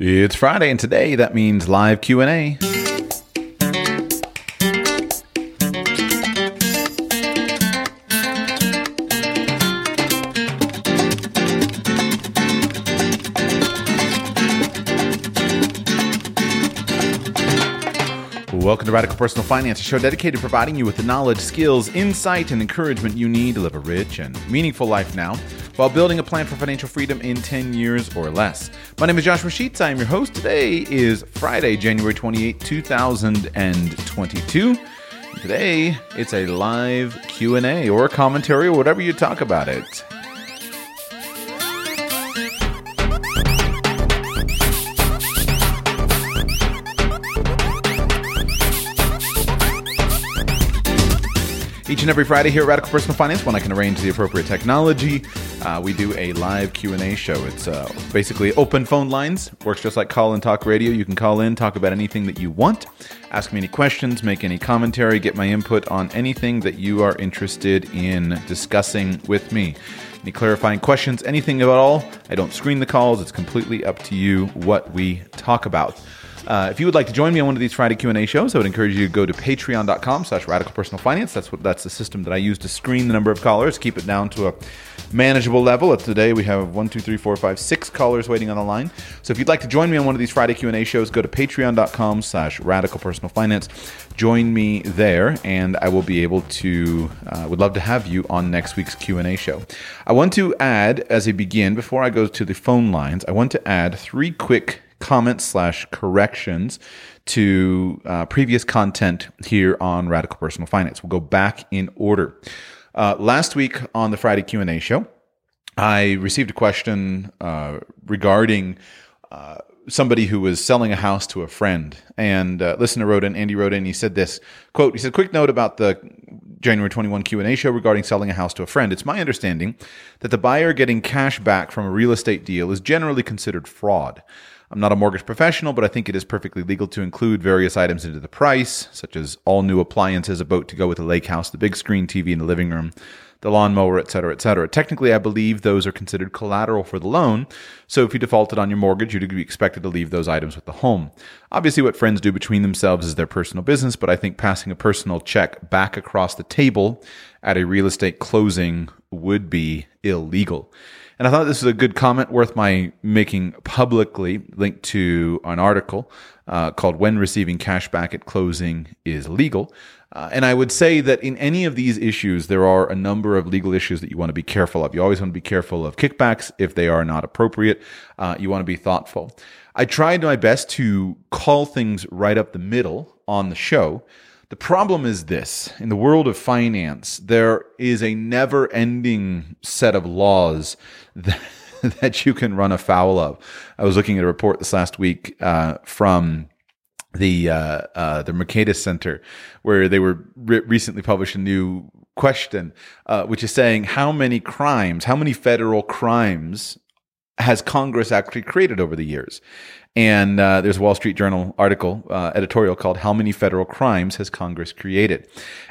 It's Friday, and today that means live Q and A. Welcome to Radical Personal Finance, a show dedicated to providing you with the knowledge, skills, insight, and encouragement you need to live a rich and meaningful life now while building a plan for financial freedom in 10 years or less. My name is Joshua Sheets. I am your host. Today is Friday, January 28, 2022. Today, it's a live Q&A or commentary or whatever you talk about it. Each and every Friday here at Radical Personal Finance, when I can arrange the appropriate technology, uh, we do a live Q&A show. It's uh, basically open phone lines. Works just like call and talk radio. You can call in, talk about anything that you want, ask me any questions, make any commentary, get my input on anything that you are interested in discussing with me. Any clarifying questions, anything at all. I don't screen the calls. It's completely up to you what we talk about. Uh, if you would like to join me on one of these Friday Q&A shows, I would encourage you to go to patreon.com slash radical personal finance. That's what that's the system that I use to screen the number of callers, keep it down to a manageable level. Today we have one, two, three, four, five, six callers waiting on the line. So if you'd like to join me on one of these Friday Q&A shows, go to patreon.com slash radical personal finance. Join me there, and I will be able to, uh, would love to have you on next week's Q&A show. I want to add, as a begin, before I go to the phone lines, I want to add three quick comments slash corrections to uh, previous content here on Radical Personal Finance. We'll go back in order. Uh, last week on the Friday Q and A show, I received a question uh, regarding uh, somebody who was selling a house to a friend, and uh, listener wrote in. Andy wrote in. He said this quote. He said, "Quick note about the January 21 Q&A show regarding selling a house to a friend. It's my understanding that the buyer getting cash back from a real estate deal is generally considered fraud." I'm not a mortgage professional, but I think it is perfectly legal to include various items into the price, such as all new appliances, a boat to go with the lake house, the big screen TV in the living room, the lawnmower, etc., etc. Technically, I believe those are considered collateral for the loan. So if you defaulted on your mortgage, you'd be expected to leave those items with the home. Obviously, what friends do between themselves is their personal business, but I think passing a personal check back across the table at a real estate closing would be illegal. And I thought this was a good comment worth my making publicly, linked to an article uh, called When Receiving Cash Back at Closing is Legal. Uh, and I would say that in any of these issues, there are a number of legal issues that you want to be careful of. You always want to be careful of kickbacks if they are not appropriate. Uh, you want to be thoughtful. I tried my best to call things right up the middle on the show. The problem is this in the world of finance, there is a never ending set of laws that, that you can run afoul of. I was looking at a report this last week uh, from the uh, uh, the Mercatus Center, where they were re- recently published a new question, uh, which is saying how many crimes, how many federal crimes has Congress actually created over the years? And uh, there's a Wall Street Journal article, uh, editorial called How Many Federal Crimes Has Congress Created?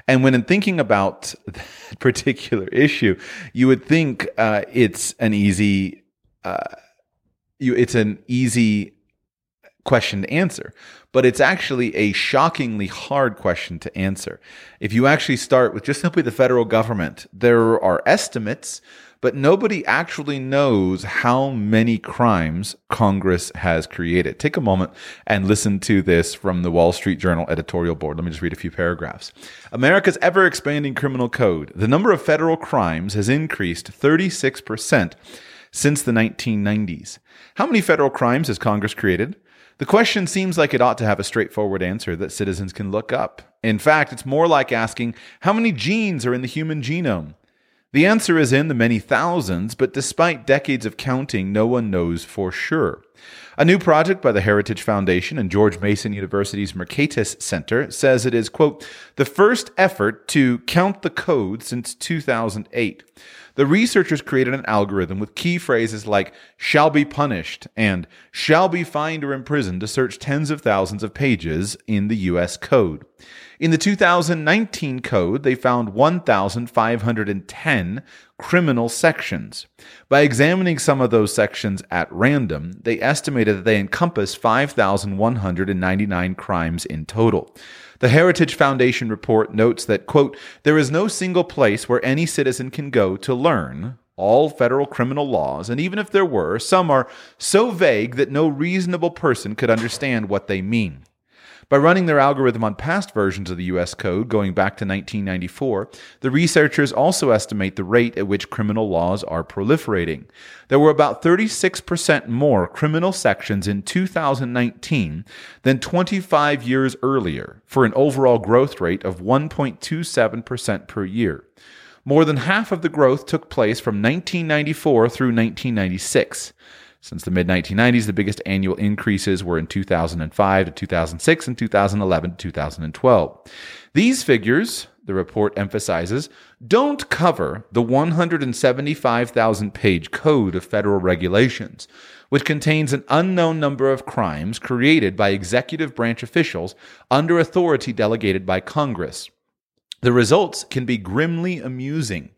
And when in thinking about that particular issue, you would think uh, it's an easy, uh, you, it's an easy question to answer, but it's actually a shockingly hard question to answer. If you actually start with just simply the federal government, there are estimates but nobody actually knows how many crimes Congress has created. Take a moment and listen to this from the Wall Street Journal editorial board. Let me just read a few paragraphs. America's ever expanding criminal code. The number of federal crimes has increased 36% since the 1990s. How many federal crimes has Congress created? The question seems like it ought to have a straightforward answer that citizens can look up. In fact, it's more like asking how many genes are in the human genome? The answer is in the many thousands, but despite decades of counting, no one knows for sure. A new project by the Heritage Foundation and George Mason University's Mercatus Center says it is, quote, the first effort to count the code since 2008. The researchers created an algorithm with key phrases like shall be punished and shall be fined or imprisoned to search tens of thousands of pages in the US code. In the 2019 code, they found 1,510 criminal sections. By examining some of those sections at random, they estimated that they encompass 5,199 crimes in total. The Heritage Foundation report notes that, quote, there is no single place where any citizen can go to learn all federal criminal laws, and even if there were, some are so vague that no reasonable person could understand what they mean. By running their algorithm on past versions of the US Code going back to 1994, the researchers also estimate the rate at which criminal laws are proliferating. There were about 36% more criminal sections in 2019 than 25 years earlier, for an overall growth rate of 1.27% per year. More than half of the growth took place from 1994 through 1996. Since the mid 1990s, the biggest annual increases were in 2005 to 2006 and 2011 to 2012. These figures, the report emphasizes, don't cover the 175,000 page code of federal regulations, which contains an unknown number of crimes created by executive branch officials under authority delegated by Congress. The results can be grimly amusing.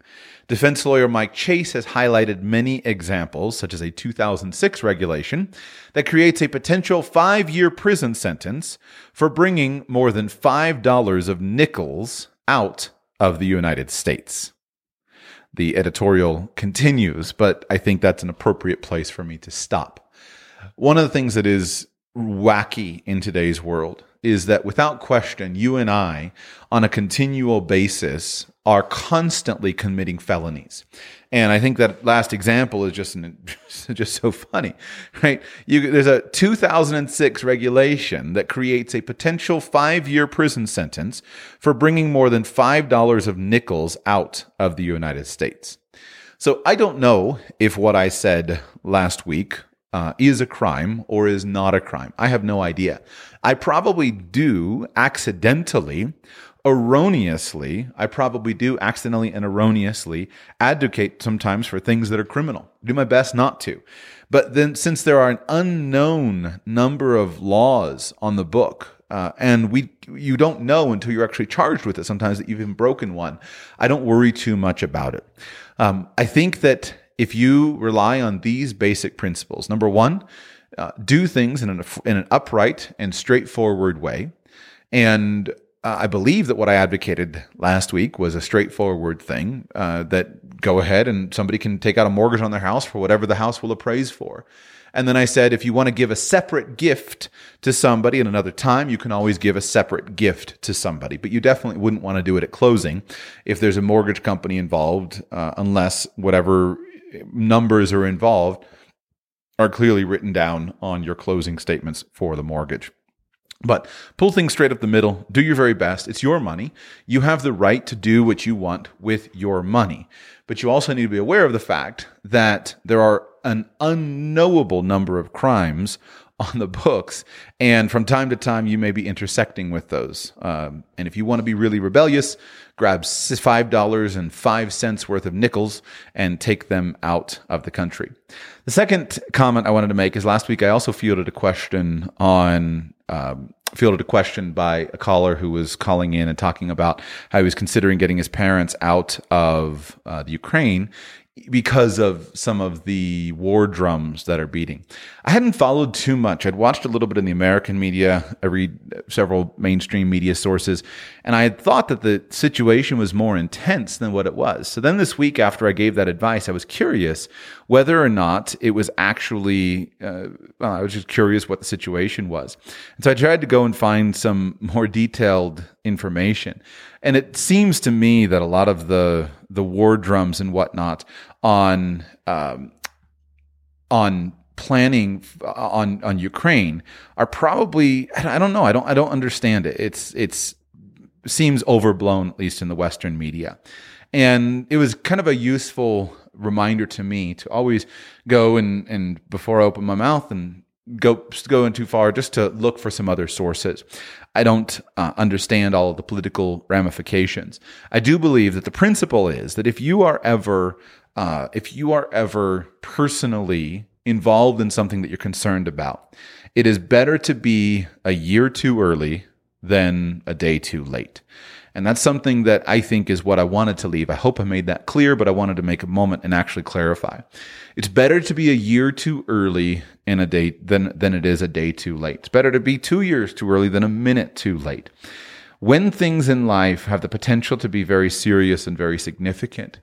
Defense lawyer Mike Chase has highlighted many examples, such as a 2006 regulation that creates a potential five year prison sentence for bringing more than $5 of nickels out of the United States. The editorial continues, but I think that's an appropriate place for me to stop. One of the things that is wacky in today's world is that without question, you and I, on a continual basis, are constantly committing felonies. And I think that last example is just an, just so funny, right? You, there's a 2006 regulation that creates a potential five-year prison sentence for bringing more than five dollars of nickels out of the United States. So I don't know if what I said last week uh, is a crime or is not a crime. I have no idea. I probably do accidentally, erroneously, I probably do accidentally and erroneously advocate sometimes for things that are criminal. Do my best not to. But then, since there are an unknown number of laws on the book, uh, and we you don't know until you're actually charged with it sometimes that you've even broken one. I don't worry too much about it. Um, I think that if you rely on these basic principles, number one, uh, do things in an, in an upright and straightforward way. And uh, I believe that what I advocated last week was a straightforward thing uh, that go ahead and somebody can take out a mortgage on their house for whatever the house will appraise for. And then I said, if you want to give a separate gift to somebody at another time, you can always give a separate gift to somebody. But you definitely wouldn't want to do it at closing if there's a mortgage company involved, uh, unless whatever numbers are involved are clearly written down on your closing statements for the mortgage. But pull things straight up the middle. Do your very best. It's your money. You have the right to do what you want with your money. But you also need to be aware of the fact that there are an unknowable number of crimes on the books. And from time to time, you may be intersecting with those. Um, and if you want to be really rebellious, grab $5.05 worth of nickels and take them out of the country. The second comment I wanted to make is last week I also fielded a question on. Um, fielded a question by a caller who was calling in and talking about how he was considering getting his parents out of uh, the Ukraine because of some of the war drums that are beating. I hadn't followed too much. I'd watched a little bit in the American media. I read several mainstream media sources, and I had thought that the situation was more intense than what it was. So then this week, after I gave that advice, I was curious whether or not it was actually, uh, well, I was just curious what the situation was. And so I tried to go and find some more detailed information. And it seems to me that a lot of the the war drums and whatnot on um, on planning on on Ukraine are probably I don't know I don't I don't understand it. It's it's seems overblown at least in the Western media, and it was kind of a useful reminder to me to always go and and before I open my mouth and go going too far just to look for some other sources. I don't uh, understand all of the political ramifications. I do believe that the principle is that if you are ever uh, if you are ever personally involved in something that you're concerned about, it is better to be a year too early than a day too late. And that's something that I think is what I wanted to leave. I hope I made that clear, but I wanted to make a moment and actually clarify. It's better to be a year too early in a date than, than it is a day too late. It's better to be two years too early than a minute too late. When things in life have the potential to be very serious and very significant,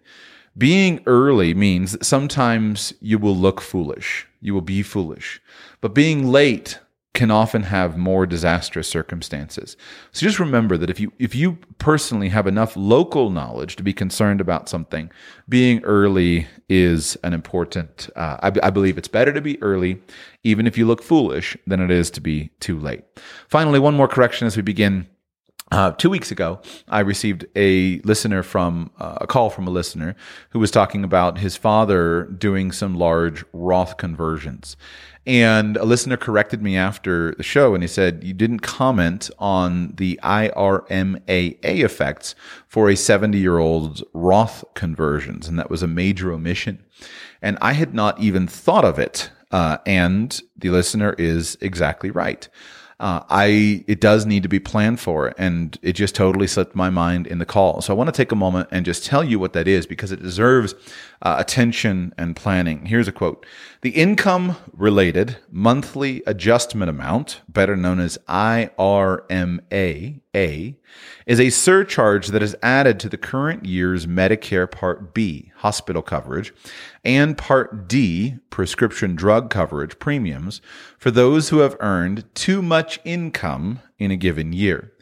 being early means that sometimes you will look foolish. You will be foolish. But being late can often have more disastrous circumstances. So just remember that if you if you personally have enough local knowledge to be concerned about something, being early is an important. Uh, I, I believe it's better to be early, even if you look foolish, than it is to be too late. Finally, one more correction as we begin. Uh, two weeks ago, I received a listener from uh, a call from a listener who was talking about his father doing some large Roth conversions. And a listener corrected me after the show and he said, You didn't comment on the IRMAA effects for a 70 year old's Roth conversions. And that was a major omission. And I had not even thought of it. Uh, and the listener is exactly right uh, I it does need to be planned for, and it just totally slipped my mind in the call. So I want to take a moment and just tell you what that is because it deserves uh, attention and planning. Here's a quote: "The income related monthly adjustment amount, better known as IRMAA, is a surcharge that is added to the current year's Medicare Part B hospital coverage and Part D prescription drug coverage premiums for those who have earned too much income in a given year.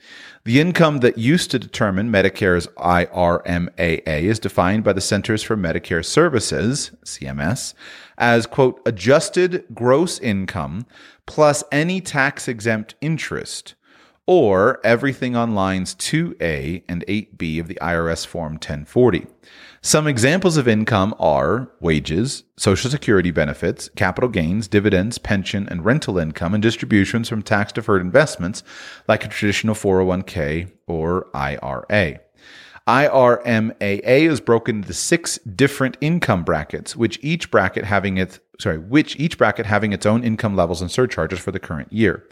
The income that used to determine Medicare's IRMAA is defined by the Centers for Medicare Services, CMS, as quote, adjusted gross income plus any tax exempt interest or everything on lines 2A and 8B of the IRS Form 1040. Some examples of income are wages, social security benefits, capital gains, dividends, pension, and rental income, and distributions from tax deferred investments like a traditional 401k or IRA. IRMAA is broken into six different income brackets, which each bracket having its sorry, which each bracket having its own income levels and surcharges for the current year.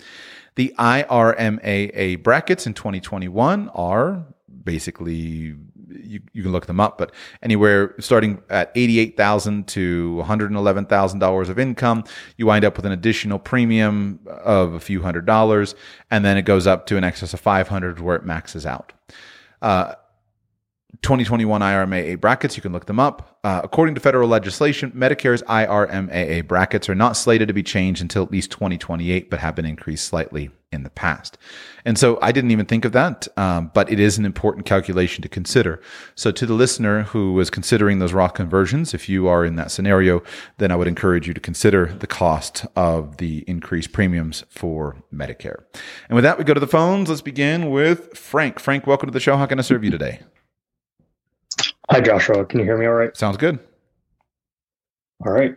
The IRMAA brackets in 2021 are basically you, you can look them up, but anywhere starting at eighty-eight thousand to one hundred and eleven thousand dollars of income, you wind up with an additional premium of a few hundred dollars, and then it goes up to an excess of five hundred where it maxes out. Uh, 2021 IRMAA brackets, you can look them up. Uh, according to federal legislation, Medicare's IRMAA brackets are not slated to be changed until at least 2028, but have been increased slightly in the past. And so I didn't even think of that, um, but it is an important calculation to consider. So to the listener who is considering those Roth conversions, if you are in that scenario, then I would encourage you to consider the cost of the increased premiums for Medicare. And with that, we go to the phones. Let's begin with Frank. Frank, welcome to the show. How can I serve you today? Hi, Joshua. Can you hear me all right? Sounds good. All right.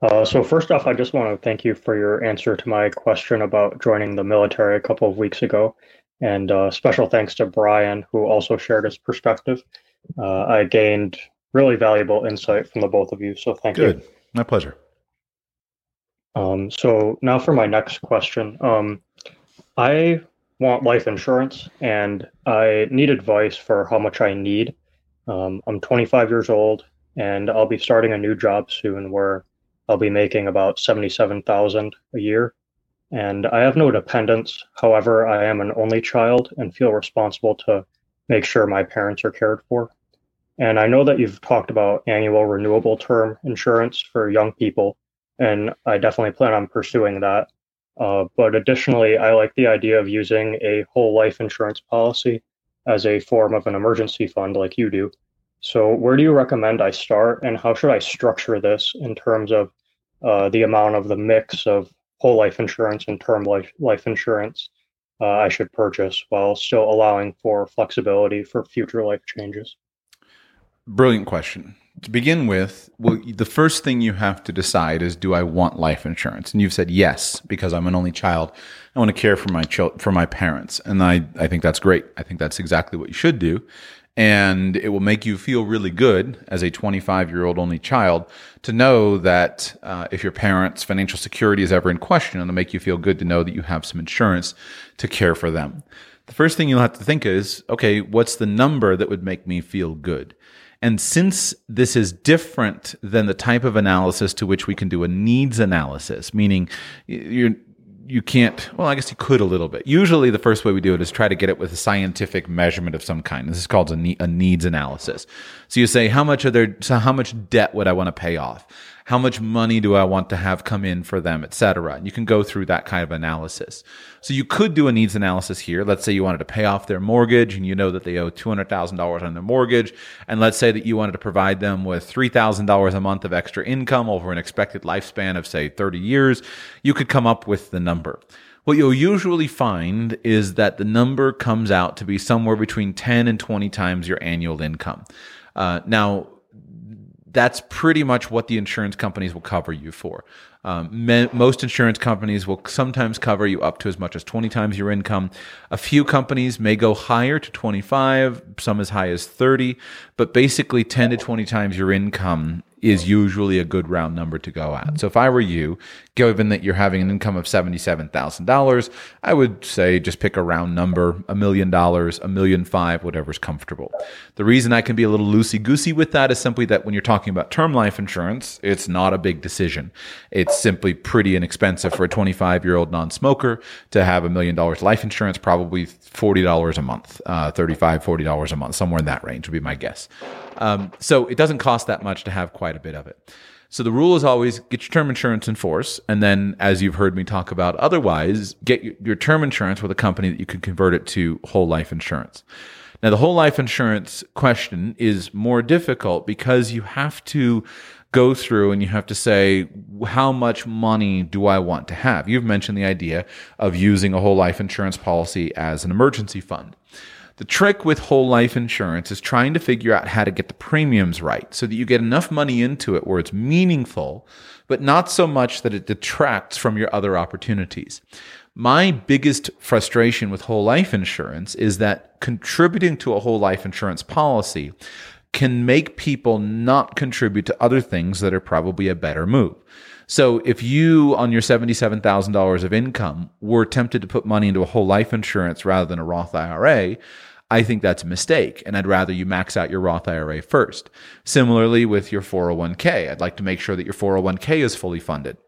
Uh, so, first off, I just want to thank you for your answer to my question about joining the military a couple of weeks ago. And uh, special thanks to Brian, who also shared his perspective. Uh, I gained really valuable insight from the both of you. So, thank good. you. Good. My pleasure. Um, so, now for my next question. Um, I want life insurance and I need advice for how much I need. Um, I'm 25 years old and I'll be starting a new job soon where I'll be making about 77,000 a year. And I have no dependents. However, I am an only child and feel responsible to make sure my parents are cared for. And I know that you've talked about annual renewable term insurance for young people, and I definitely plan on pursuing that. Uh, but additionally, I like the idea of using a whole life insurance policy as a form of an emergency fund like you do. So, where do you recommend I start, and how should I structure this in terms of uh, the amount of the mix of whole life insurance and term life life insurance uh, I should purchase while still allowing for flexibility for future life changes? Brilliant question. To begin with, well, the first thing you have to decide is do I want life insurance? And you've said yes because I'm an only child. I want to care for my for my parents, and I I think that's great. I think that's exactly what you should do and it will make you feel really good as a 25 year old only child to know that uh, if your parents' financial security is ever in question, it'll make you feel good to know that you have some insurance to care for them. the first thing you'll have to think is okay, what's the number that would make me feel good? And since this is different than the type of analysis to which we can do a needs analysis, meaning you're you can't well i guess you could a little bit. Usually the first way we do it is try to get it with a scientific measurement of some kind. This is called a, ne- a needs analysis. So you say how much are there so how much debt would i want to pay off how much money do I want to have come in for them, et cetera. And you can go through that kind of analysis. So you could do a needs analysis here. Let's say you wanted to pay off their mortgage and you know that they owe $200,000 on their mortgage. And let's say that you wanted to provide them with $3,000 a month of extra income over an expected lifespan of say 30 years. You could come up with the number. What you'll usually find is that the number comes out to be somewhere between 10 and 20 times your annual income. Uh, now, that's pretty much what the insurance companies will cover you for. Um, most insurance companies will sometimes cover you up to as much as 20 times your income. A few companies may go higher to 25, some as high as 30, but basically 10 to 20 times your income is usually a good round number to go at. So if I were you, given that you're having an income of $77,000, I would say just pick a round number, a million dollars, a million five, whatever's comfortable. The reason I can be a little loosey goosey with that is simply that when you're talking about term life insurance, it's not a big decision. It's simply pretty inexpensive for a 25 year old non smoker to have a million dollars life insurance, probably $40 a month, uh, $35, $40 a month, somewhere in that range would be my guess. Um, so it doesn't cost that much to have quite a bit of it. So the rule is always get your term insurance in force. And then, as you've heard me talk about otherwise, get your, your term insurance with a company that you can convert it to whole life insurance. Now, the whole life insurance question is more difficult because you have to go through and you have to say, how much money do I want to have? You've mentioned the idea of using a whole life insurance policy as an emergency fund. The trick with whole life insurance is trying to figure out how to get the premiums right so that you get enough money into it where it's meaningful, but not so much that it detracts from your other opportunities. My biggest frustration with whole life insurance is that contributing to a whole life insurance policy can make people not contribute to other things that are probably a better move. So if you, on your $77,000 of income, were tempted to put money into a whole life insurance rather than a Roth IRA, I think that's a mistake. And I'd rather you max out your Roth IRA first. Similarly with your 401k, I'd like to make sure that your 401k is fully funded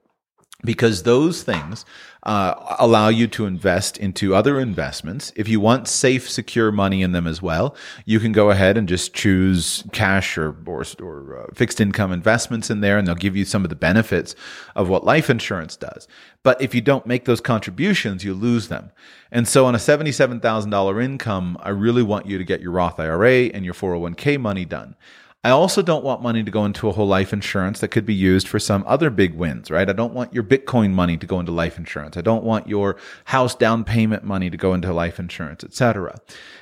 because those things uh, allow you to invest into other investments. If you want safe, secure money in them as well, you can go ahead and just choose cash or or, or uh, fixed income investments in there, and they'll give you some of the benefits of what life insurance does. But if you don't make those contributions, you lose them. And so, on a seventy-seven thousand dollar income, I really want you to get your Roth IRA and your four hundred one k money done. I also don't want money to go into a whole life insurance that could be used for some other big wins, right? I don't want your Bitcoin money to go into life insurance. I don't want your house down payment money to go into life insurance, etc.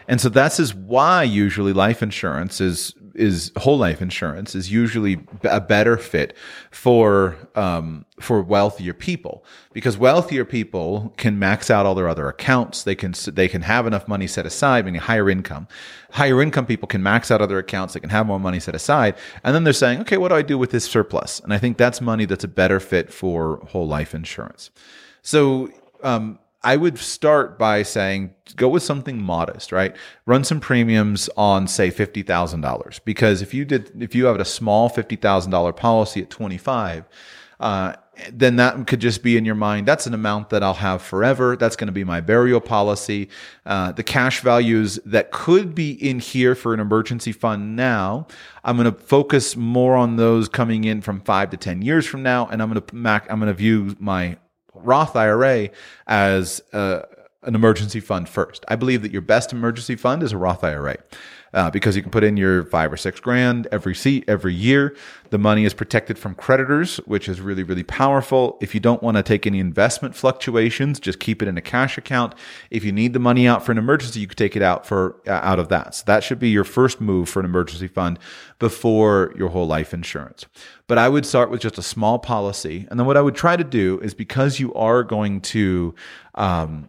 And so that's is why usually life insurance is is whole life insurance is usually a better fit for um, for wealthier people because wealthier people can max out all their other accounts. They can they can have enough money set aside, meaning higher income. Higher income people can max out other accounts. They can have more money set aside, and then they're saying, okay, what do I do with this surplus? And I think that's money that's a better fit for whole life insurance. So um, I would start by saying go with something modest, right? Run some premiums on say $50,000 because if you did if you have a small $50,000 policy at 25 uh, then that could just be in your mind. That's an amount that I'll have forever. That's going to be my burial policy. Uh, the cash values that could be in here for an emergency fund now, I'm going to focus more on those coming in from five to 10 years from now. And I'm going to, mac. I'm going to view my Roth IRA as uh, an emergency fund first. I believe that your best emergency fund is a Roth IRA. Uh, because you can put in your five or six grand every seat every year. The money is protected from creditors, which is really, really powerful. If you don't want to take any investment fluctuations, just keep it in a cash account. If you need the money out for an emergency, you could take it out for uh, out of that. So that should be your first move for an emergency fund before your whole life insurance. But I would start with just a small policy, and then what I would try to do is because you are going to um,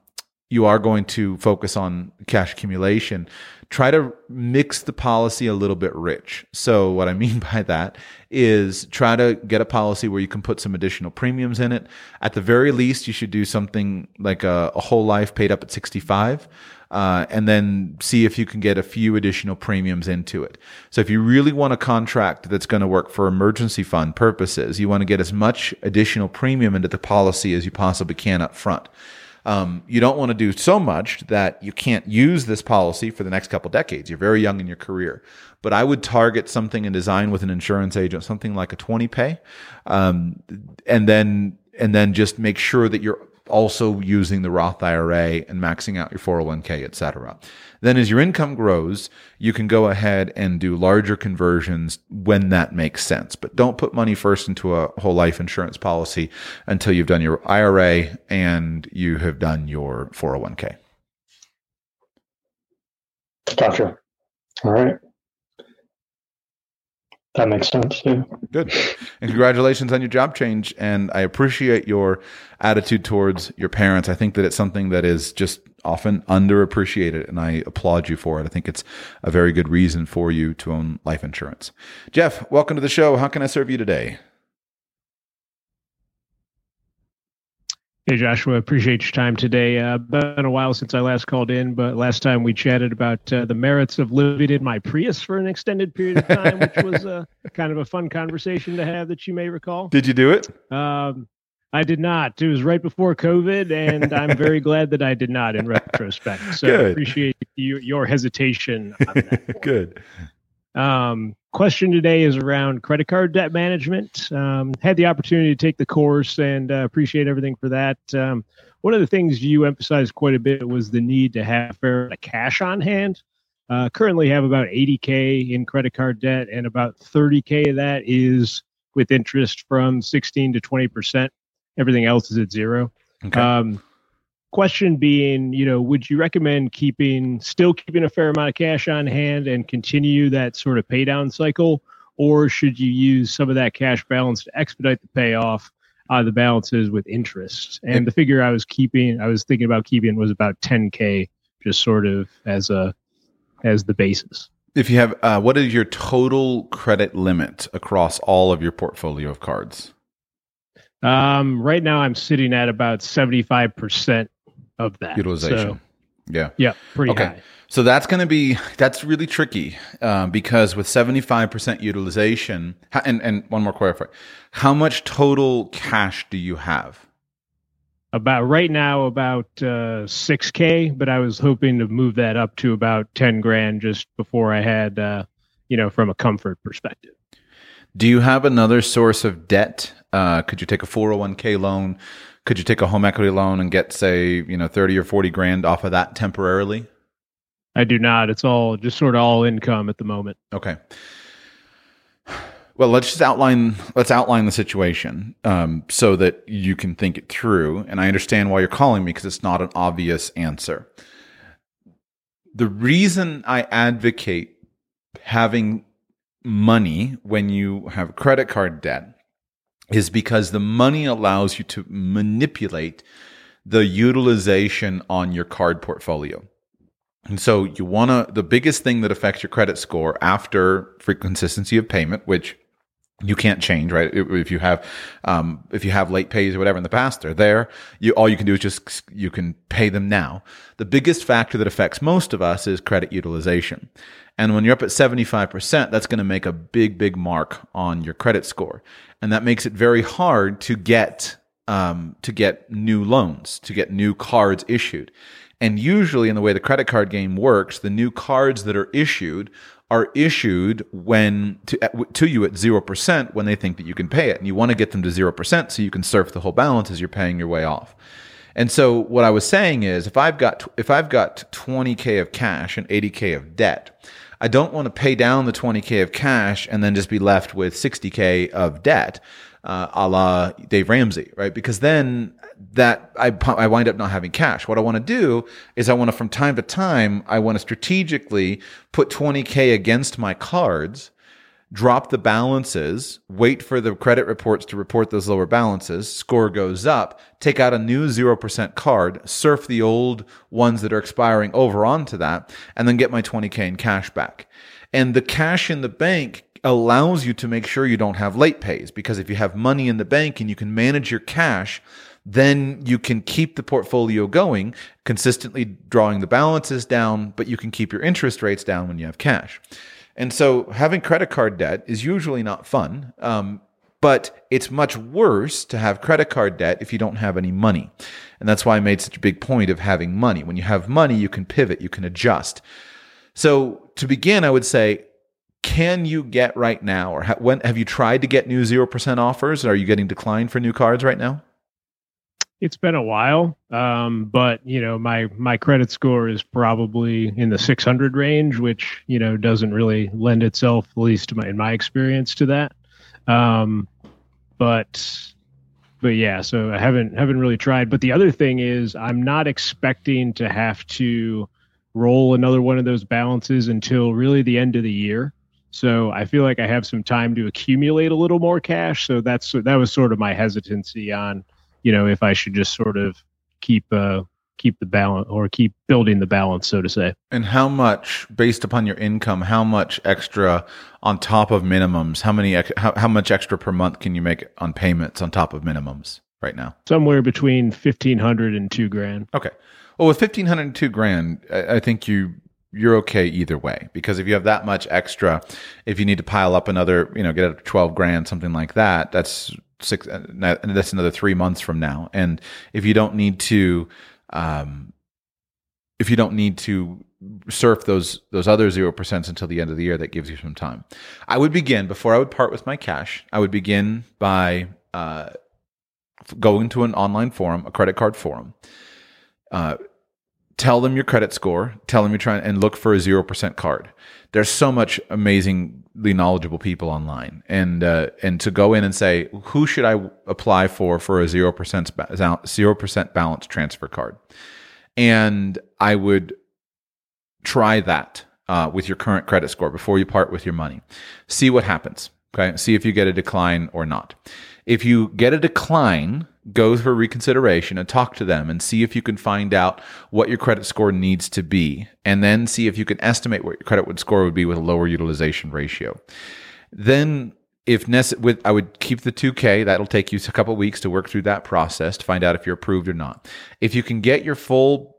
you are going to focus on cash accumulation, try to mix the policy a little bit rich. So what I mean by that is try to get a policy where you can put some additional premiums in it. At the very least, you should do something like a, a whole life paid up at 65. Uh, and then see if you can get a few additional premiums into it. So if you really want a contract that's going to work for emergency fund purposes, you want to get as much additional premium into the policy as you possibly can up front. Um, you don't want to do so much that you can't use this policy for the next couple decades. You're very young in your career, but I would target something in design with an insurance agent, something like a 20 pay, um, and then and then just make sure that you're also using the Roth IRA and maxing out your 401k, et cetera. Then as your income grows, you can go ahead and do larger conversions when that makes sense. But don't put money first into a whole life insurance policy until you've done your IRA and you have done your 401k. Gotcha. All right. That makes sense. Yeah. Good. And congratulations on your job change. And I appreciate your attitude towards your parents. I think that it's something that is just often underappreciated, and I applaud you for it. I think it's a very good reason for you to own life insurance. Jeff, welcome to the show. How can I serve you today? Hey, Joshua, appreciate your time today. Uh, been a while since I last called in, but last time we chatted about uh, the merits of living in my Prius for an extended period of time, which was uh, kind of a fun conversation to have that you may recall. Did you do it? Um, I did not. It was right before COVID, and I'm very glad that I did not in retrospect. So Good. appreciate you, your hesitation on that. Good. Um, question today is around credit card debt management. Um, had the opportunity to take the course and uh, appreciate everything for that. Um, one of the things you emphasized quite a bit was the need to have fair cash on hand. Uh, currently have about 80k in credit card debt, and about 30k of that is with interest from 16 to 20 percent. Everything else is at zero. Okay. Um, question being, you know, would you recommend keeping still keeping a fair amount of cash on hand and continue that sort of pay down cycle, or should you use some of that cash balance to expedite the payoff? Uh, the balances with interest, and the figure I was keeping, I was thinking about keeping was about 10k, just sort of as a as the basis. if you have, uh, what is your total credit limit across all of your portfolio of cards? Um, right now, I'm sitting at about 75 percent of that Utilization. So, yeah. yeah, pretty Okay. high. So that's going to be that's really tricky um, because with seventy five percent utilization, and and one more clarify, how much total cash do you have? About right now, about uh, 6K, but I was hoping to move that up to about 10 grand just before I had, uh, you know, from a comfort perspective. Do you have another source of debt? Uh, could you take a four hundred one k loan? Could you take a home equity loan and get say you know thirty or forty grand off of that temporarily? I do not. It's all just sort of all income at the moment. Okay. Well, let's just outline let's outline the situation um, so that you can think it through. And I understand why you're calling me because it's not an obvious answer. The reason I advocate having money when you have credit card debt is because the money allows you to manipulate the utilization on your card portfolio. And so you want to, the biggest thing that affects your credit score after frequent consistency of payment, which you can't change, right? If you have, um, if you have late pays or whatever in the past, they're there. You, all you can do is just, you can pay them now. The biggest factor that affects most of us is credit utilization. And when you're up at 75%, that's going to make a big, big mark on your credit score. And that makes it very hard to get, um, to get new loans, to get new cards issued. And usually, in the way the credit card game works, the new cards that are issued are issued when to, to you at 0% when they think that you can pay it. And you want to get them to 0% so you can surf the whole balance as you're paying your way off. And so what I was saying is if I've got if I've got 20k of cash and 80k of debt, I don't want to pay down the 20k of cash and then just be left with 60k of debt, uh, a la Dave Ramsey, right? Because then that I, I wind up not having cash. What I want to do is I want to, from time to time, I want to strategically put 20K against my cards drop the balances, wait for the credit reports to report those lower balances, score goes up, take out a new 0% card, surf the old ones that are expiring over onto that, and then get my 20K in cash back. And the cash in the bank allows you to make sure you don't have late pays because if you have money in the bank and you can manage your cash, then you can keep the portfolio going, consistently drawing the balances down, but you can keep your interest rates down when you have cash. And so having credit card debt is usually not fun. Um, but it's much worse to have credit card debt if you don't have any money. And that's why I made such a big point of having money. When you have money, you can pivot, you can adjust. So to begin, I would say, can you get right now, or ha- when have you tried to get new zero percent offers? Are you getting declined for new cards right now? It's been a while, um, but you know my my credit score is probably in the 600 range, which you know doesn't really lend itself, at least my, in my experience, to that. Um, but but yeah, so I haven't haven't really tried. But the other thing is, I'm not expecting to have to roll another one of those balances until really the end of the year. So I feel like I have some time to accumulate a little more cash. So that's that was sort of my hesitancy on, you know, if I should just sort of keep uh keep the balance or keep building the balance, so to say. And how much, based upon your income, how much extra on top of minimums? How many? How, how much extra per month can you make on payments on top of minimums right now? Somewhere between fifteen hundred and two grand. Okay. Well, with fifteen hundred and two grand, I, I think you you're okay either way because if you have that much extra, if you need to pile up another, you know, get up to 12 grand, something like that, that's six, uh, that's another three months from now. And if you don't need to, um, if you don't need to surf those those other zero percent until the end of the year, that gives you some time. I would begin before I would part with my cash. I would begin by uh, going to an online forum, a credit card forum. Uh, tell them your credit score, tell them you're trying and look for a 0% card. There's so much amazingly knowledgeable people online. And uh, and to go in and say, who should I apply for for a 0% 0% balance transfer card? And I would try that uh, with your current credit score before you part with your money. See what happens. Okay. See if you get a decline or not. If you get a decline, go for reconsideration and talk to them and see if you can find out what your credit score needs to be and then see if you can estimate what your credit would score would be with a lower utilization ratio. Then if necessary with i would keep the 2k that'll take you a couple weeks to work through that process to find out if you're approved or not. If you can get your full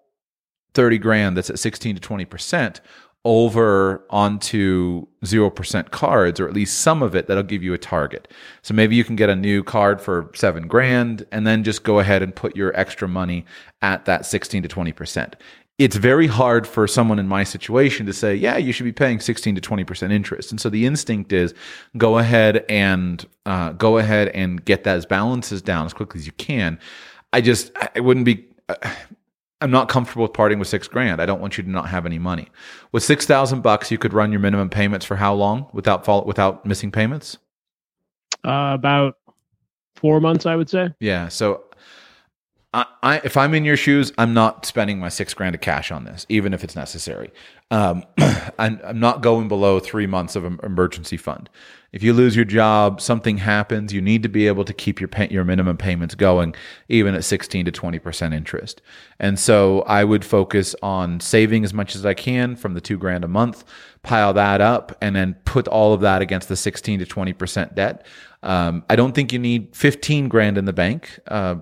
30 grand that's at 16 to 20 percent over onto 0% cards or at least some of it that'll give you a target. So maybe you can get a new card for 7 grand and then just go ahead and put your extra money at that 16 to 20%. It's very hard for someone in my situation to say, yeah, you should be paying 16 to 20% interest. And so the instinct is go ahead and uh, go ahead and get those balances down as quickly as you can. I just, I wouldn't be, uh, I'm not comfortable with parting with six grand. I don't want you to not have any money. With six thousand bucks, you could run your minimum payments for how long without fall, without missing payments? Uh, about four months, I would say. Yeah. So, I, if I'm in your shoes, I'm not spending my six grand of cash on this, even if it's necessary. Um, I'm, I'm not going below three months of emergency fund. If you lose your job, something happens, you need to be able to keep your pay, your minimum payments going, even at 16 to 20 percent interest. And so I would focus on saving as much as I can from the two grand a month, pile that up, and then put all of that against the 16 to 20 percent debt. Um, I don't think you need 15 grand in the bank. Uh,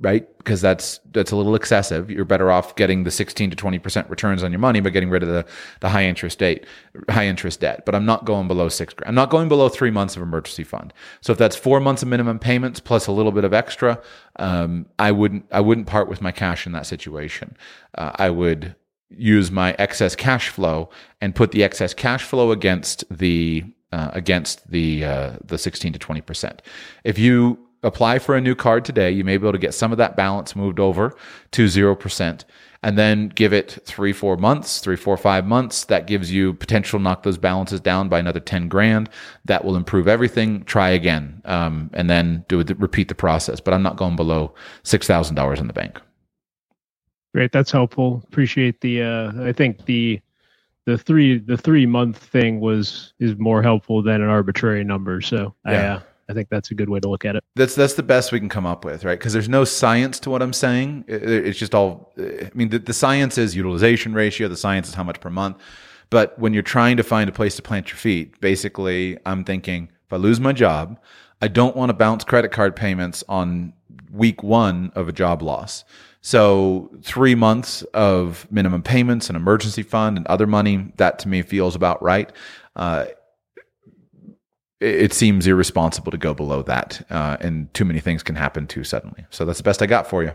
right? Because that's that's a little excessive. You're better off getting the 16 to 20 percent returns on your money by getting rid of the the high interest date, high interest debt. But I'm not going below six. I'm not going below three months of emergency fund. So if that's four months of minimum payments plus a little bit of extra, um, I wouldn't I wouldn't part with my cash in that situation. Uh, I would use my excess cash flow and put the excess cash flow against the uh, against the uh, the 16 to 20 percent. If you apply for a new card today, you may be able to get some of that balance moved over to 0%. And then give it three, four months, three, four, five months. That gives you potential knock those balances down by another 10 grand. That will improve everything. Try again. Um, and then do it, repeat the process. But I'm not going below $6,000 in the bank. Great. That's helpful. Appreciate the, uh, I think the, the three the three month thing was is more helpful than an arbitrary number. So yeah. I, uh, I think that's a good way to look at it. That's that's the best we can come up with, right? Because there's no science to what I'm saying. it's just all. I mean, the, the science is utilization ratio. The science is how much per month. But when you're trying to find a place to plant your feet, basically, I'm thinking if I lose my job, I don't want to bounce credit card payments on week one of a job loss. So three months of minimum payments, an emergency fund, and other money, that to me feels about right. Uh, it, it, seems irresponsible to go below that, uh, and too many things can happen too suddenly. So that's the best I got for you.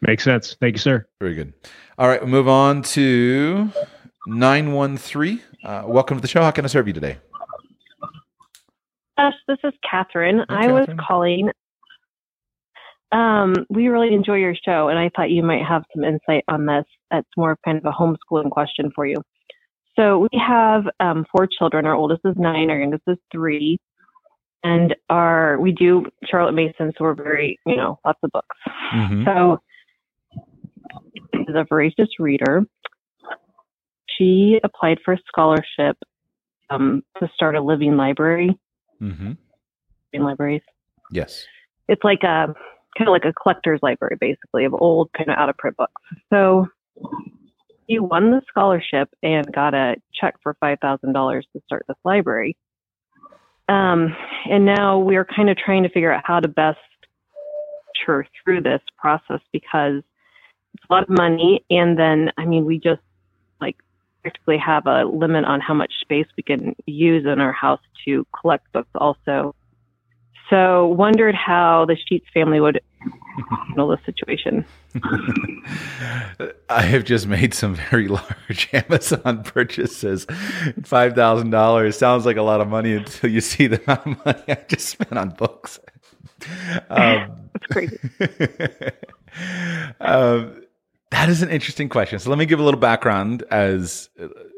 Makes sense. Thank you, sir. Very good. All right, we'll move on to 913. Uh, welcome to the show. How can I serve you today? Yes, this is Catherine. Hey, I Catherine. was calling. Um, we really enjoy your show, and I thought you might have some insight on this. It's more kind of a homeschooling question for you. So we have um, four children. Our oldest is nine. Our youngest is three. And our we do Charlotte Mason, so we're very you know lots of books. Mm-hmm. So is a voracious reader. She applied for a scholarship um, to start a living library. Mm-hmm. Living libraries. Yes. It's like a kind of like a collector's library, basically, of old kind of out of print books. So he won the scholarship and got a check for five thousand dollars to start this library. Um, and now we're kind of trying to figure out how to best her through this process because it's a lot of money, and then I mean we just like practically have a limit on how much space we can use in our house to collect books also. So wondered how the Sheets family would handle the situation. I have just made some very large Amazon purchases. Five thousand dollars sounds like a lot of money until you see the amount of money I just spent on books. Um, That's crazy. um, that is an interesting question. So let me give a little background as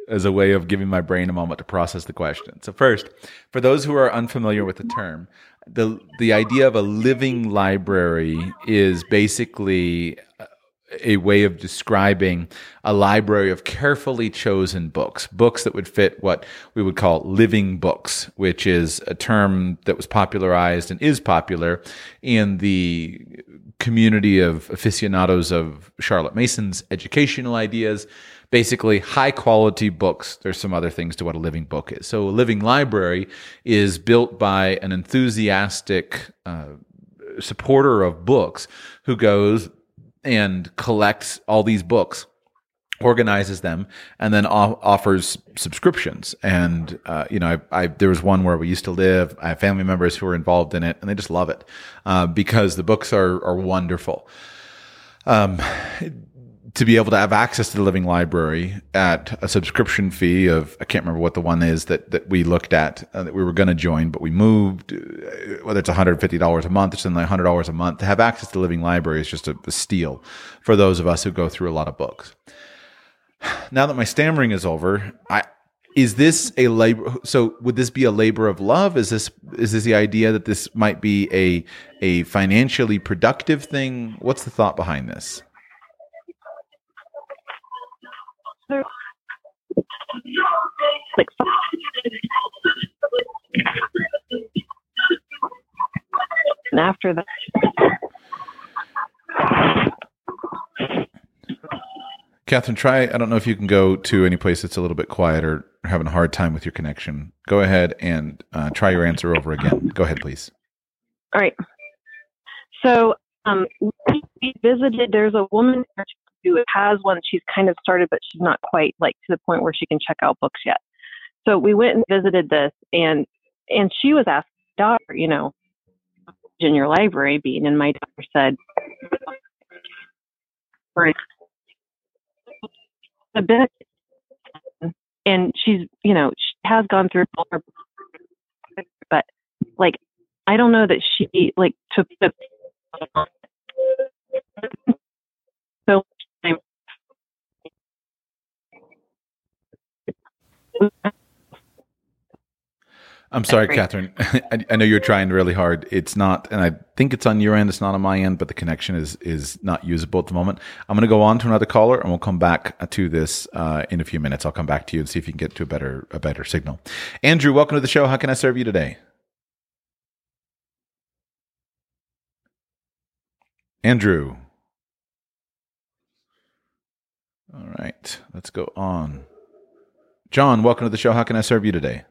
as a way of giving my brain a moment to process the question. So first, for those who are unfamiliar with the term, the the idea of a living library is basically a way of describing a library of carefully chosen books, books that would fit what we would call living books, which is a term that was popularized and is popular in the community of aficionados of Charlotte Mason's educational ideas. Basically, high quality books. There's some other things to what a living book is. So, a living library is built by an enthusiastic uh, supporter of books who goes and collects all these books organizes them and then off- offers subscriptions and uh, you know I, I, there was one where we used to live i have family members who are involved in it and they just love it uh, because the books are are wonderful um, to be able to have access to the living library at a subscription fee of I can't remember what the one is that that we looked at uh, that we were going to join, but we moved. Uh, whether it's one hundred fifty dollars a month or something like hundred dollars a month to have access to the living library is just a, a steal for those of us who go through a lot of books. Now that my stammering is over, I is this a labor so would this be a labor of love is this is this the idea that this might be a a financially productive thing what's the thought behind this like and after that Catherine, try. I don't know if you can go to any place that's a little bit quieter, having a hard time with your connection. Go ahead and uh, try your answer over again. Go ahead, please. All right. So um, we visited. There's a woman who has one. She's kind of started, but she's not quite like to the point where she can check out books yet. So we went and visited this, and and she was asking daughter, you know, in your library being, and my daughter said, a bit, and she's, you know, she has gone through, all her, but like, I don't know that she like took the so I'm sorry, Catherine. I, I, know you're trying really hard. It's not, and I think it's on your end. It's not on my end, but the connection is is not usable at the moment. I'm going to go on to another caller, and we'll come back to this uh, in a few minutes. I'll come back to you and see if you can get to a better a better signal. Andrew, welcome to the show. How can I serve you today? Andrew. All right, let's go on. John, welcome to the show. How can I serve you today?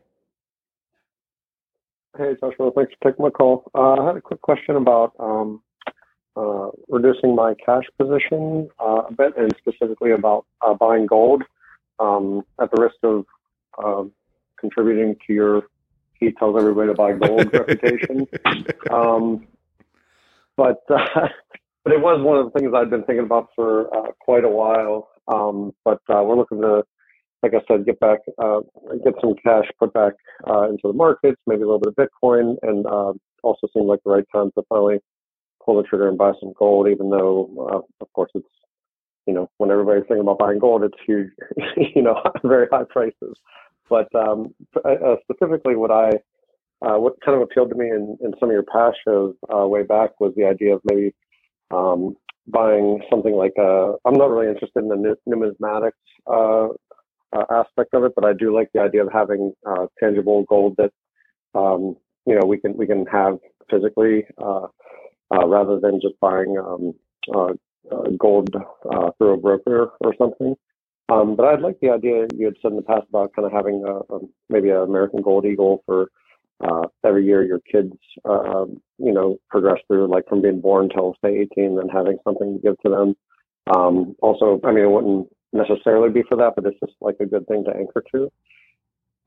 Hey, Joshua. Thanks for taking my call. Uh, I had a quick question about um, uh, reducing my cash position uh, a bit, and specifically about uh, buying gold um, at the risk of um, contributing to your he tells everybody to buy gold reputation. Um, but uh, but it was one of the things I'd been thinking about for uh, quite a while. Um, but we're looking to like I said, get back, uh, get some cash put back uh, into the markets, maybe a little bit of Bitcoin, and uh, also seemed like the right time to finally pull the trigger and buy some gold. Even though, uh, of course, it's you know when everybody's thinking about buying gold, it's huge, you know, very high prices. But um, uh, specifically, what I uh, what kind of appealed to me in, in some of your past shows way back was the idea of maybe um, buying something like uh, I'm not really interested in the numismatics uh, uh, aspect of it, but I do like the idea of having uh, tangible gold that um, you know we can we can have physically uh, uh rather than just buying um, uh, uh, gold through a broker or something. Um, but I'd like the idea you had said in the past about kind of having a, a, maybe an American Gold Eagle for every year your kids um, you know progress through like from being born till say 18, then having something to give to them. Um, also, I mean, it wouldn't necessarily be for that, but it's just like a good thing to anchor to.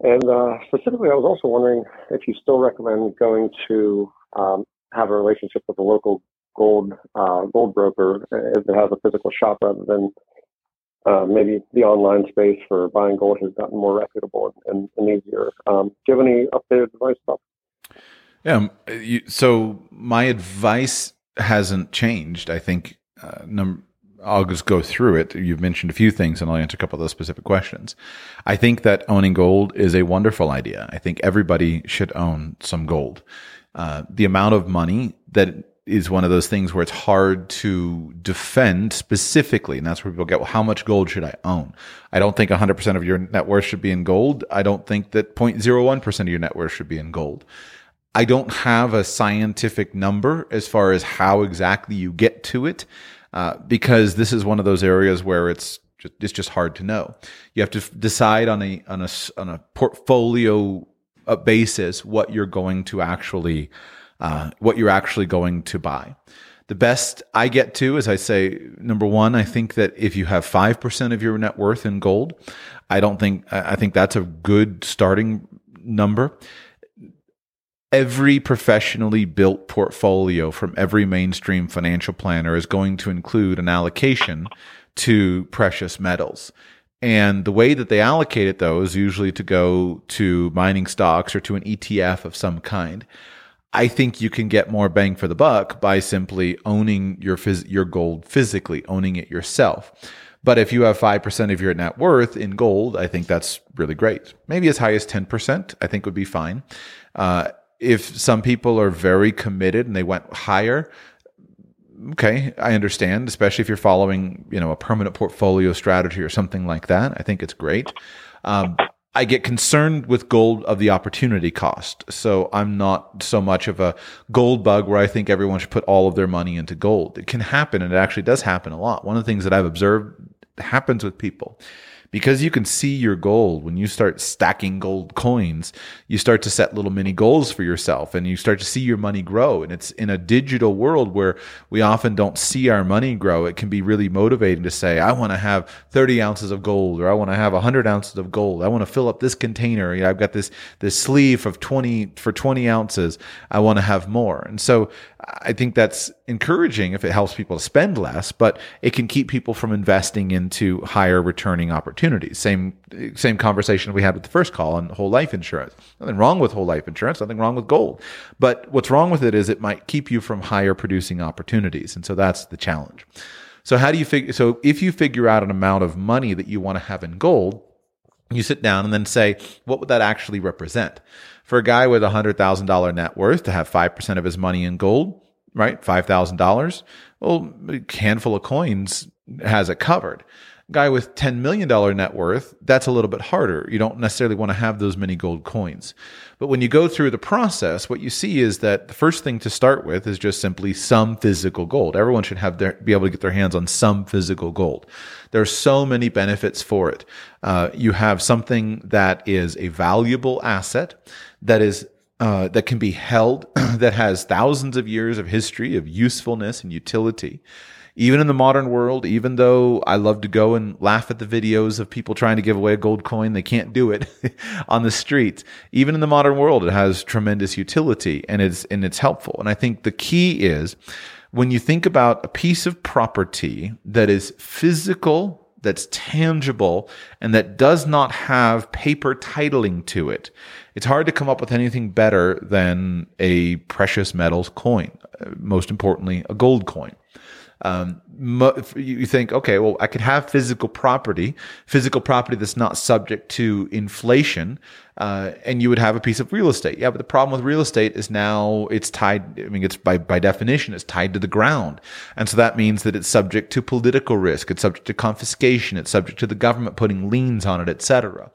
And uh, specifically, I was also wondering if you still recommend going to um, have a relationship with a local gold uh, gold broker if it has a physical shop rather than uh, maybe the online space for buying gold has gotten more reputable and, and easier. Um, do you have any updated advice about? Yeah, um, you, so my advice hasn't changed. I think uh, number I'll just go through it. You've mentioned a few things and I'll answer a couple of those specific questions. I think that owning gold is a wonderful idea. I think everybody should own some gold. Uh, the amount of money that is one of those things where it's hard to defend specifically. And that's where people get, well, how much gold should I own? I don't think 100% of your net worth should be in gold. I don't think that 0.01% of your net worth should be in gold. I don't have a scientific number as far as how exactly you get to it. Uh, because this is one of those areas where it's just, it's just hard to know. You have to f- decide on a on a on a portfolio uh, basis what you're going to actually uh, what you're actually going to buy. The best I get to is I say number one, I think that if you have five percent of your net worth in gold, I don't think I think that's a good starting number every professionally built portfolio from every mainstream financial planner is going to include an allocation to precious metals. And the way that they allocate it, though, is usually to go to mining stocks or to an ETF of some kind. I think you can get more bang for the buck by simply owning your phys- your gold physically, owning it yourself. But if you have 5% of your net worth in gold, I think that's really great. Maybe as high as 10%, I think would be fine. Uh, if some people are very committed and they went higher, okay, I understand, especially if you're following, you know, a permanent portfolio strategy or something like that. I think it's great. Um, I get concerned with gold of the opportunity cost. So I'm not so much of a gold bug where I think everyone should put all of their money into gold. It can happen and it actually does happen a lot. One of the things that I've observed happens with people because you can see your gold when you start stacking gold coins you start to set little mini goals for yourself and you start to see your money grow. And it's in a digital world where we often don't see our money grow. It can be really motivating to say i want to have 30 ounces of gold or i want to have 100 ounces of gold. I want to fill up this container. You know, i've got this this sleeve of 20 for 20 ounces. I want to have more. And so i think that's encouraging if it helps people to spend less but it can keep people from investing into higher returning opportunities. Same same conversation we had with the first call on whole life insurance. Nothing wrong with whole life insurance. Nothing wrong with gold. But what's wrong with it is it might keep you from higher producing opportunities, and so that's the challenge. So how do you figure? So if you figure out an amount of money that you want to have in gold, you sit down and then say, what would that actually represent? For a guy with a $100,000 net worth to have 5% of his money in gold, right? $5,000. Well, a handful of coins has it covered guy with $10 million net worth, that's a little bit harder. You don't necessarily want to have those many gold coins. But when you go through the process, what you see is that the first thing to start with is just simply some physical gold. Everyone should have their, be able to get their hands on some physical gold. There are so many benefits for it. Uh, you have something that is a valuable asset that is uh, that can be held, that has thousands of years of history of usefulness and utility even in the modern world, even though I love to go and laugh at the videos of people trying to give away a gold coin, they can't do it on the street. Even in the modern world, it has tremendous utility and it's and it's helpful. And I think the key is when you think about a piece of property that is physical, that's tangible, and that does not have paper titling to it, it's hard to come up with anything better than a precious metals coin. Uh, most importantly, a gold coin. Um, you think, okay, well, I could have physical property, physical property that's not subject to inflation, uh, and you would have a piece of real estate. Yeah, but the problem with real estate is now it's tied. I mean, it's by by definition, it's tied to the ground, and so that means that it's subject to political risk. It's subject to confiscation. It's subject to the government putting liens on it, etc.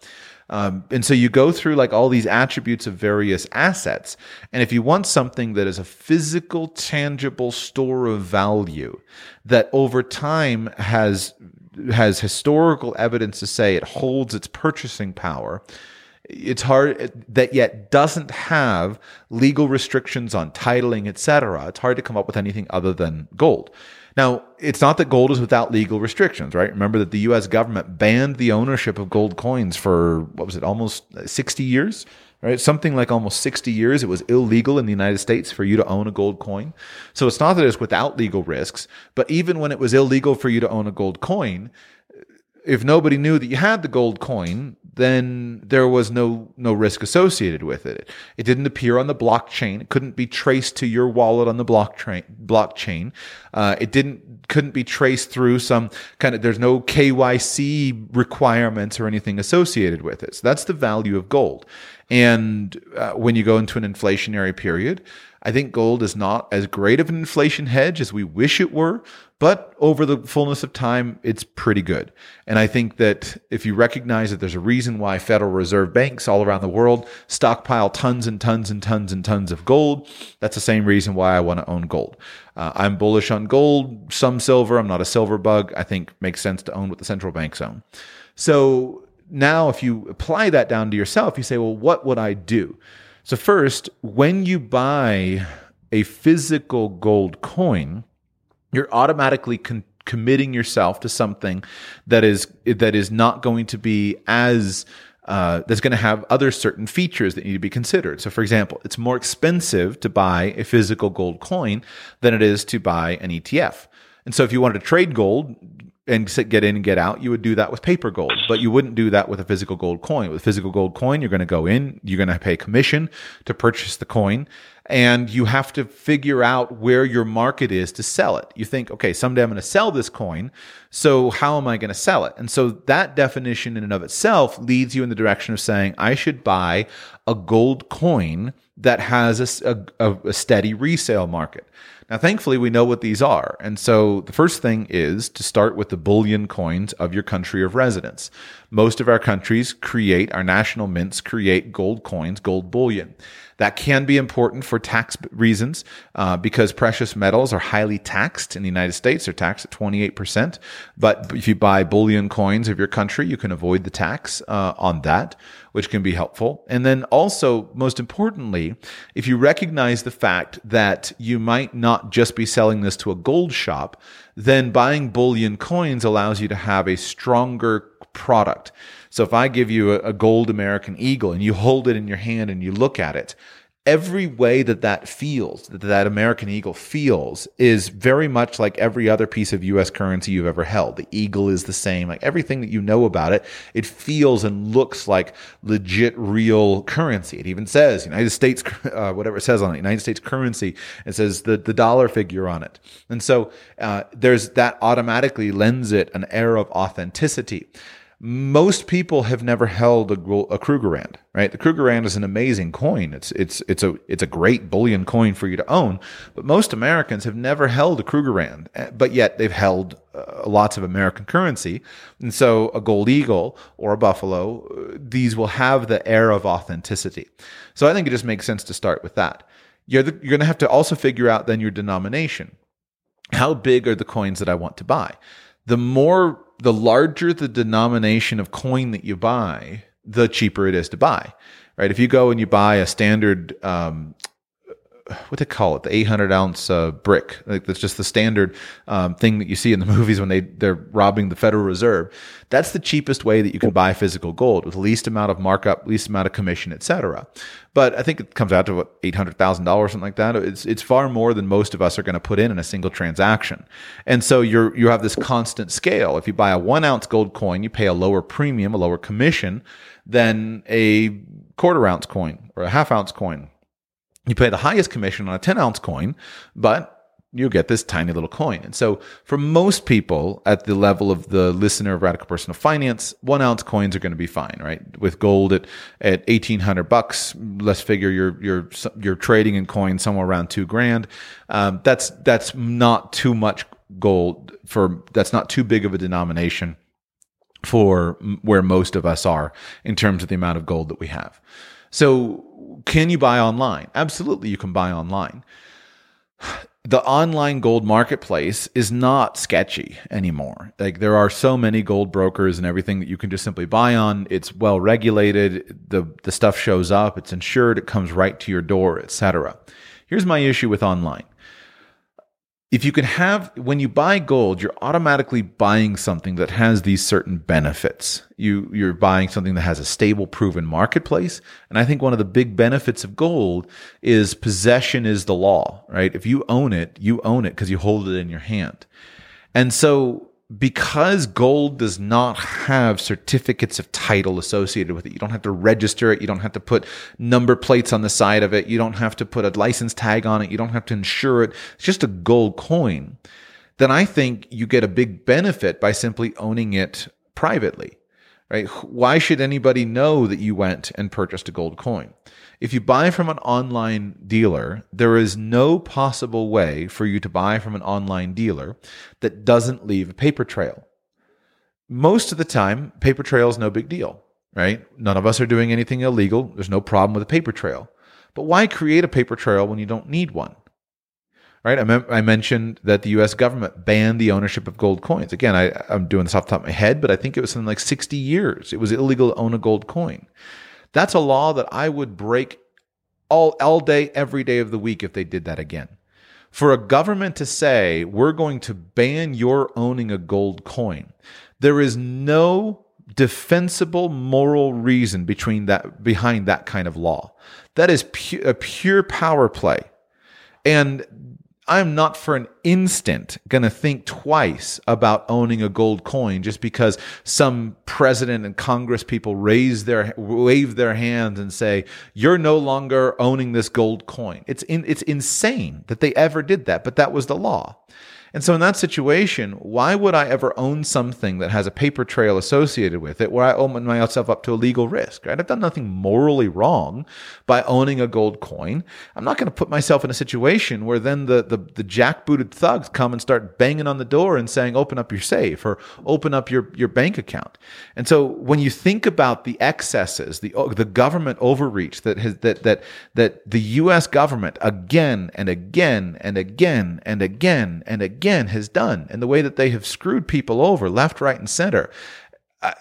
Um, and so you go through like all these attributes of various assets. And if you want something that is a physical, tangible store of value that over time has has historical evidence to say it holds its purchasing power, it's hard that yet doesn't have legal restrictions on titling, etc. It's hard to come up with anything other than gold. Now, it's not that gold is without legal restrictions, right? Remember that the US government banned the ownership of gold coins for, what was it, almost 60 years, right? Something like almost 60 years. It was illegal in the United States for you to own a gold coin. So it's not that it's without legal risks, but even when it was illegal for you to own a gold coin, if nobody knew that you had the gold coin, then there was no no risk associated with it. It didn't appear on the blockchain. It couldn't be traced to your wallet on the blockchain. Blockchain. Uh, it didn't couldn't be traced through some kind of. There's no KYC requirements or anything associated with it. So that's the value of gold. And uh, when you go into an inflationary period, I think gold is not as great of an inflation hedge as we wish it were, but over the fullness of time, it's pretty good. And I think that if you recognize that there's a reason why Federal Reserve banks all around the world stockpile tons and tons and tons and tons of gold, that's the same reason why I want to own gold. Uh, I'm bullish on gold, some silver. I'm not a silver bug. I think makes sense to own what the central banks own. So now, if you apply that down to yourself, you say, well, what would I do? So, first, when you buy a physical gold coin, you're automatically con- committing yourself to something that is that is not going to be as uh, that's going to have other certain features that need to be considered. So, for example, it's more expensive to buy a physical gold coin than it is to buy an ETF. And so, if you wanted to trade gold, and get in and get out, you would do that with paper gold, but you wouldn't do that with a physical gold coin. With physical gold coin, you're going to go in, you're going to pay commission to purchase the coin, and you have to figure out where your market is to sell it. You think, okay, someday I'm going to sell this coin, so how am I going to sell it? And so that definition in and of itself leads you in the direction of saying, I should buy a gold coin that has a, a, a steady resale market. Now, thankfully, we know what these are. And so the first thing is to start with the bullion coins of your country of residence. Most of our countries create, our national mints create gold coins, gold bullion. That can be important for tax reasons uh, because precious metals are highly taxed in the United States. They're taxed at 28%. But if you buy bullion coins of your country, you can avoid the tax uh, on that, which can be helpful. And then also, most importantly, if you recognize the fact that you might not just be selling this to a gold shop, then buying bullion coins allows you to have a stronger product. So if I give you a, a gold American Eagle and you hold it in your hand and you look at it, every way that that feels, that that American Eagle feels, is very much like every other piece of U.S. currency you've ever held. The Eagle is the same, like everything that you know about it, it feels and looks like legit, real currency. It even says United States, uh, whatever it says on it, United States currency. It says the the dollar figure on it, and so uh, there's that automatically lends it an air of authenticity. Most people have never held a, a Krugerrand, right? The Krugerrand is an amazing coin. It's it's it's a it's a great bullion coin for you to own, but most Americans have never held a Krugerrand, eh, but yet they've held uh, lots of American currency, and so a gold eagle or a buffalo, uh, these will have the air of authenticity. So I think it just makes sense to start with that. You're the, you're going to have to also figure out then your denomination. How big are the coins that I want to buy? The more the larger the denomination of coin that you buy, the cheaper it is to buy. Right? If you go and you buy a standard um, what they call it, the 800 ounce uh, brick. Like that's just the standard um, thing that you see in the movies when they they're robbing the Federal Reserve. That's the cheapest way that you can buy physical gold with the least amount of markup, least amount of commission, etc. But I think it comes out to what eight hundred thousand dollars, something like that. It's it's far more than most of us are going to put in in a single transaction. And so you're you have this constant scale. If you buy a one ounce gold coin, you pay a lower premium, a lower commission than a quarter ounce coin or a half ounce coin you pay the highest commission on a 10 ounce coin, but you get this tiny little coin. And so for most people at the level of the listener of Radical Personal Finance, one ounce coins are going to be fine, right? With gold at, at 1800 bucks, let's figure you're, you're, you're trading in coins somewhere around two grand. Um, that's, that's not too much gold for, that's not too big of a denomination for where most of us are in terms of the amount of gold that we have. So can you buy online? Absolutely, you can buy online. The online gold marketplace is not sketchy anymore. Like there are so many gold brokers and everything that you can just simply buy on. It's well regulated. The the stuff shows up. It's insured. It comes right to your door, etc. Here's my issue with online if you can have when you buy gold you're automatically buying something that has these certain benefits. You you're buying something that has a stable proven marketplace. And i think one of the big benefits of gold is possession is the law right? If you own it you own it because you hold it in your hand. And so because gold does not have certificates of title associated with it, you don't have to register it. You don't have to put number plates on the side of it. You don't have to put a license tag on it. You don't have to insure it. It's just a gold coin. Then I think you get a big benefit by simply owning it privately, right? Why should anybody know that you went and purchased a gold coin? If you buy from an online dealer, there is no possible way for you to buy from an online dealer that doesn't leave a paper trail. Most of the time, paper trail is no big deal, right? None of us are doing anything illegal. There's no problem with a paper trail. But why create a paper trail when you don't need one? Right? I, I mentioned that the US government banned the ownership of gold coins. Again, I, I'm doing this off the top of my head, but I think it was something like 60 years. It was illegal to own a gold coin. That's a law that I would break all, all day, every day of the week if they did that again. For a government to say, we're going to ban your owning a gold coin, there is no defensible moral reason between that, behind that kind of law. That is pu- a pure power play. And I'm not for an instant going to think twice about owning a gold coin just because some president and congress people raise their wave their hands and say you're no longer owning this gold coin. It's in, it's insane that they ever did that, but that was the law. And so in that situation, why would I ever own something that has a paper trail associated with it where I open myself up to a legal risk, right? I've done nothing morally wrong by owning a gold coin. I'm not going to put myself in a situation where then the, the, the jackbooted thugs come and start banging on the door and saying, open up your safe or open up your, your bank account. And so when you think about the excesses, the, oh, the government overreach that has, that, that, that the U.S. government again and again and again and again and again again has done and the way that they have screwed people over left, right, and center.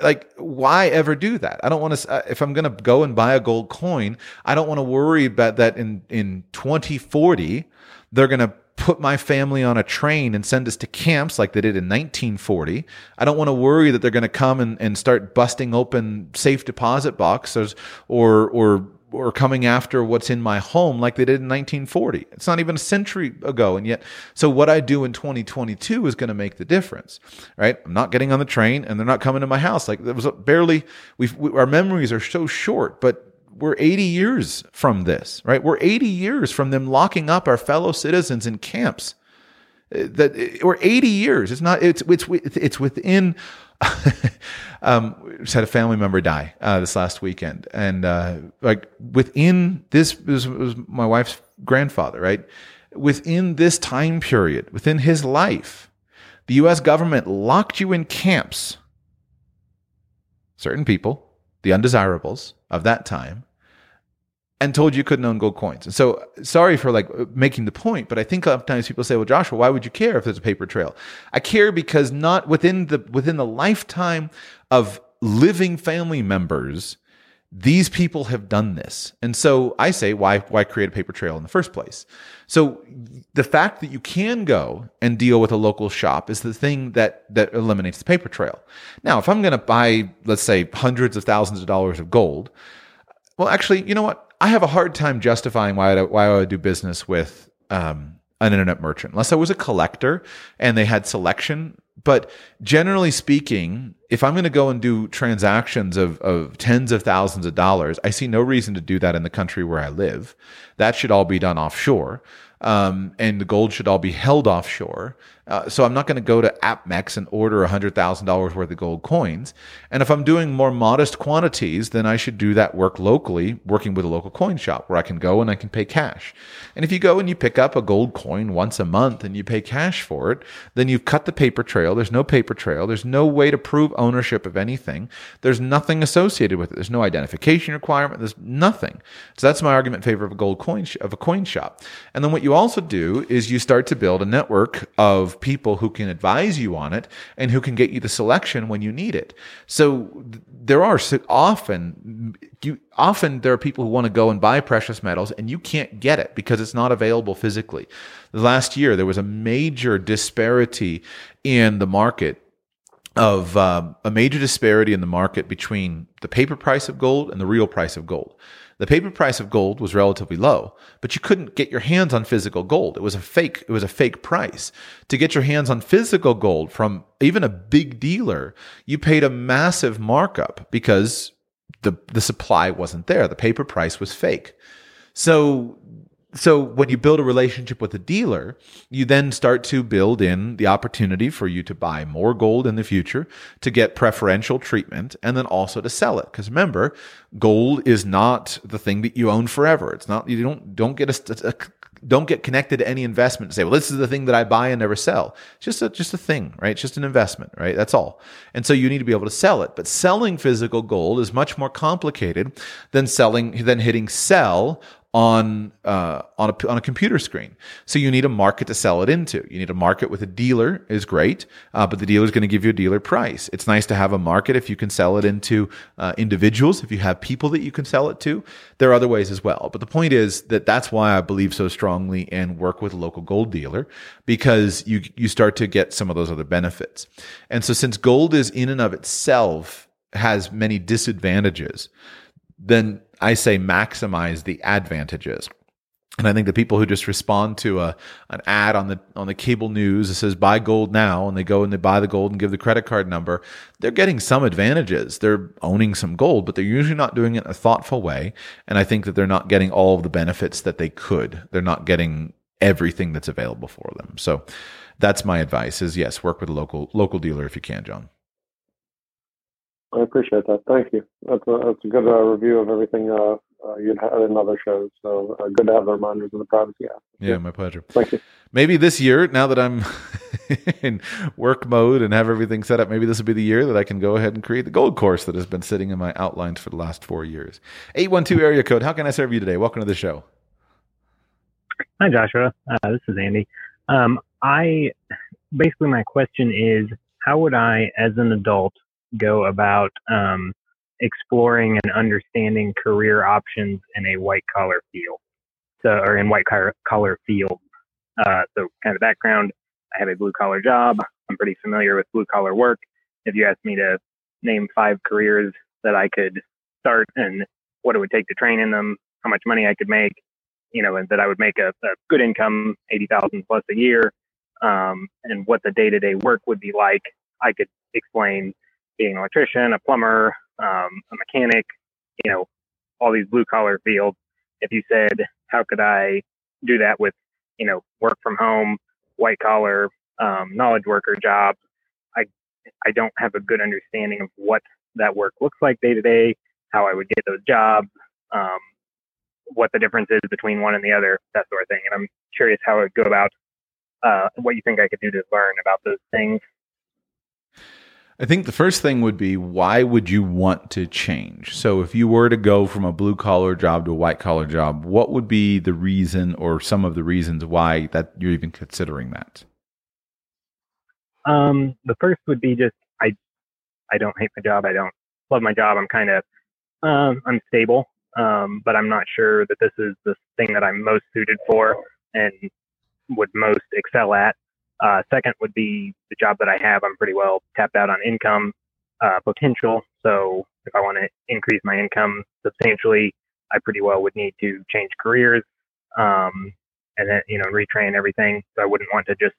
Like, why ever do that? I don't want to, uh, if I'm going to go and buy a gold coin, I don't want to worry about that in, in 2040, they're going to put my family on a train and send us to camps like they did in 1940. I don't want to worry that they're going to come and, and start busting open safe deposit boxes or, or or coming after what's in my home like they did in 1940. It's not even a century ago. And yet, so what I do in 2022 is going to make the difference, right? I'm not getting on the train and they're not coming to my house. Like there was barely, we've, we, our memories are so short, but we're 80 years from this, right? We're 80 years from them locking up our fellow citizens in camps that or 80 years. It's not. It's it's it's within. um, just had a family member die uh, this last weekend, and uh, like within this was, was my wife's grandfather, right? Within this time period, within his life, the U.S. government locked you in camps. Certain people, the undesirables of that time, and told you couldn't own gold coins. And so, sorry for like making the point, but I think sometimes people say, "Well, Joshua, why would you care if there's a paper trail?" I care because not within the within the lifetime of living family members, these people have done this. And so I say, why why create a paper trail in the first place? So the fact that you can go and deal with a local shop is the thing that that eliminates the paper trail. Now, if I'm going to buy, let's say, hundreds of thousands of dollars of gold, well, actually, you know what? I have a hard time justifying why I, why I would do business with um, an internet merchant unless I was a collector and they had selection. But generally speaking, if I'm going to go and do transactions of, of tens of thousands of dollars, I see no reason to do that in the country where I live. That should all be done offshore um, and the gold should all be held offshore. Uh, so I'm not going to go to APMEX and order $100,000 worth of gold coins. And if I'm doing more modest quantities, then I should do that work locally, working with a local coin shop where I can go and I can pay cash. And if you go and you pick up a gold coin once a month and you pay cash for it, then you've cut the paper trail. There's no paper trail. There's no way to prove ownership of anything. There's nothing associated with it. There's no identification requirement. There's nothing. So that's my argument in favor of a gold coin sh- of a coin shop. And then what you also do is you start to build a network of people who can advise you on it and who can get you the selection when you need it. So there are often you often there are people who want to go and buy precious metals and you can't get it because it's not available physically. Last year there was a major disparity in the market of um, a major disparity in the market between the paper price of gold and the real price of gold. The paper price of gold was relatively low, but you couldn't get your hands on physical gold. It was a fake, it was a fake price. To get your hands on physical gold from even a big dealer, you paid a massive markup because the the supply wasn't there. The paper price was fake. So so when you build a relationship with a dealer, you then start to build in the opportunity for you to buy more gold in the future, to get preferential treatment, and then also to sell it. Because remember, gold is not the thing that you own forever. It's not you don't don't get a, a don't get connected to any investment and say, well, this is the thing that I buy and never sell. It's just a, just a thing, right? It's just an investment, right? That's all. And so you need to be able to sell it. But selling physical gold is much more complicated than selling, than hitting sell on uh, on a on a computer screen. So you need a market to sell it into. You need a market with a dealer is great, uh, but the dealer is going to give you a dealer price. It's nice to have a market if you can sell it into uh, individuals. If you have people that you can sell it to, there are other ways as well. But the point is that that's why I believe so strongly and work with a local gold dealer because you you start to get some of those other benefits. And so since gold is in and of itself has many disadvantages, then I say maximize the advantages. And I think the people who just respond to a an ad on the on the cable news that says buy gold now and they go and they buy the gold and give the credit card number, they're getting some advantages. They're owning some gold, but they're usually not doing it in a thoughtful way. And I think that they're not getting all of the benefits that they could. They're not getting everything that's available for them. So that's my advice is yes, work with a local local dealer if you can, John. I appreciate that. Thank you. That's a, that's a good uh, review of everything uh, uh, you'd had in other shows. So uh, good to have the reminders of the privacy act. Yeah, my pleasure. Thank you. Maybe this year, now that I'm in work mode and have everything set up, maybe this will be the year that I can go ahead and create the gold course that has been sitting in my outlines for the last four years. 812 area code. How can I serve you today? Welcome to the show. Hi, Joshua. Uh, this is Andy. Um, I basically my question is, how would I, as an adult, go about um, exploring and understanding career options in a white collar field, so or in white collar field. Uh, so, kind of background: I have a blue collar job. I'm pretty familiar with blue collar work. If you ask me to name five careers that I could start and what it would take to train in them, how much money I could make, you know, and that I would make a, a good income, eighty thousand plus a year, um, and what the day to day work would be like, I could explain being an electrician, a plumber, um, a mechanic, you know, all these blue collar fields. If you said, how could I do that with, you know, work from home, white collar um, knowledge worker job, I I don't have a good understanding of what that work looks like day to day, how I would get those jobs, um, what the difference is between one and the other, that sort of thing. And I'm curious how I would go about uh, what you think I could do to learn about those things. I think the first thing would be why would you want to change? So if you were to go from a blue collar job to a white collar job, what would be the reason or some of the reasons why that you're even considering that? Um, the first would be just I I don't hate my job. I don't love my job. I'm kind of um, unstable, um, but I'm not sure that this is the thing that I'm most suited for and would most excel at. Uh, second would be the job that I have. I'm pretty well tapped out on income uh, potential. So if I want to increase my income substantially, I pretty well would need to change careers um, and then you know retrain everything. So I wouldn't want to just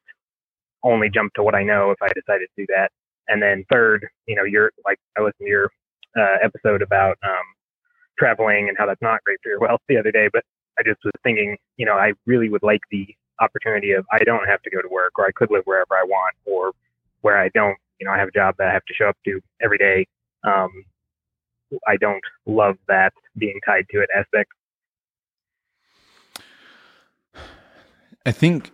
only jump to what I know if I decided to do that. And then third, you know, you're like I listened to your uh, episode about um, traveling and how that's not great for your wealth the other day, but I just was thinking, you know, I really would like the opportunity of I don't have to go to work or I could live wherever I want or where I don't, you know, I have a job that I have to show up to every day. Um, I don't love that being tied to it aspect. I think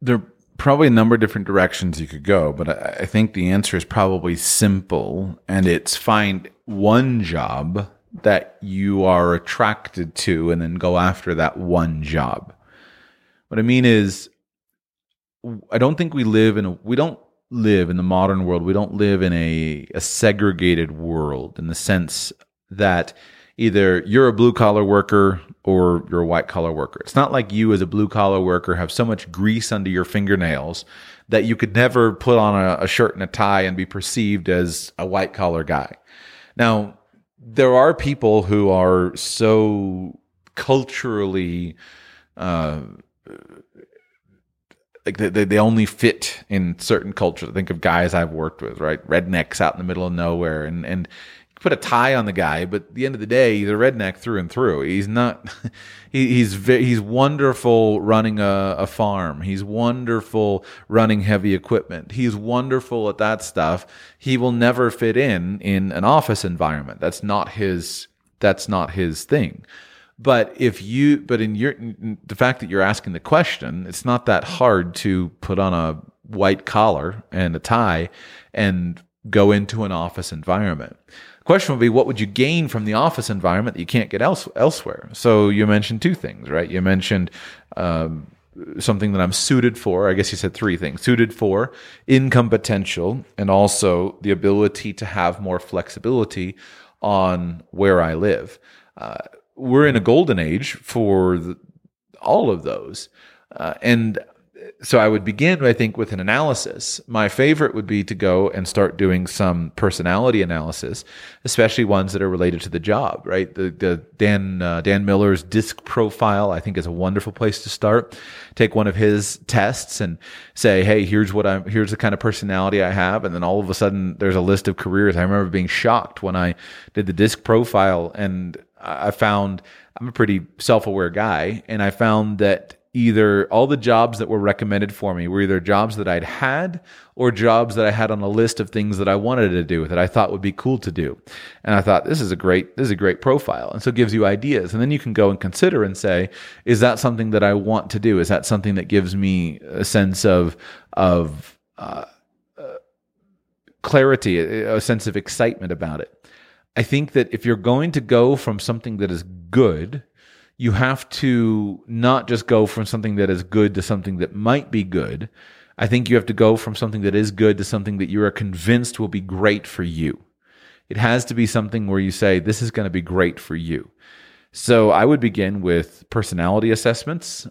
there are probably a number of different directions you could go, but I, I think the answer is probably simple and it's find one job that you are attracted to and then go after that one job. What I mean is, I don't think we live in a, we don't live in the modern world. We don't live in a, a segregated world in the sense that either you're a blue collar worker or you're a white collar worker. It's not like you as a blue collar worker have so much grease under your fingernails that you could never put on a, a shirt and a tie and be perceived as a white collar guy. Now, there are people who are so culturally uh, like they, they only fit in certain cultures. Think of guys I've worked with, right? Rednecks out in the middle of nowhere, and and put a tie on the guy, but at the end of the day, he's a redneck through and through. He's not. He, he's he's wonderful running a, a farm. He's wonderful running heavy equipment. He's wonderful at that stuff. He will never fit in in an office environment. That's not his. That's not his thing. But if you, but in your, the fact that you're asking the question, it's not that hard to put on a white collar and a tie and go into an office environment. The question would be, what would you gain from the office environment that you can't get else, elsewhere? So you mentioned two things, right? You mentioned, um, something that I'm suited for. I guess you said three things suited for income potential and also the ability to have more flexibility on where I live. Uh, we're in a golden age for the, all of those. Uh, and so I would begin, I think, with an analysis. My favorite would be to go and start doing some personality analysis, especially ones that are related to the job. Right, the, the Dan uh, Dan Miller's disc profile, I think, is a wonderful place to start. Take one of his tests and say, "Hey, here's what I'm. Here's the kind of personality I have," and then all of a sudden, there's a list of careers. I remember being shocked when I did the disc profile, and I found I'm a pretty self-aware guy, and I found that either all the jobs that were recommended for me were either jobs that I'd had or jobs that I had on a list of things that I wanted to do that I thought would be cool to do. And I thought this is a great this is a great profile. And so it gives you ideas. And then you can go and consider and say, is that something that I want to do? Is that something that gives me a sense of of uh, uh, clarity, a sense of excitement about it? I think that if you're going to go from something that is good you have to not just go from something that is good to something that might be good. I think you have to go from something that is good to something that you are convinced will be great for you. It has to be something where you say, this is going to be great for you. So I would begin with personality assessments.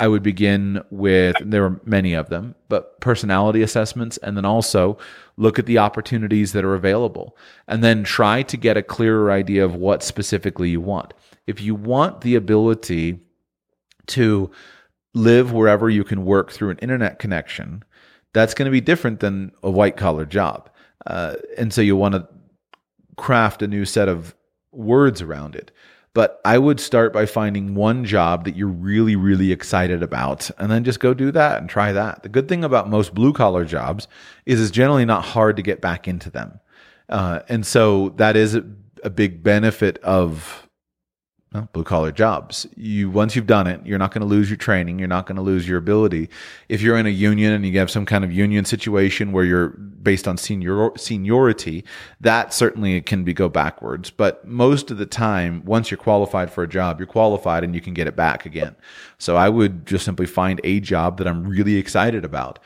I would begin with, there are many of them, but personality assessments, and then also look at the opportunities that are available, and then try to get a clearer idea of what specifically you want if you want the ability to live wherever you can work through an internet connection, that's going to be different than a white collar job. Uh, and so you want to craft a new set of words around it. But I would start by finding one job that you're really, really excited about and then just go do that and try that. The good thing about most blue collar jobs is it's generally not hard to get back into them. Uh, and so that is a, a big benefit of blue collar jobs. You once you've done it, you're not going to lose your training. You're not going to lose your ability. If you're in a union and you have some kind of union situation where you're based on senior seniority, that certainly can be go backwards. But most of the time, once you're qualified for a job, you're qualified and you can get it back again. So I would just simply find a job that I'm really excited about,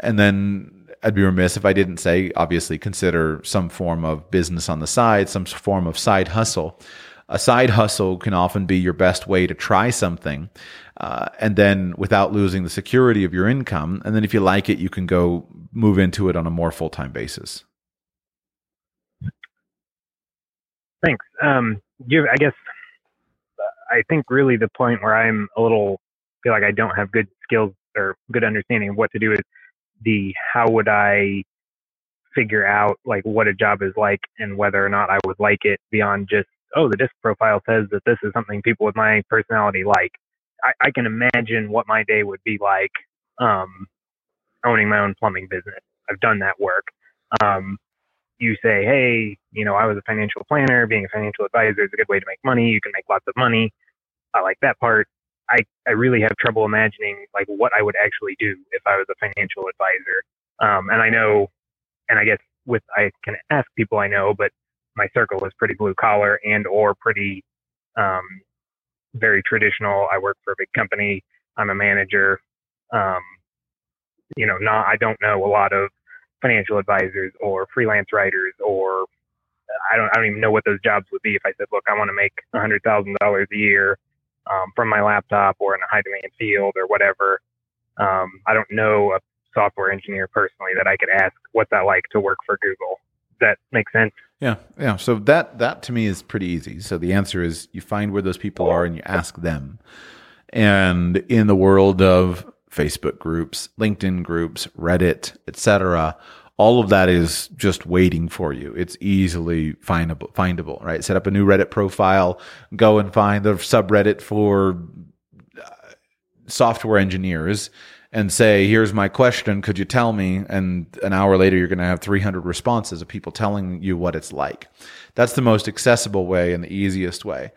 and then I'd be remiss if I didn't say, obviously, consider some form of business on the side, some form of side hustle a side hustle can often be your best way to try something. Uh, and then without losing the security of your income. And then if you like it, you can go move into it on a more full time basis. Thanks. Um, you, I guess, I think really the point where I'm a little feel like I don't have good skills or good understanding of what to do is the how would I figure out like what a job is like and whether or not I would like it beyond just oh, the disc profile says that this is something people with my personality like. I, I can imagine what my day would be like um, owning my own plumbing business. I've done that work. Um, you say, hey, you know, I was a financial planner. Being a financial advisor is a good way to make money. You can make lots of money. I like that part. I, I really have trouble imagining like what I would actually do if I was a financial advisor. Um, and I know, and I guess with I can ask people I know, but my circle is pretty blue collar and or pretty um, very traditional. I work for a big company. I'm a manager. Um, you know, not I don't know a lot of financial advisors or freelance writers or I don't I don't even know what those jobs would be if I said, look, I want to make a hundred thousand dollars a year um, from my laptop or in a high demand field or whatever. Um, I don't know a software engineer personally that I could ask what's that like to work for Google. Does that make sense? Yeah, yeah. So that that to me is pretty easy. So the answer is you find where those people are and you ask them. And in the world of Facebook groups, LinkedIn groups, Reddit, etc., all of that is just waiting for you. It's easily findable, findable, right? Set up a new Reddit profile, go and find the subreddit for uh, software engineers and say, here's my question. Could you tell me? And an hour later, you're going to have 300 responses of people telling you what it's like. That's the most accessible way and the easiest way.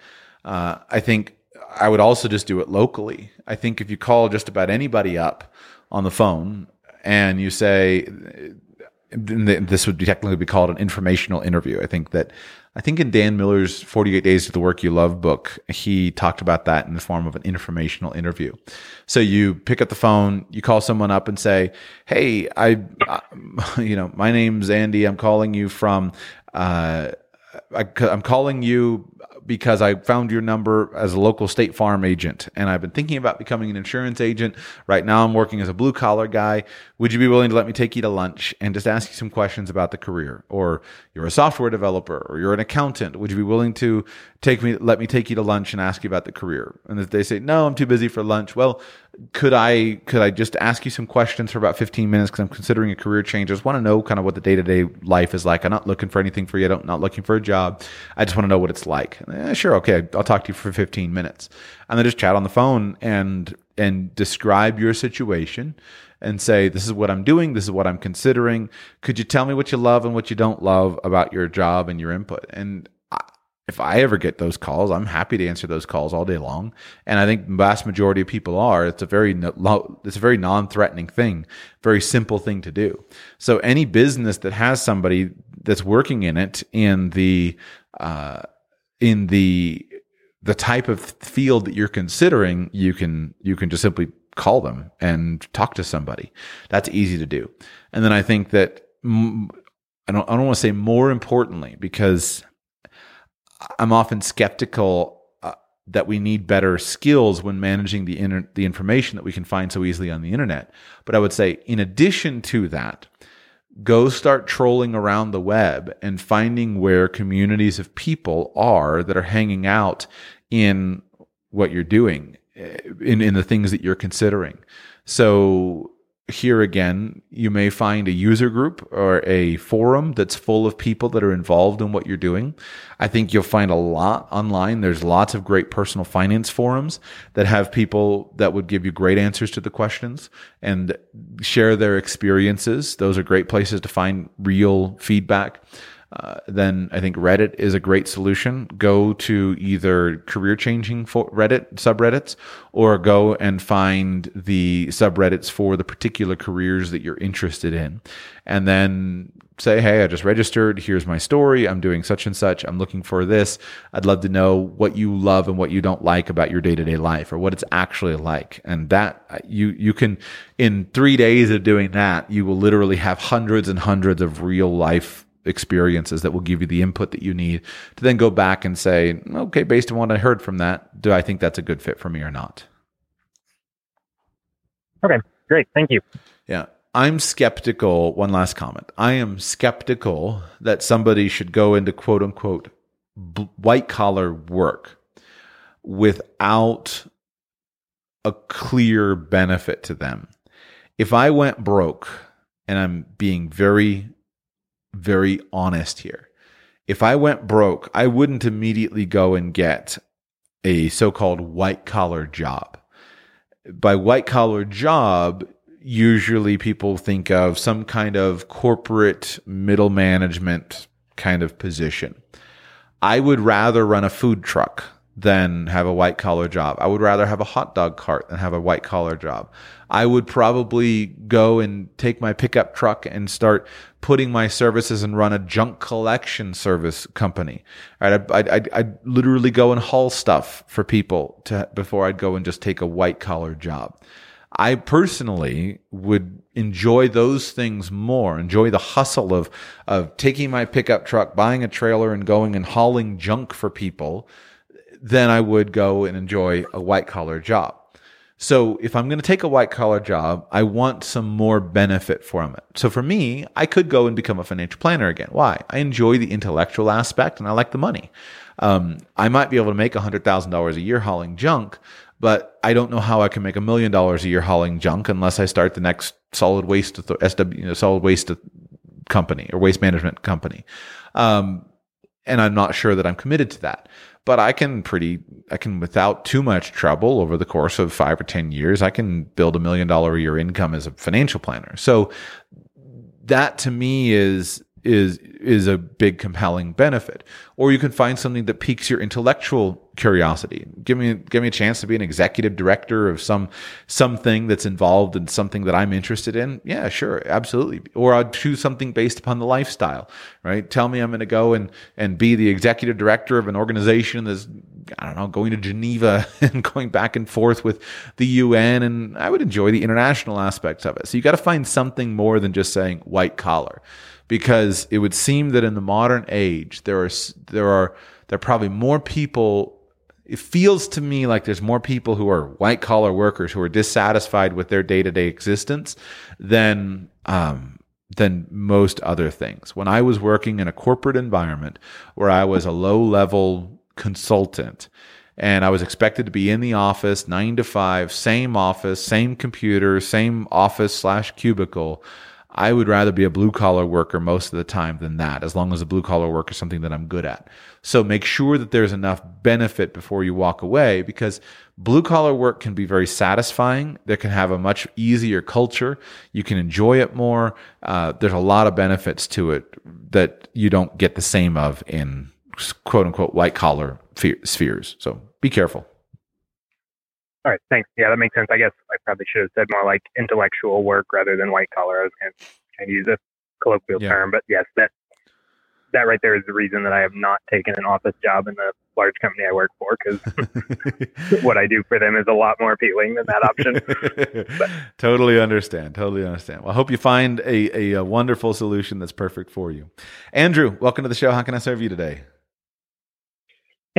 Uh, I think I would also just do it locally. I think if you call just about anybody up on the phone and you say, this would technically be called an informational interview. I think that I think in Dan Miller's 48 Days to the Work You Love book, he talked about that in the form of an informational interview. So you pick up the phone, you call someone up and say, Hey, I, you know, my name's Andy. I'm calling you from, uh, I, I'm calling you because I found your number as a local State Farm agent and I've been thinking about becoming an insurance agent. Right now, I'm working as a blue collar guy. Would you be willing to let me take you to lunch and just ask you some questions about the career? Or you're a software developer or you're an accountant. Would you be willing to take me, let me take you to lunch and ask you about the career? And if they say, no, I'm too busy for lunch. Well, could I could I just ask you some questions for about 15 minutes because I'm considering a career change. I just want to know kind of what the day to day life is like. I'm not looking for anything for you. I'm not looking for a job. I just want to know what it's like. Eh, sure, okay, I'll talk to you for 15 minutes, and then just chat on the phone and and describe your situation and say this is what I'm doing. This is what I'm considering. Could you tell me what you love and what you don't love about your job and your input? And if I ever get those calls, I'm happy to answer those calls all day long. And I think the vast majority of people are. It's a very it's a very non-threatening thing, very simple thing to do. So any business that has somebody that's working in it in the uh, in the the type of field that you're considering, you can you can just simply call them and talk to somebody. That's easy to do. And then I think that I don't I don't want to say more importantly because I'm often skeptical uh, that we need better skills when managing the inter- the information that we can find so easily on the internet. But I would say, in addition to that, go start trolling around the web and finding where communities of people are that are hanging out in what you're doing, eh, in in the things that you're considering. So here again, you may find a user group or a forum that's full of people that are involved in what you're doing. I think you'll find a lot online. There's lots of great personal finance forums that have people that would give you great answers to the questions and share their experiences. Those are great places to find real feedback uh, then I think Reddit is a great solution. Go to either career changing Reddit subreddits or go and find the subreddits for the particular careers that you're interested in. And then say, Hey, I just registered. Here's my story. I'm doing such and such. I'm looking for this. I'd love to know what you love and what you don't like about your day to day life or what it's actually like. And that uh, you, you can, in three days of doing that, you will literally have hundreds and hundreds of real life experiences that will give you the input that you need to then go back and say, okay, based on what I heard from that, do I think that's a good fit for me or not? Okay, great. Thank you. Yeah. I'm skeptical. One last comment. I am skeptical that somebody should go into quote unquote white collar work without a clear benefit to them. If I went broke, and I'm being very very honest here. If I went broke, I wouldn't immediately go and get a so called white collar job. By white collar job, usually people think of some kind of corporate middle management kind of position. I would rather run a food truck than have a white collar job. I would rather have a hot dog cart than have a white collar job. I would probably go and take my pickup truck and start putting my services and run a junk collection service company. Right? I'd, I'd, I'd literally go and haul stuff for people to, before I'd go and just take a white collar job. I personally would enjoy those things more, enjoy the hustle of, of taking my pickup truck, buying a trailer and going and hauling junk for people then I would go and enjoy a white collar job. So if I'm going to take a white collar job, I want some more benefit from it. So for me, I could go and become a financial planner again. Why? I enjoy the intellectual aspect and I like the money. Um, I might be able to make $100,000 a year hauling junk, but I don't know how I can make a million dollars a year hauling junk unless I start the next solid waste SW, you know, solid waste company or waste management company. Um, and I'm not sure that I'm committed to that but I can pretty, I can without too much trouble over the course of five or 10 years, I can build a million dollar a year income as a financial planner. So that to me is, is is a big compelling benefit. Or you can find something that piques your intellectual curiosity. Give me give me a chance to be an executive director of some something that's involved in something that I'm interested in. Yeah, sure, absolutely. Or I'd choose something based upon the lifestyle, right? Tell me I'm going to go and and be the executive director of an organization that's I don't know, going to Geneva and going back and forth with the UN and I would enjoy the international aspects of it. So you got to find something more than just saying white collar because it would seem that in the modern age there are there are there are probably more people it feels to me like there's more people who are white collar workers who are dissatisfied with their day to day existence than um, than most other things. When I was working in a corporate environment where I was a low level consultant and I was expected to be in the office nine to five, same office, same computer, same office slash cubicle. I would rather be a blue collar worker most of the time than that, as long as a blue collar work is something that I'm good at. So make sure that there's enough benefit before you walk away because blue collar work can be very satisfying. There can have a much easier culture. You can enjoy it more. Uh, there's a lot of benefits to it that you don't get the same of in quote unquote white collar spheres. So be careful. All right, thanks. Yeah, that makes sense. I guess I probably should have said more like intellectual work rather than white collar. I was going to use a colloquial yeah. term, but yes, that that right there is the reason that I have not taken an office job in the large company I work for because what I do for them is a lot more appealing than that option. totally understand. Totally understand. Well, I hope you find a, a, a wonderful solution that's perfect for you. Andrew, welcome to the show. How can I serve you today?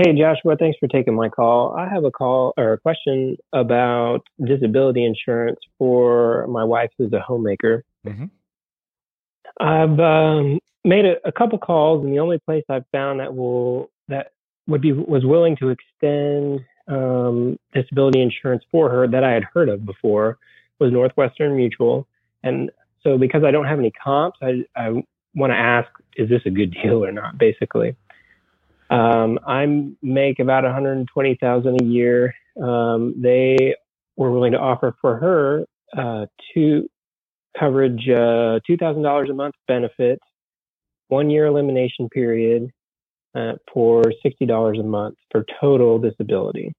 Hey, Joshua, thanks for taking my call. I have a call or a question about disability insurance for my wife who's a homemaker. Mm-hmm. I've um, made a, a, couple calls, and the only place I've found that will that would be was willing to extend um, disability insurance for her that I had heard of before was Northwestern Mutual. And so because I don't have any comps, I, I want to ask, is this a good deal or not, basically? Um, I make about 120,000 a year. Um, they were willing to offer for her uh, two coverage, uh, $2,000 a month benefit, one year elimination period uh, for $60 a month for total disability.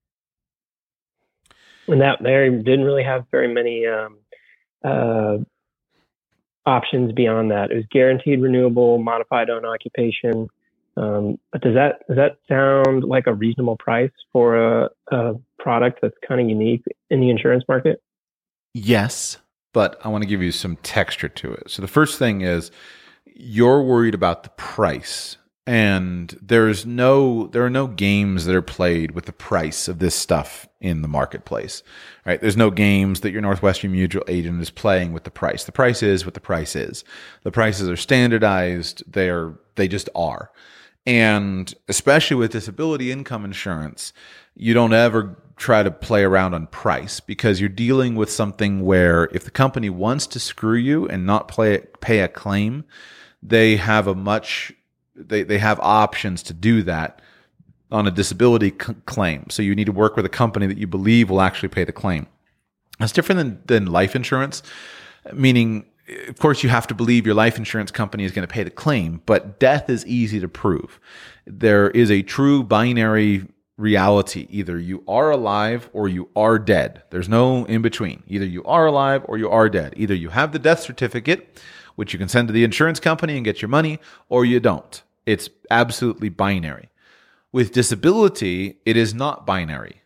And that they didn't really have very many um, uh, options beyond that. It was guaranteed renewable, modified own occupation. Um, but does that does that sound like a reasonable price for a, a product that's kind of unique in the insurance market? Yes, but I want to give you some texture to it. So the first thing is you're worried about the price and there's no there are no games that are played with the price of this stuff in the marketplace right? There's no games that your northwestern mutual agent is playing with the price. The price is what the price is. The prices are standardized. They are they just are and especially with disability income insurance you don't ever try to play around on price because you're dealing with something where if the company wants to screw you and not play, pay a claim they have a much they, they have options to do that on a disability c- claim. So you need to work with a company that you believe will actually pay the claim. That's different than, than life insurance, meaning, of course, you have to believe your life insurance company is going to pay the claim, but death is easy to prove. There is a true binary reality. Either you are alive or you are dead. There's no in between. Either you are alive or you are dead. Either you have the death certificate, which you can send to the insurance company and get your money, or you don't. It's absolutely binary. With disability, it is not binary.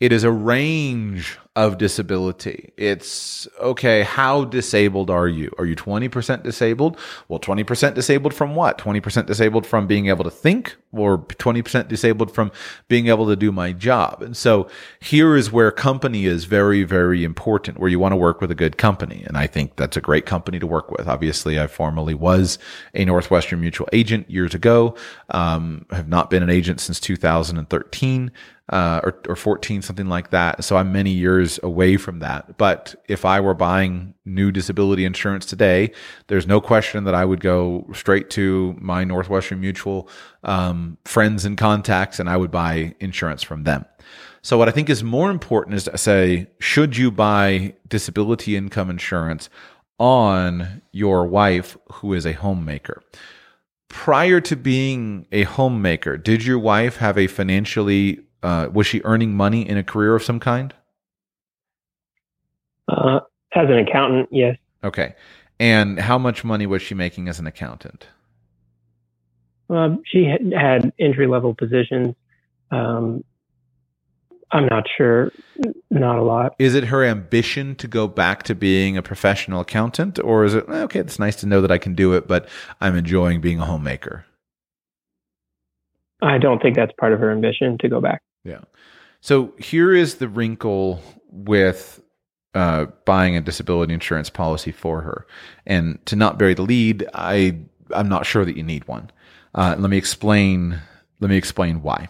It is a range of disability. It's okay, how disabled are you? Are you 20% disabled? Well, 20% disabled from what? 20% disabled from being able to think or 20% disabled from being able to do my job. And so here is where company is very, very important, where you want to work with a good company. And I think that's a great company to work with. Obviously, I formerly was a Northwestern Mutual agent years ago. Um, have not been an agent since 2013 uh, or, or 14, something like that. So I'm many years away from that. But if I were buying new disability insurance today, there's no question that I would go straight to my Northwestern Mutual um, friends and contacts and I would buy insurance from them. So what I think is more important is to say, should you buy disability income insurance on your wife who is a homemaker? Prior to being a homemaker, did your wife have a financially uh, was she earning money in a career of some kind? Uh, as an accountant, yes. Okay. And how much money was she making as an accountant? Um, she had, had entry level positions. Um, I'm not sure. Not a lot. Is it her ambition to go back to being a professional accountant, or is it okay? It's nice to know that I can do it, but I'm enjoying being a homemaker. I don't think that's part of her ambition to go back. Yeah. So here is the wrinkle with uh, buying a disability insurance policy for her. And to not bury the lead, I I'm not sure that you need one. Uh, let me explain. Let me explain why.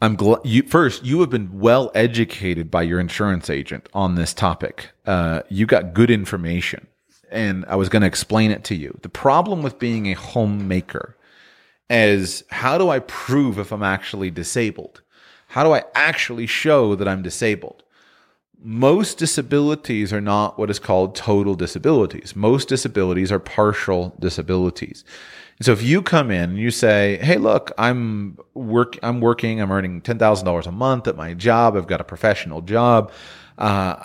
I'm glad you first. You have been well educated by your insurance agent on this topic. Uh, you got good information, and I was going to explain it to you. The problem with being a homemaker as how do I prove if I'm actually disabled? How do I actually show that I'm disabled? Most disabilities are not what is called total disabilities. Most disabilities are partial disabilities. And so if you come in and you say, "Hey, look, I'm work I'm working, I'm earning $10,000 a month at my job, I've got a professional job, uh,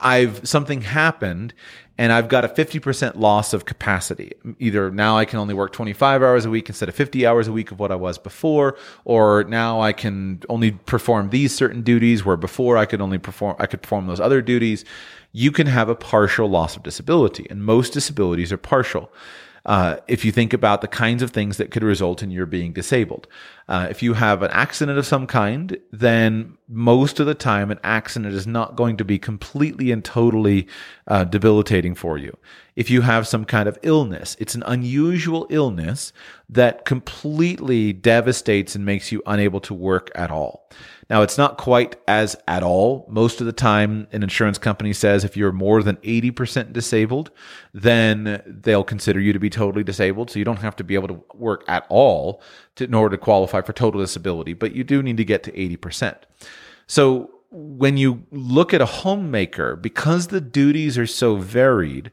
I've something happened and I've got a 50% loss of capacity. Either now I can only work 25 hours a week instead of 50 hours a week of what I was before, or now I can only perform these certain duties where before I could only perform, I could perform those other duties. You can have a partial loss of disability, and most disabilities are partial. Uh, if you think about the kinds of things that could result in your being disabled. Uh, if you have an accident of some kind, then most of the time, an accident is not going to be completely and totally uh, debilitating for you. If you have some kind of illness, it's an unusual illness that completely devastates and makes you unable to work at all. Now, it's not quite as at all. Most of the time, an insurance company says if you're more than 80% disabled, then they'll consider you to be totally disabled. So you don't have to be able to work at all to, in order to qualify for total disability, but you do need to get to 80%. So when you look at a homemaker, because the duties are so varied,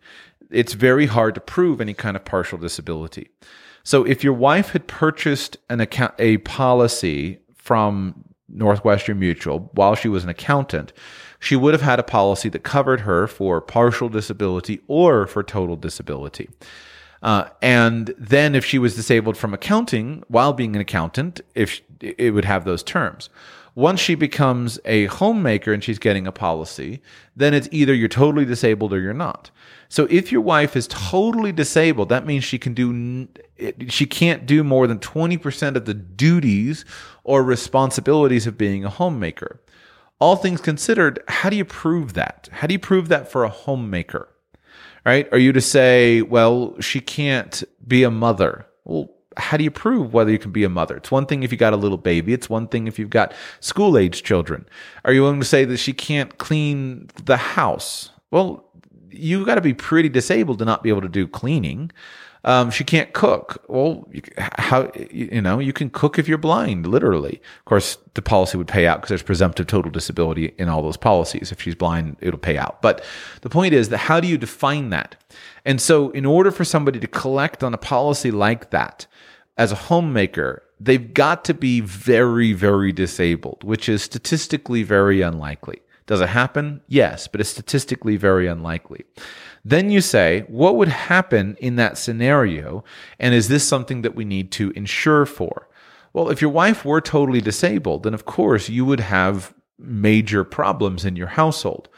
it's very hard to prove any kind of partial disability. So if your wife had purchased an account, a policy from Northwestern Mutual while she was an accountant, she would have had a policy that covered her for partial disability or for total disability. Uh, and then, if she was disabled from accounting while being an accountant, if it would have those terms. Once she becomes a homemaker and she's getting a policy, then it's either you're totally disabled or you're not. So if your wife is totally disabled, that means she can do she can't do more than 20% of the duties or responsibilities of being a homemaker. All things considered, how do you prove that? How do you prove that for a homemaker? Right? Are you to say, well, she can't be a mother? Well, how do you prove whether you can be a mother? It's one thing if you got a little baby. It's one thing if you've got school age children. Are you willing to say that she can't clean the house? Well, you got to be pretty disabled to not be able to do cleaning. Um, she can't cook. Well, how you know you can cook if you're blind, literally. Of course, the policy would pay out because there's presumptive total disability in all those policies. If she's blind, it'll pay out. But the point is that how do you define that? And so, in order for somebody to collect on a policy like that, as a homemaker, they've got to be very, very disabled, which is statistically very unlikely. Does it happen? Yes, but it's statistically very unlikely. Then you say, what would happen in that scenario? And is this something that we need to insure for? Well, if your wife were totally disabled, then of course you would have major problems in your household.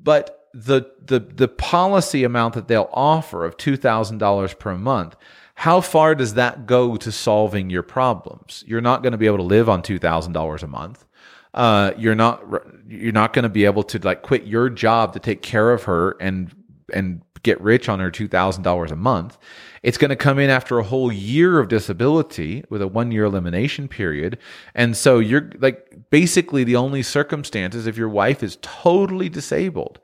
But the the the policy amount that they'll offer of $2,000 per month, how far does that go to solving your problems? You're not going to be able to live on $2,000 a month uh, you're not you're not going to be able to like quit your job to take care of her and and get rich on her two thousand dollars a month. It's going to come in after a whole year of disability with a one year elimination period, and so you're like basically the only circumstances if your wife is totally disabled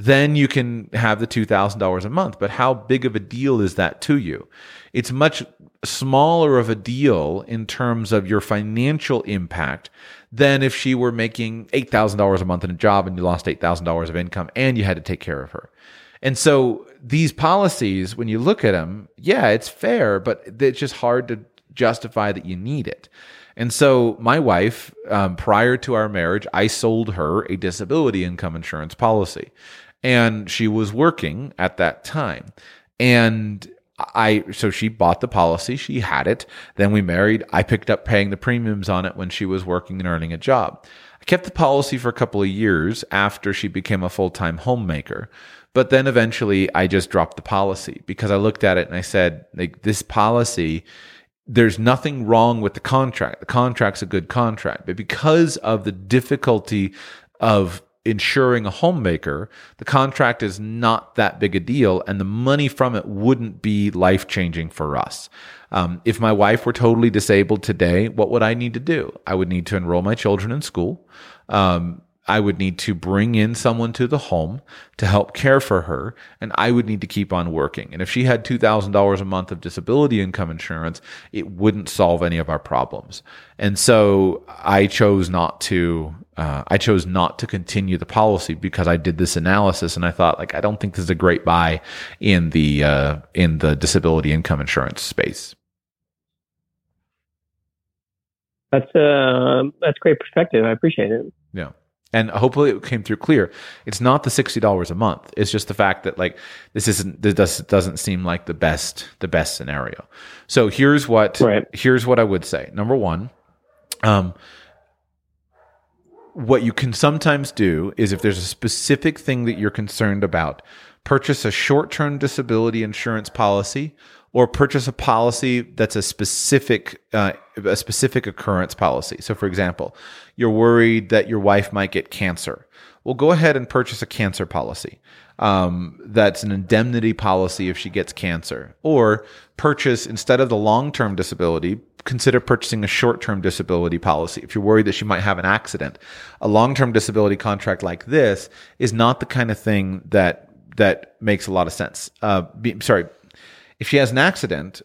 then you can have the $2,000 a month. But how big of a deal is that to you? It's much smaller of a deal in terms of your financial impact than if she were making $8,000 a month in a job and you lost $8,000 of income and you had to take care of her. And so these policies, when you look at them, yeah, it's fair, but it's just hard to justify that you need it. And so my wife, um, prior to our marriage, I sold her a disability income insurance policy and she was working at that time. And I so she bought the policy, she had it. Then we married. I picked up paying the premiums on it when she was working and earning a job. I kept the policy for a couple of years after she became a full-time homemaker. But then eventually I just dropped the policy because I looked at it and I said, like this policy there's nothing wrong with the contract. The contract's a good contract, but because of the difficulty of insuring a homemaker, the contract is not that big a deal, and the money from it wouldn't be life changing for us. Um, if my wife were totally disabled today, what would I need to do? I would need to enroll my children in school. Um, I would need to bring in someone to the home to help care for her, and I would need to keep on working. And if she had $2,000 a month of disability income insurance, it wouldn't solve any of our problems. And so I chose not to. Uh, I chose not to continue the policy because I did this analysis and I thought, like, I don't think this is a great buy in the uh, in the disability income insurance space. That's uh, that's great perspective. I appreciate it. Yeah and hopefully it came through clear it's not the $60 a month it's just the fact that like this isn't this doesn't seem like the best the best scenario so here's what right. here's what i would say number one um what you can sometimes do is if there's a specific thing that you're concerned about purchase a short-term disability insurance policy or purchase a policy that's a specific uh, a specific occurrence policy. So, for example, you're worried that your wife might get cancer. Well, go ahead and purchase a cancer policy. Um, that's an indemnity policy if she gets cancer, or purchase instead of the long term disability. Consider purchasing a short term disability policy if you're worried that she might have an accident. A long term disability contract like this is not the kind of thing that that makes a lot of sense. Uh, be, sorry, if she has an accident,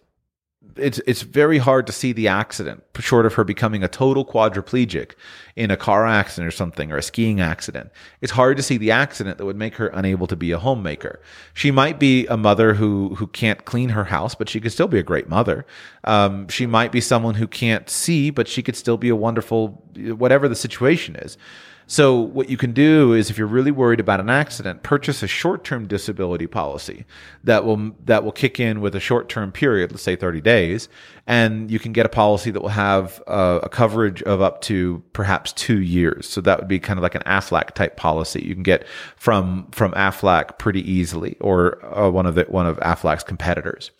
it's it's very hard to see the accident, short of her becoming a total quadriplegic in a car accident or something, or a skiing accident. It's hard to see the accident that would make her unable to be a homemaker. She might be a mother who who can't clean her house, but she could still be a great mother. Um, she might be someone who can't see, but she could still be a wonderful, whatever the situation is. So what you can do is if you're really worried about an accident, purchase a short-term disability policy that will that will kick in with a short-term period, let's say 30 days, and you can get a policy that will have uh, a coverage of up to perhaps 2 years. So that would be kind of like an Aflac type policy. You can get from from Aflac pretty easily or uh, one of the one of Aflac's competitors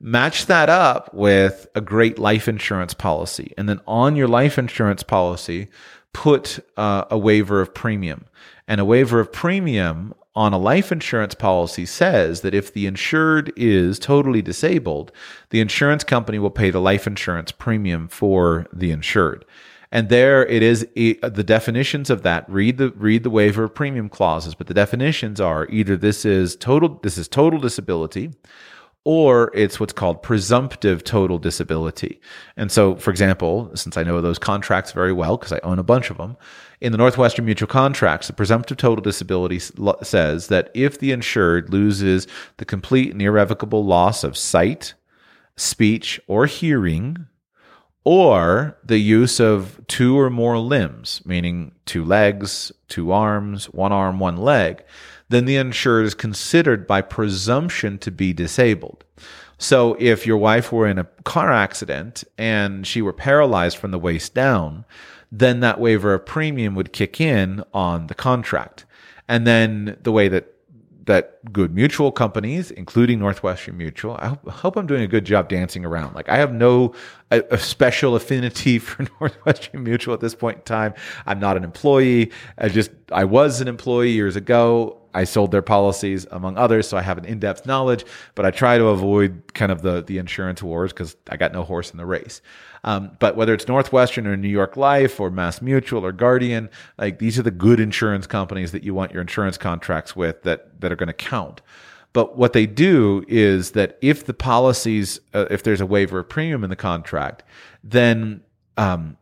match that up with a great life insurance policy. And then on your life insurance policy, put uh, a waiver of premium. And a waiver of premium on a life insurance policy says that if the insured is totally disabled, the insurance company will pay the life insurance premium for the insured. And there it is the definitions of that. Read the read the waiver of premium clauses, but the definitions are either this is total this is total disability or it's what's called presumptive total disability. And so, for example, since I know those contracts very well because I own a bunch of them, in the Northwestern Mutual contracts, the presumptive total disability says that if the insured loses the complete and irrevocable loss of sight, speech, or hearing, or the use of two or more limbs, meaning two legs, two arms, one arm, one leg, then the insured is considered by presumption to be disabled. So if your wife were in a car accident and she were paralyzed from the waist down, then that waiver of premium would kick in on the contract. And then the way that that good mutual companies, including Northwestern Mutual, I hope, hope I'm doing a good job dancing around. Like I have no a, a, special affinity for Northwestern Mutual at this point in time. I'm not an employee. I just I was an employee years ago. I sold their policies among others, so I have an in-depth knowledge. But I try to avoid kind of the the insurance wars because I got no horse in the race. Um, but whether it's Northwestern or New York Life or Mass Mutual or Guardian, like these are the good insurance companies that you want your insurance contracts with that that are going to count. But what they do is that if the policies, uh, if there's a waiver of premium in the contract, then um,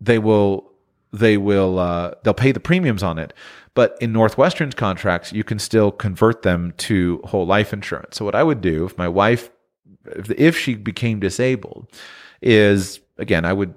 they will they will uh, they'll pay the premiums on it. But in Northwestern's contracts, you can still convert them to whole life insurance. So what I would do if my wife, if, she became disabled, is again I would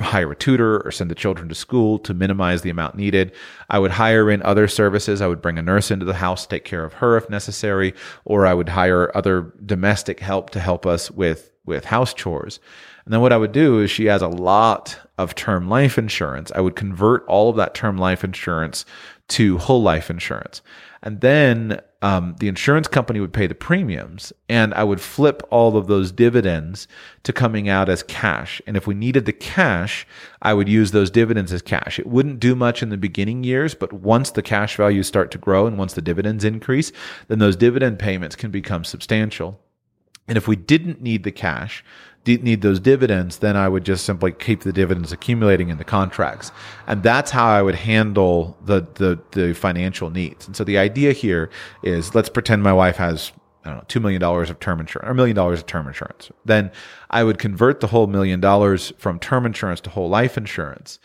hire a tutor or send the children to school to minimize the amount needed. I would hire in other services. I would bring a nurse into the house take care of her if necessary, or I would hire other domestic help to help us with, with house chores. And then what I would do is she has a lot of term life insurance. I would convert all of that term life insurance to whole life insurance. And then um, the insurance company would pay the premiums, and I would flip all of those dividends to coming out as cash. And if we needed the cash, I would use those dividends as cash. It wouldn't do much in the beginning years, but once the cash values start to grow and once the dividends increase, then those dividend payments can become substantial. And if we didn't need the cash, need those dividends, then I would just simply keep the dividends accumulating in the contracts. And that's how I would handle the, the, the financial needs. And so the idea here is let's pretend my wife has, I don't know, $2 million of term insurance or a million dollars of term insurance. Then I would convert the whole million dollars from term insurance to whole life insurance.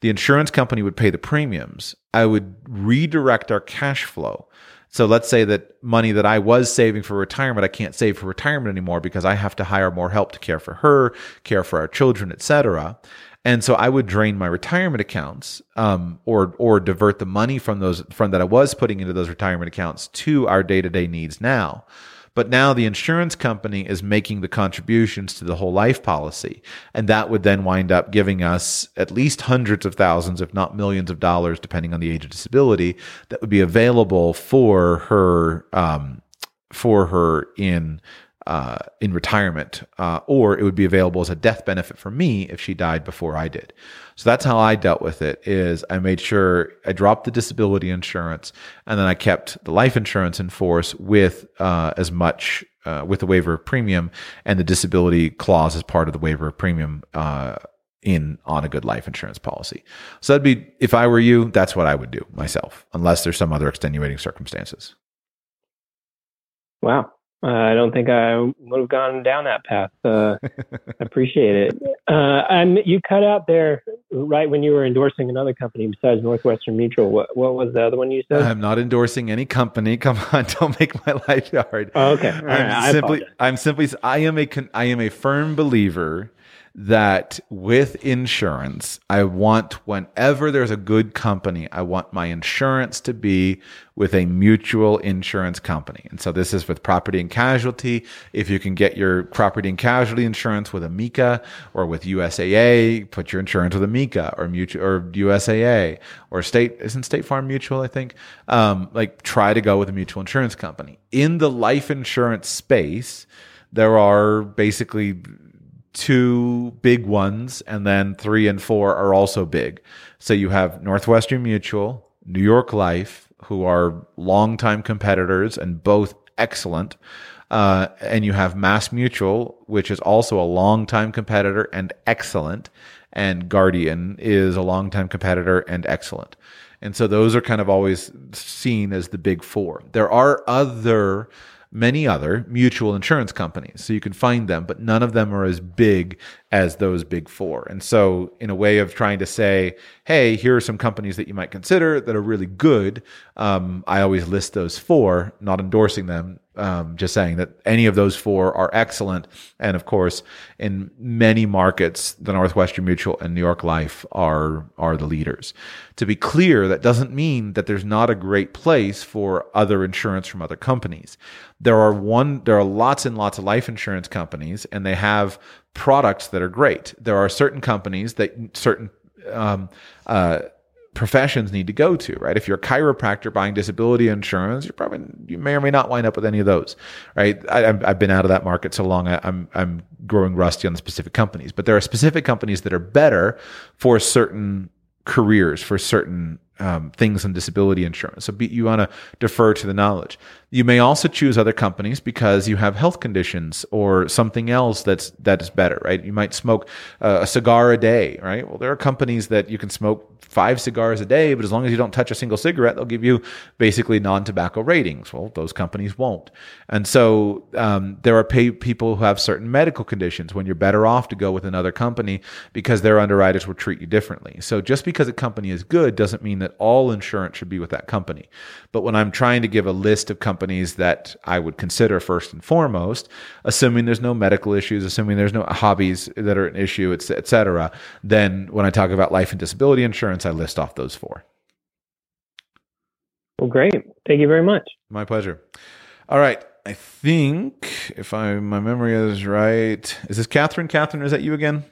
The insurance company would pay the premiums. I would redirect our cash flow so let's say that money that I was saving for retirement, I can't save for retirement anymore because I have to hire more help to care for her, care for our children, etc. And so I would drain my retirement accounts, um, or or divert the money from those from that I was putting into those retirement accounts to our day to day needs now. But now the insurance company is making the contributions to the whole life policy. And that would then wind up giving us at least hundreds of thousands, if not millions of dollars, depending on the age of disability, that would be available for her, um, for her in uh, in retirement, uh, or it would be available as a death benefit for me if she died before I did. So that's how I dealt with it. Is I made sure I dropped the disability insurance, and then I kept the life insurance in force with uh, as much uh, with the waiver of premium and the disability clause as part of the waiver of premium uh, in on a good life insurance policy. So that'd be if I were you, that's what I would do myself, unless there's some other extenuating circumstances. Wow. Uh, I don't think I would have gone down that path. Uh, appreciate it. Uh, I'm, you cut out there right when you were endorsing another company besides Northwestern Mutual. What, what was the other one you said? I'm not endorsing any company. Come on, don't make my life hard. Oh, okay. I'm right, simply, I'm simply, I am a, I am a firm believer that with insurance, I want whenever there's a good company, I want my insurance to be with a mutual insurance company. And so this is with property and casualty. If you can get your property and casualty insurance with Amica or with USAA, put your insurance with Amica or mutual or USAA or state isn't State Farm Mutual, I think. Um, like try to go with a mutual insurance company. In the life insurance space, there are basically two big ones, and then three and four are also big. So you have Northwestern Mutual, New York Life, who are longtime competitors and both excellent. Uh, and you have Mass Mutual, which is also a longtime competitor and excellent. And Guardian is a longtime competitor and excellent. And so those are kind of always seen as the big four. There are other many other mutual insurance companies. So you can find them, but none of them are as big as those big four. And so, in a way of trying to say, hey, here are some companies that you might consider that are really good, um, I always list those four, not endorsing them, um, just saying that any of those four are excellent. And of course, in many markets, the Northwestern Mutual and New York Life are are the leaders. To be clear, that doesn't mean that there's not a great place for other insurance from other companies. There are one there are lots and lots of life insurance companies, and they have products that are great. There are certain companies that certain um, uh, professions need to go to, right? If you're a chiropractor buying disability insurance, you're probably you may or may not wind up with any of those, right? I, have been out of that market so long, I, I'm I'm growing rusty on the specific companies, but there are specific companies that are better for certain careers, for certain um, things in disability insurance. So be, you want to defer to the knowledge. You may also choose other companies because you have health conditions or something else that's that is better, right? You might smoke uh, a cigar a day, right? Well, there are companies that you can smoke five cigars a day, but as long as you don't touch a single cigarette, they'll give you basically non-tobacco ratings. Well, those companies won't, and so um, there are pay- people who have certain medical conditions when you're better off to go with another company because their underwriters will treat you differently. So just because a company is good doesn't mean that all insurance should be with that company. But when I'm trying to give a list of companies that I would consider first and foremost, assuming there's no medical issues, assuming there's no hobbies that are an issue, et cetera, then when I talk about life and disability insurance, I list off those four. Well, great. Thank you very much. My pleasure. All right. I think if I my memory is right, is this Catherine? Catherine, is that you again?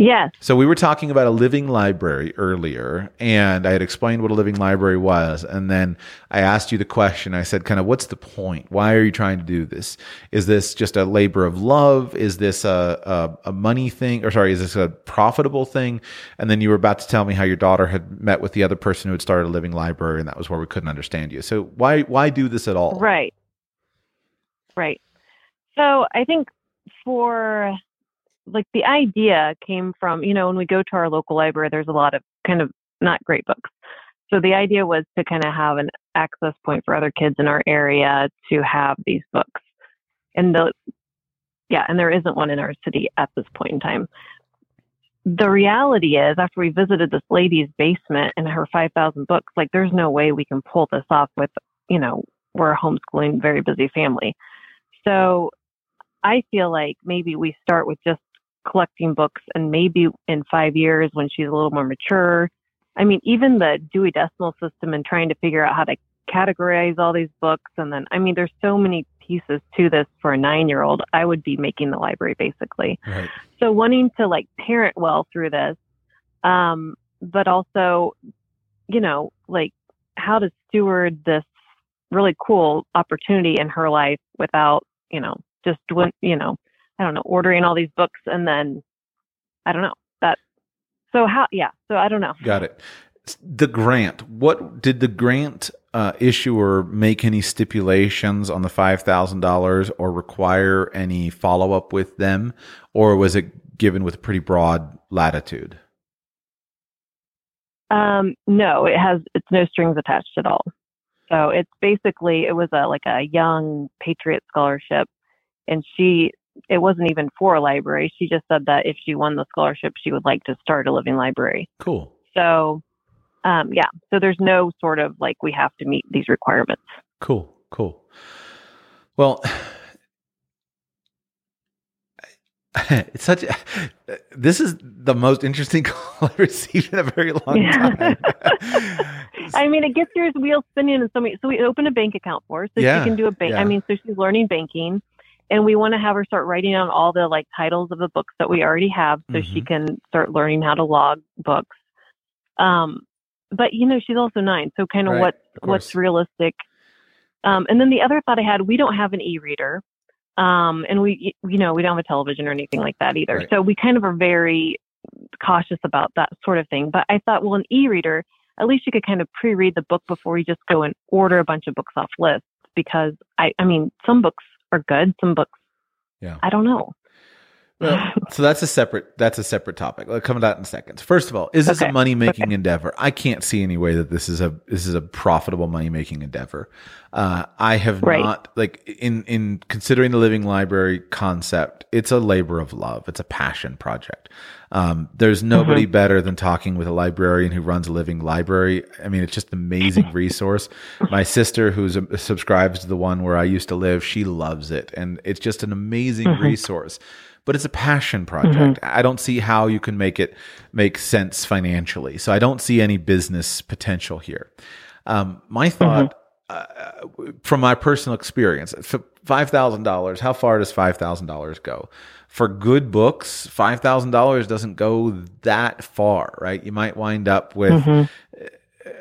Yes. So we were talking about a living library earlier, and I had explained what a living library was, and then I asked you the question. I said, "Kind of, what's the point? Why are you trying to do this? Is this just a labor of love? Is this a a, a money thing, or sorry, is this a profitable thing?" And then you were about to tell me how your daughter had met with the other person who had started a living library, and that was where we couldn't understand you. So why why do this at all? Right. Right. So I think for like the idea came from, you know, when we go to our local library, there's a lot of kind of not great books. So the idea was to kind of have an access point for other kids in our area to have these books. And the, yeah, and there isn't one in our city at this point in time. The reality is, after we visited this lady's basement and her 5,000 books, like there's no way we can pull this off with, you know, we're a homeschooling, very busy family. So I feel like maybe we start with just collecting books and maybe in five years when she's a little more mature. I mean, even the Dewey Decimal System and trying to figure out how to categorize all these books. And then, I mean, there's so many pieces to this for a nine year old. I would be making the library basically. Right. So wanting to like parent well through this, um, but also, you know, like how to steward this really cool opportunity in her life without, you know, just you know, I don't know, ordering all these books and then I don't know that. So how, yeah. So I don't know. Got it. The grant. What did the grant uh, issuer make any stipulations on the five thousand dollars, or require any follow up with them, or was it given with pretty broad latitude? Um, no, it has it's no strings attached at all. So it's basically it was a like a young patriot scholarship, and she it wasn't even for a library. She just said that if she won the scholarship, she would like to start a living library. Cool. So, um, yeah. So there's no sort of like we have to meet these requirements. Cool. Cool. Well, it's such a, this is the most interesting call I've received in a very long yeah. time. I mean, it gets your wheels spinning in so many. So we open a bank account for her, so yeah. she can do a bank. Yeah. I mean, so she's learning banking, and we want to have her start writing down all the like titles of the books that we already have, so mm-hmm. she can start learning how to log books. Um, but you know, she's also nine, so kind of right, what's of what's realistic. Um, and then the other thought I had, we don't have an e-reader. Um, and we, you know, we don't have a television or anything like that either. Right. So we kind of are very cautious about that sort of thing. But I thought, well, an e-reader, at least you could kind of pre-read the book before you just go and order a bunch of books off lists. Because I, I mean, some books are good, some books, yeah, I don't know. Well, so that's a separate that's a separate topic. I'll come to that in seconds. First of all, is this okay. a money making okay. endeavor? I can't see any way that this is a this is a profitable money making endeavor. Uh, I have right. not like in in considering the living library concept. It's a labor of love. It's a passion project. Um, there's nobody mm-hmm. better than talking with a librarian who runs a living library. I mean, it's just an amazing resource. My sister, who subscribes to the one where I used to live, she loves it, and it's just an amazing mm-hmm. resource but it's a passion project. Mm-hmm. I don't see how you can make it make sense financially. So I don't see any business potential here. Um, my thought, mm-hmm. uh, from my personal experience, five thousand dollars. How far does five thousand dollars go? For good books, five thousand dollars doesn't go that far, right? You might wind up with. Mm-hmm.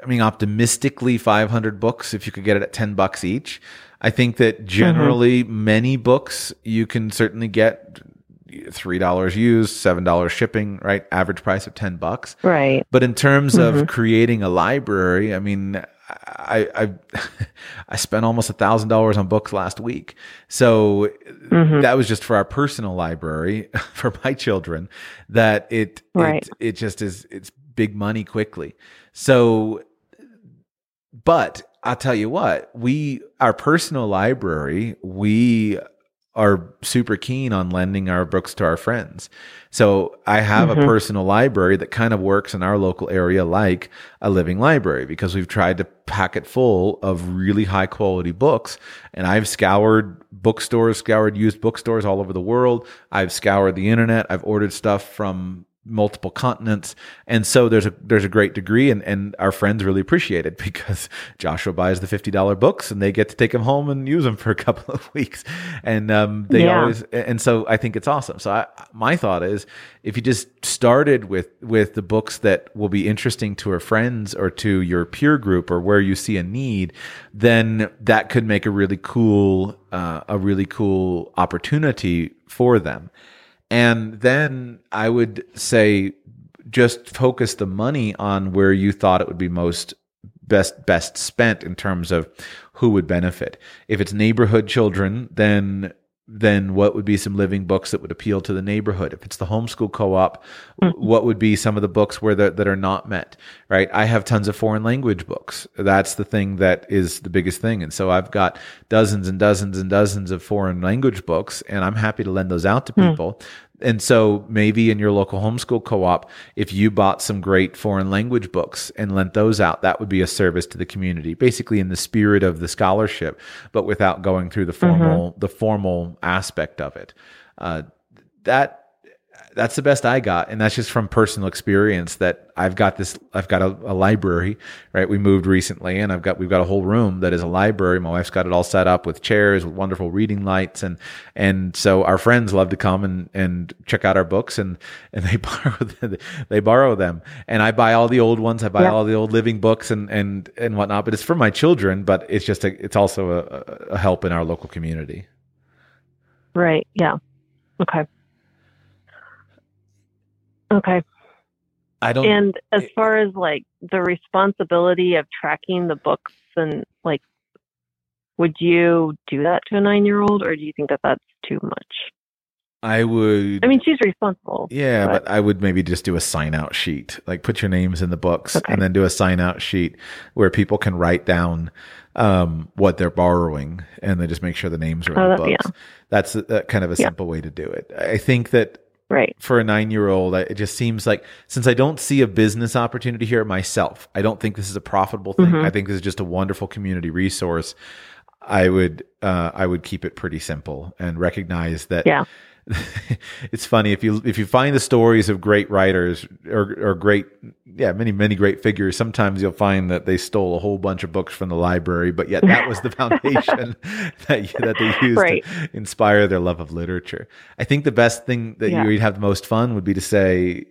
I mean, optimistically, 500 books if you could get it at 10 bucks each. I think that generally mm-hmm. many books you can certainly get three dollars used, seven dollars shipping, right? Average price of ten bucks. Right. But in terms mm-hmm. of creating a library, I mean, I I I spent almost a thousand dollars on books last week. So mm-hmm. that was just for our personal library for my children. That it right. it it just is it's big money quickly. So, but I'll tell you what, we our personal library we are super keen on lending our books to our friends. So I have mm-hmm. a personal library that kind of works in our local area like a living library because we've tried to pack it full of really high quality books. And I've scoured bookstores, scoured used bookstores all over the world. I've scoured the internet. I've ordered stuff from multiple continents. And so there's a there's a great degree and, and our friends really appreciate it because Joshua buys the fifty dollar books and they get to take them home and use them for a couple of weeks. And um, they yeah. always and so I think it's awesome. So I, my thought is if you just started with with the books that will be interesting to our friends or to your peer group or where you see a need, then that could make a really cool uh, a really cool opportunity for them. And then I would say just focus the money on where you thought it would be most best best spent in terms of who would benefit. If it's neighborhood children, then then what would be some living books that would appeal to the neighborhood? If it's the homeschool co-op, mm-hmm. what would be some of the books where the, that are not met? Right? I have tons of foreign language books. That's the thing that is the biggest thing, and so I've got dozens and dozens and dozens of foreign language books, and I'm happy to lend those out to mm. people. Mm. And so maybe in your local homeschool co-op, if you bought some great foreign language books and lent those out, that would be a service to the community, basically in the spirit of the scholarship, but without going through the mm-hmm. formal, mm-hmm. the formal aspect of it. Uh, that that's the best I got. And that's just from personal experience that I've got this, I've got a, a, library, right? We moved recently and I've got, we've got a whole room that is a library. My wife's got it all set up with chairs, with wonderful reading lights. And, and so our friends love to come and, and check out our books and, and they borrow, them, they borrow them. And I buy all the old ones. I buy yeah. all the old living books and, and, and whatnot, but it's for my children, but it's just a, it's also a, a help in our local community. Right. Yeah. Okay. Okay. I don't. And as far as like the responsibility of tracking the books and like, would you do that to a nine year old or do you think that that's too much? I would. I mean, she's responsible. Yeah, but, but I would maybe just do a sign out sheet. Like put your names in the books okay. and then do a sign out sheet where people can write down um, what they're borrowing and then just make sure the names are in oh, the books. Yeah. That's a, a kind of a yeah. simple way to do it. I think that right. for a nine year old it just seems like since i don't see a business opportunity here myself i don't think this is a profitable thing. Mm-hmm. i think this is just a wonderful community resource. I would uh, i would keep it pretty simple and recognize that yeah it's funny if you if you find the stories of great writers or or great yeah many many great figures sometimes you'll find that they stole a whole bunch of books from the library but yet that was the foundation that that they used right. to inspire their love of literature i think the best thing that yeah. you would have the most fun would be to say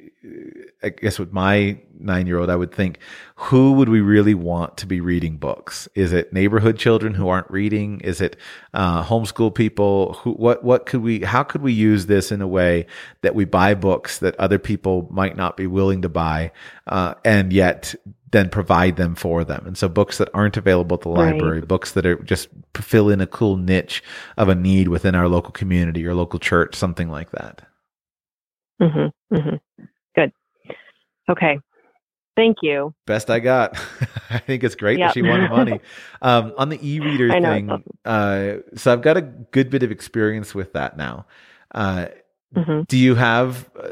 I guess with my nine year old, I would think, who would we really want to be reading books? Is it neighborhood children who aren't reading? Is it uh, homeschool people? Who? What? What could we? How could we use this in a way that we buy books that other people might not be willing to buy, uh, and yet then provide them for them? And so, books that aren't available at the library, right. books that are just fill in a cool niche of a need within our local community or local church, something like that. Mm-hmm, mm-hmm. Good. Okay. Thank you. Best I got. I think it's great yep. that she won the money. Um, on the e-reader thing, awesome. uh, so I've got a good bit of experience with that now. Uh, mm-hmm. Do you have? Uh,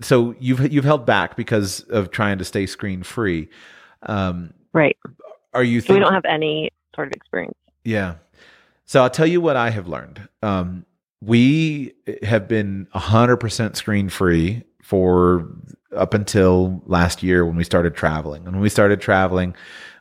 so you've you've held back because of trying to stay screen free. Um, right. Are you? Think- we don't have any sort of experience. Yeah. So I'll tell you what I have learned. Um, we have been 100% screen free for up until last year when we started traveling. And when we started traveling,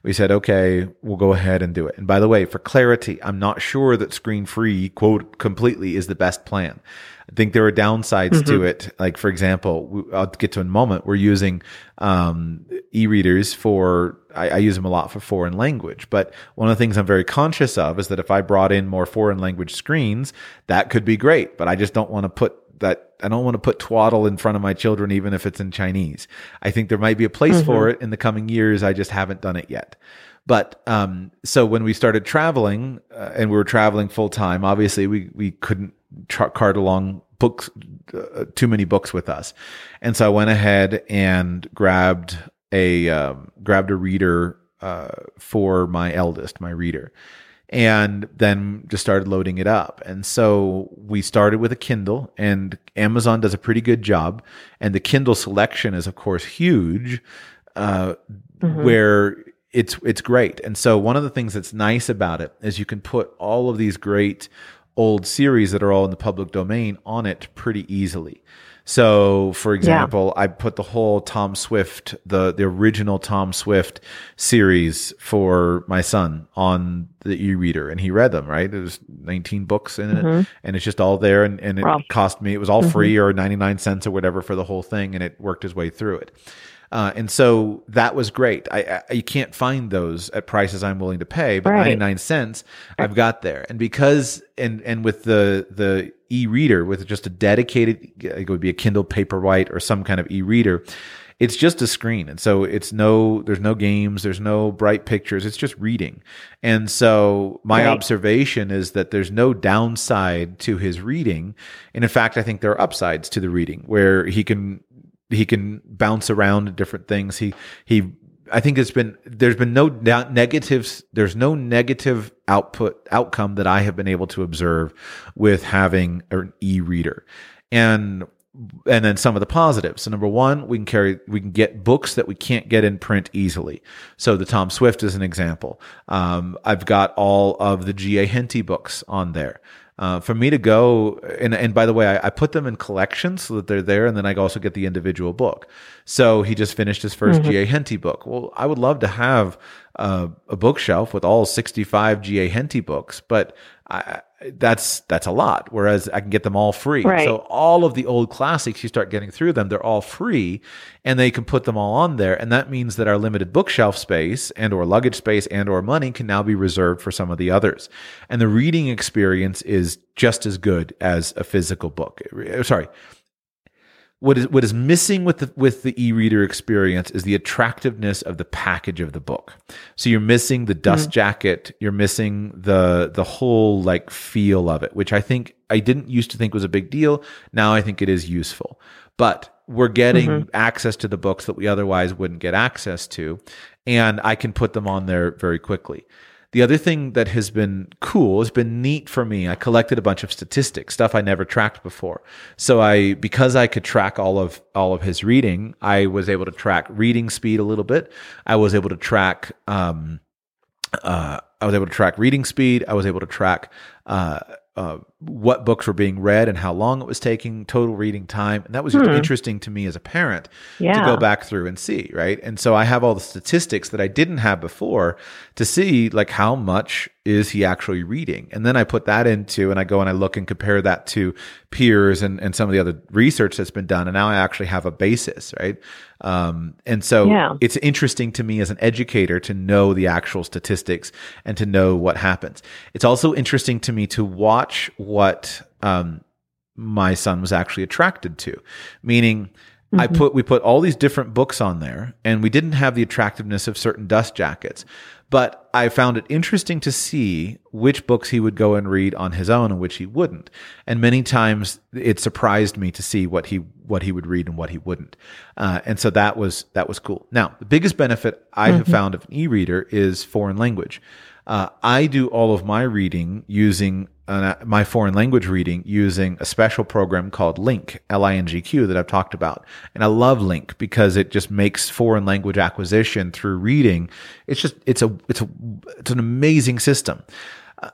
we said, okay, we'll go ahead and do it. And by the way, for clarity, I'm not sure that screen free, quote, completely is the best plan. I think there are downsides mm-hmm. to it. Like, for example, I'll get to in a moment. We're using um, e-readers for, I, I, use them a lot for foreign language. But one of the things I'm very conscious of is that if I brought in more foreign language screens, that could be great. But I just don't want to put that I don't want to put twaddle in front of my children, even if it's in Chinese. I think there might be a place mm-hmm. for it in the coming years. I just haven't done it yet. But um, so when we started traveling uh, and we were traveling full time, obviously we we couldn't tra- cart along books uh, too many books with us, and so I went ahead and grabbed a um, grabbed a reader uh, for my eldest, my reader and then just started loading it up. And so we started with a Kindle, and Amazon does a pretty good job. And the Kindle selection is, of course, huge, uh, mm-hmm. where it's it's great. And so one of the things that's nice about it is you can put all of these great old series that are all in the public domain on it pretty easily. So, for example, yeah. I put the whole Tom Swift, the the original Tom Swift series for my son on the e-reader, and he read them. Right, there's 19 books in mm-hmm. it, and it's just all there, and, and it wow. cost me. It was all mm-hmm. free or 99 cents or whatever for the whole thing, and it worked his way through it. Uh, and so that was great. I, I, you can't find those at prices I'm willing to pay, but right. 99 cents I've got there. And because and and with the the e-reader with just a dedicated it would be a Kindle Paperwhite or some kind of e-reader, it's just a screen. And so it's no there's no games, there's no bright pictures, it's just reading. And so my right. observation is that there's no downside to his reading. And in fact, I think there are upsides to the reading where he can he can bounce around different things. He he I think it's been there's been no negatives there's no negative output outcome that I have been able to observe with having an e-reader. And and then some of the positives. So number one, we can carry, we can get books that we can't get in print easily. So the Tom Swift is an example. Um, I've got all of the G.A. Henty books on there. Uh, for me to go, and, and by the way, I, I, put them in collections so that they're there, and then I also get the individual book. So he just finished his 1st mm-hmm. G.A. Henty book. Well, I would love to have uh, a bookshelf with all 65 G.A. Henty books, but I, that's that's a lot. Whereas I can get them all free. Right. So all of the old classics, you start getting through them, they're all free, and they can put them all on there. And that means that our limited bookshelf space and or luggage space and or money can now be reserved for some of the others. And the reading experience is just as good as a physical book. Sorry, what is what is missing with the with the e-reader experience is the attractiveness of the package of the book. So you're missing the dust mm jacket, you're missing the the whole like feel of it, which I think I didn't used to think was a big deal. Now I think it is useful. But we're getting mm-hmm. access to the books that we otherwise wouldn't get access to and I can put them on there very quickly. The other thing that has been cool has been neat for me. I collected a bunch of statistics, stuff I never tracked before. So I, because I could track all of, all of his reading, I was able to track reading speed a little bit. I was able to track, um, uh, I was able to track reading speed. I was able to track, uh, uh, what books were being read and how long it was taking, total reading time. And that was hmm. interesting to me as a parent yeah. to go back through and see, right? And so I have all the statistics that I didn't have before to see like how much is he actually reading? And then I put that into and I go and I look and compare that to peers and, and some of the other research that's been done. And now I actually have a basis, right? Um, and so yeah. it's interesting to me as an educator to know the actual statistics and to know what happens. It's also interesting to me to watch what um, my son was actually attracted to, meaning mm-hmm. I put we put all these different books on there, and we didn't have the attractiveness of certain dust jackets. But I found it interesting to see which books he would go and read on his own and which he wouldn't. And many times it surprised me to see what he what he would read and what he wouldn't. Uh, and so that was that was cool. Now, the biggest benefit I mm-hmm. have found of an e-reader is foreign language. Uh, I do all of my reading using uh, my foreign language reading using a special program called LingQ, L-I-N-G-Q that I've talked about. And I love LingQ because it just makes foreign language acquisition through reading. It's just, it's a, it's a, it's an amazing system.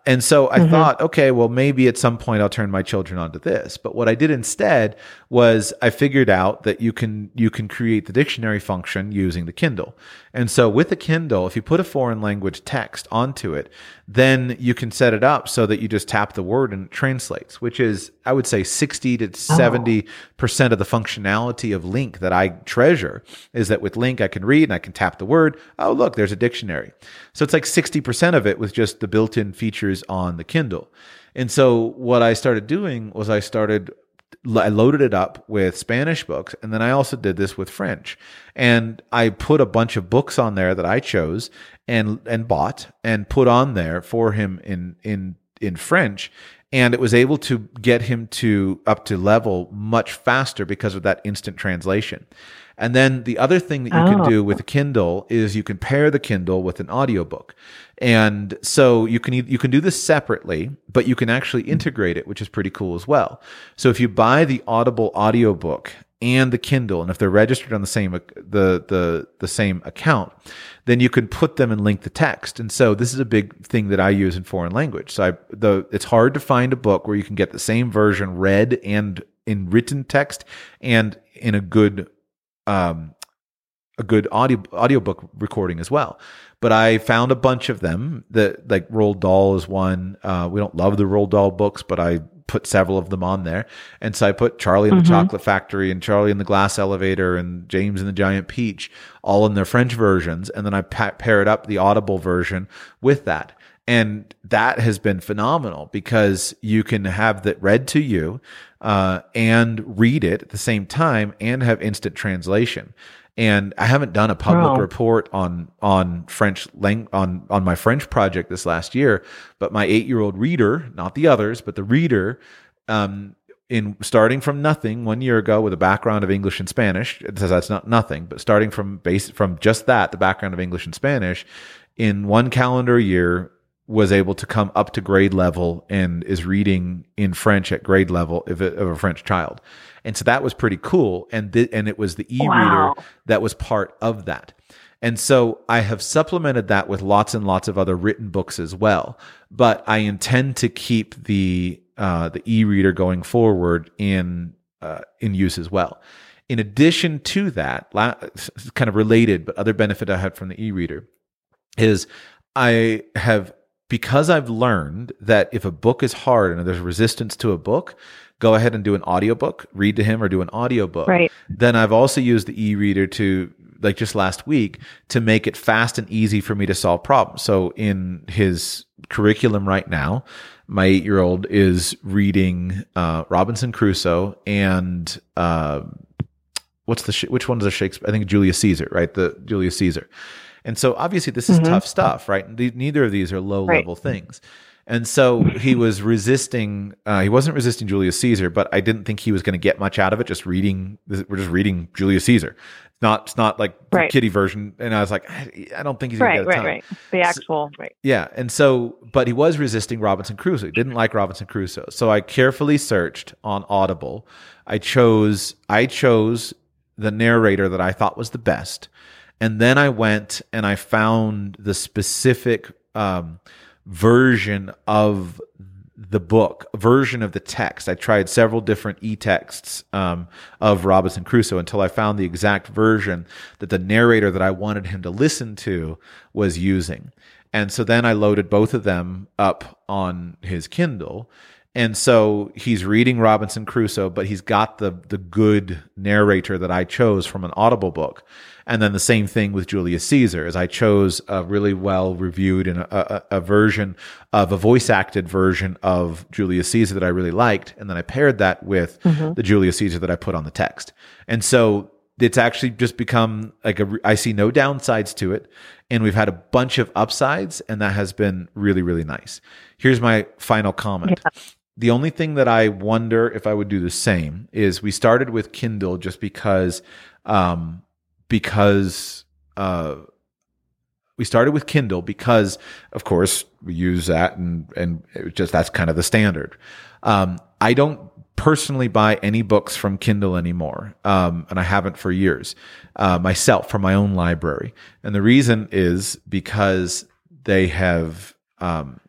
And so I mm-hmm. thought, okay, well, maybe at some point I'll turn my children onto this. But what I did instead was I figured out that you can you can create the dictionary function using the Kindle. And so with the Kindle, if you put a foreign language text onto it, then you can set it up so that you just tap the word and it translates, which is I would say 60 to 70% of the functionality of LingQ that I treasure is that with LingQ I can read and I can tap the word, oh look, there's a dictionary. So it's like 60% of it with just the built-in features on the Kindle. And so what I started doing was I started I loaded it up with Spanish books, and then I also did this with French. And I put a bunch of books on there that I chose and and bought and put on there for him in in in French. And it was able to get him to up to level much faster because of that instant translation. And then the other thing that you oh. can do with a Kindle is you can pair the Kindle with an audiobook. And so you can you can do this separately, but you can actually integrate it, which is pretty cool as well. So if you buy the Audible audiobook and the Kindle, and if they're registered on the same the the the same account, then you can put them and link the text. And so this is a big thing that I use in foreign language. So I, the it's hard to find a book where you can get the same version read and in written text and in a good um, a good audio audiobook recording as well. But I found a bunch of them that like Roald Dahl is one. Uh, we don't love the Roald Dahl books, but I put several of them on there. And so I put Charlie and the mm-hmm. Chocolate Factory and Charlie in the Glass Elevator and James and the Giant Peach all in their French versions. And then I pa- paired up the Audible version with that. And that has been phenomenal because you can have that read to you uh, and read it at the same time and have instant translation. And I haven't done a public wow. report on on French lang- on on my French project this last year, but my eight year old reader, not the others, but the reader, um, in starting from nothing one year ago with a background of English and Spanish, it says that's not nothing, but starting from base from just that, the background of English and Spanish, in one calendar year was able to come up to grade level and is reading in French at grade level of a, of a French child. And so that was pretty cool. And, th- and it was the e-reader wow. that was part of that. And so I have supplemented that with lots and lots of other written books as well. But I intend to keep the uh, the e-reader going forward in uh, in use as well. In addition to that, la- kind of related, but other benefit I had from the e-reader is I have because I've learned that if a book is hard and there's resistance to a book, go ahead and do an audiobook, read to him or do an audiobook. Right. Then I've also used the e-reader to like just last week to make it fast and easy for me to solve problems. So in his curriculum right now, my eight year old is reading uh, Robinson Crusoe and uh, what's the sh- which one is a Shakespeare? I think Julius Caesar, right? The Julius Caesar. And so obviously this is Mhm. tough stuff, right? Neither of these are low level things. And so he was resisting. Uh, he wasn't resisting Julius Caesar, but I didn't think he was going to get much out of it. Just reading, we're just reading Julius Caesar. Not, it's not like the Right. kiddie version. And I was like, I, I don't think he's going to Right, get a right, ton. right. The actual, right. Yeah, and so, but he was resisting Robinson Crusoe. He didn't like Robinson Crusoe. So I carefully searched on Audible. I chose, I chose the narrator that I thought was the best, and then I went and I found the specific um, version of the book version of the text. I tried several different e-texts um, of Robinson Crusoe until I found the exact version that the narrator that I wanted him to listen to was using. And so then I loaded both of them up on his Kindle. And so he's reading Robinson Crusoe, but he's got the the good narrator that I chose from an Audible book. And then the same thing with Julius Caesar, as I chose a really well reviewed and a, a, a version of a voice acted version of Julius Caesar that I really liked, and then I paired that with mm-hmm. the Julius Caesar that I put on the text. And so it's actually just become like a I see no downsides to it and we've had a bunch of upsides and that has been really really nice. Here's my final comment. The only thing that I wonder if I would do the same is we started with Kindle just because um because uh we started with Kindle because of course we use that and and just that's kind of the standard. Um I don't personally buy any books from Kindle anymore, um, and I haven't for years uh, myself from my own library. And the reason is because they have. Um,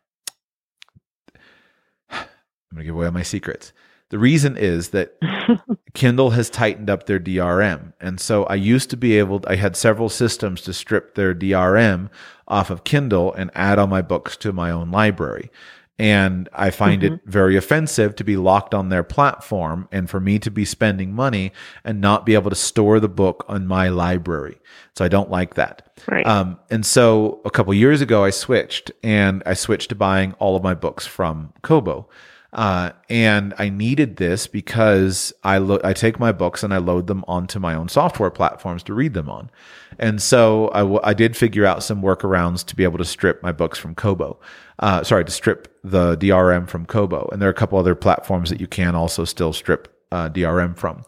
I'm going to give away all my secrets. The reason is that Kindle has tightened up their DRM. And so I used to be able, I had several systems to strip their DRM off of Kindle and add all my books to my own library. And I find it very offensive to be locked on their platform and for me to be spending money and not be able to store the book on my library. So I don't like that. Right. Um, and so a couple years ago, I switched and I switched to buying all of my books from Kobo. Uh, and I needed this because I lo- I take my books and I load them onto my own software platforms to read them on. And so I, w- I did figure out some workarounds to be able to strip my books from Kobo. Uh, sorry, to strip the DRM from Kobo. And there are a couple other platforms that you can also still strip uh, DRM from.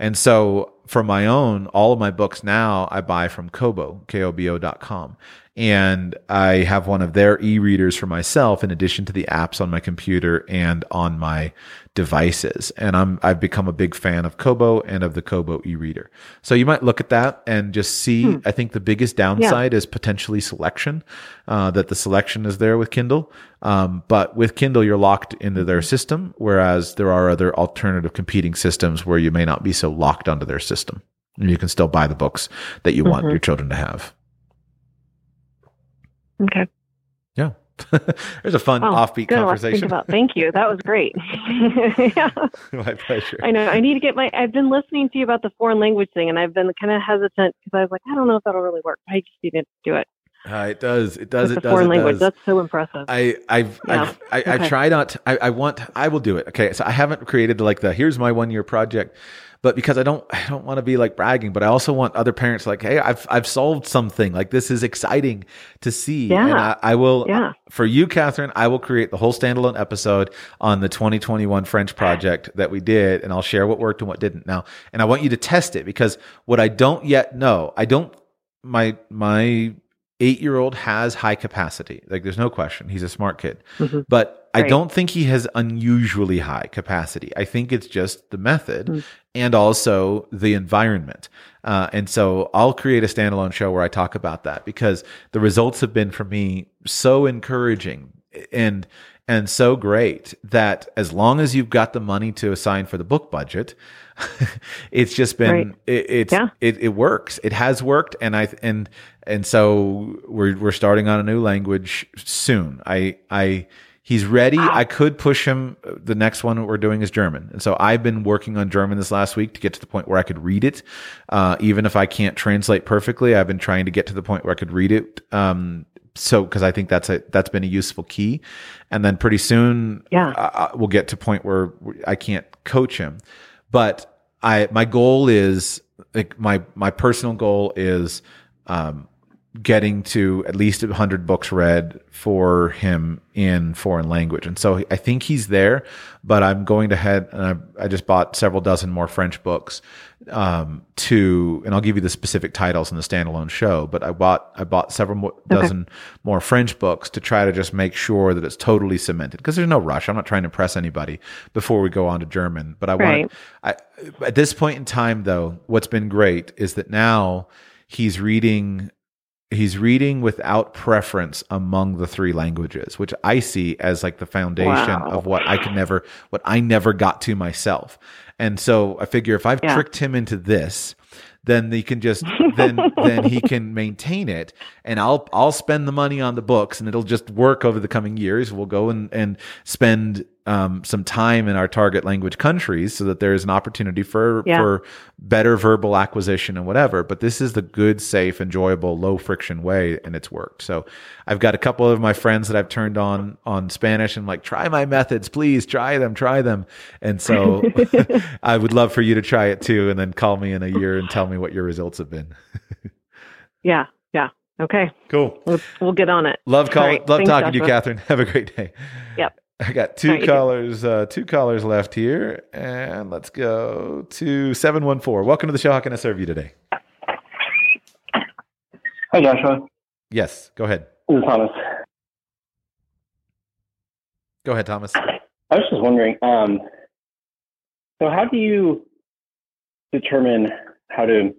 And so for my own, all of my books now I buy from Kobo, K-O-B-O.com. And I have one of their e-readers for myself in addition to the apps on my computer and on my devices. And I'm, I've become a big fan of Kobo and of the Kobo e-reader. So you might look at that and just see, I think the biggest downside is potentially selection, uh, that the selection is there with Kindle. Um, but with Kindle, you're locked into their system, whereas there are other alternative competing systems where you may not be so locked onto their system. And you can still buy the books that you want Mhm. your children to have. Okay. Yeah. There's a fun Wow, offbeat Good. a lot to think conversation. about. Thank you. That was great. yeah. My pleasure. I know. I need to get my. I've been listening to you about the foreign language thing, and I've been kind of hesitant because I was like, I don't know if that'll really work. I just need to do it. Uh, it does. It does. with It does. foreign It language. does. That's so impressive. I, I've, Yeah. I've I, I Okay. try not. To, I, I want. I will do it. Okay. So I haven't created like the here's my one year project, but because I don't. I don't want to be like bragging, but I also want other parents like, hey, I've I've solved something. Like this is exciting to see. Yeah. And I, I will. Yeah. For you, Catherine, I will create the whole standalone episode on the 2021 French project that we did, and I'll share what worked and what didn't. Now, and I want you to test it because what I don't yet know, I don't. My my eight year old has high capacity. Like there's no question. He's a smart kid. Mhm. But I don't think he has unusually high capacity. I think it's just the method Mm. and also the environment. Uh, and so I'll create a standalone show where I talk about that because the results have been for me so encouraging. And and so great that as long as you've got the money to assign for the book budget, it's just been right. it, it's yeah. it, it works. It has worked, and I and and so we're we're starting on a new language soon. I I he's ready. Wow. I could push him. The next one we're doing is German, and so I've been working on German this last week to get to the point where I could read it, uh, even if I can't translate perfectly. I've been trying to get to the point where I could read it. Um, so because I think that's a that's been a useful key, and then pretty soon, yeah, uh, we'll get to a point where I can't coach him, but I my goal is like my my personal goal is um, getting to at least 100 books read for him in foreign language. And so I think he's there, but I'm going to head and I, I just bought several dozen more French books um, to, and I'll give you the specific titles in the standalone show, but I bought, I bought several more, okay. dozen more French books to try to just make sure that it's totally cemented because there's no rush. I'm not trying to impress anybody before we go on to German, but I right. want, I, at this point in time though, what's been great is that now he's reading he's reading without preference among the three languages which i see as like the foundation wow. of what i could never what i never got to myself and so i figure if i've yeah. tricked him into this then he can just then then he can maintain it and I'll I'll spend the money on the books and it'll just work over the coming years. We'll go and and spend um, some time in our target language countries so that there is an opportunity for yeah. for better verbal acquisition and whatever. But this is the good, safe, enjoyable, low friction way, and it's worked. So I've got a couple of my friends that I've turned on on Spanish and like try my methods, please try them, try them. And so I would love for you to try it too, and then call me in a year and tell me what your results have been. yeah, yeah. Okay. Cool. We'll, we'll get on it. Love calling. Right. Love Thanks, talking Joshua. to you, Catherine. Have a great day. Yep. I got two callers, uh, two callers left here, and let's go to seven one four. Welcome to the show. How can I serve you today? Hi, Joshua. Yes, go ahead. This is Thomas. Go ahead, Thomas. I was just wondering. Um, so, how do you determine how to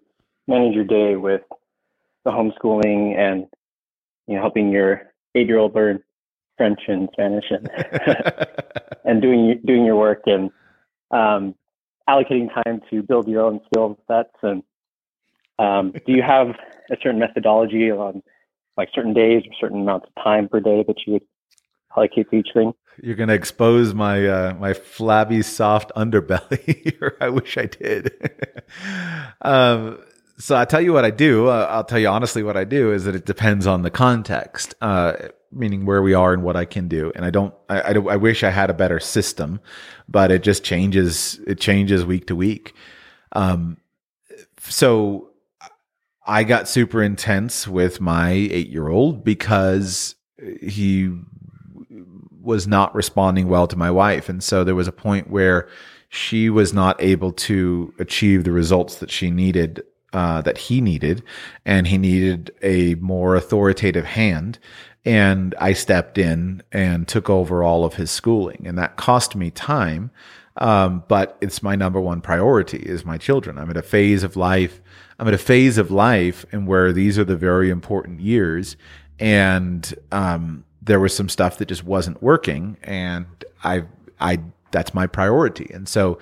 manage your day with the homeschooling and you know helping your eight-year-old learn French and Spanish and and doing doing your work and um, allocating time to build your own skill sets and um, do you have a certain methodology on like certain days or certain amounts of time per day that you would allocate to each thing? You're going to expose my uh, my flabby, soft underbelly. or I wish I did. um, so I tell you what I do. Uh, I'll tell you honestly what I do is that it depends on the context. Uh, meaning where we are and what I can do. And I don't, I, I, I, wish I had a better system, but it just changes, it changes week to week. Um, so I got super intense with my eight year old because he was not responding well to my wife. And so there was a point where she was not able to achieve the results that she needed uh, that he needed, and he needed a more authoritative hand. And I stepped in and took over all of his schooling, and that cost me time. Um, but it's my number one priority is my children. I'm at a phase of life. I'm at a phase of life and where these are the very important years. And, um, there was some stuff that just wasn't working and I, I, that's my priority. And so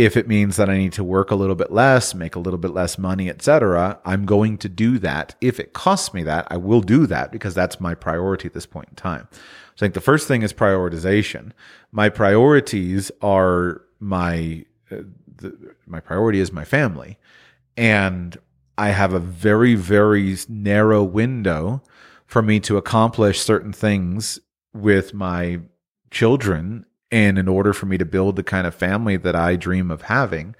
if it means that I need to work a little bit less, make a little bit less money, etc., I'm going to do that. If it costs me that, I will do that because that's my priority at this point in time. So I think the first thing is prioritization. My priorities are my uh, the, my priority is my family, and I have a very very narrow window for me to accomplish certain things with my children and in order for me to build the kind of family that I dream of having.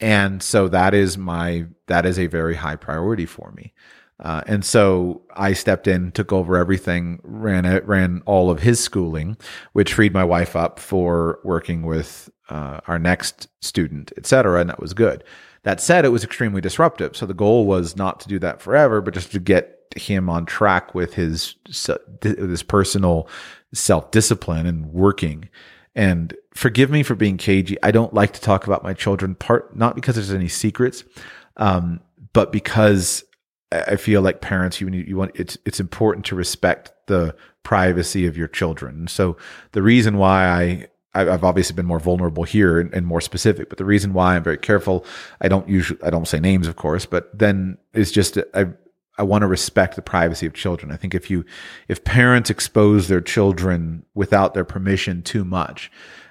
And so that is my that is a very high priority for me. Uh, and so I stepped in, took over everything, ran ran all of his schooling, which freed my wife up for working with uh, our next student, et cetera. And that was good. That said, it was extremely disruptive. So the goal was not to do that forever, but just to get him on track with his his personal self discipline and working. And forgive me for being cagey. I don't like to talk about my children, part not because there's any secrets, um, but because I feel like parents, you you want it's it's important to respect the privacy of your children. So the reason why I I've obviously been more vulnerable here and, and, more specific, but the reason why I'm very careful, I don't usually, I don't say names, of course, but then it's just, I, I want to respect the privacy of children. I think if you, if parents expose their children without their permission too much,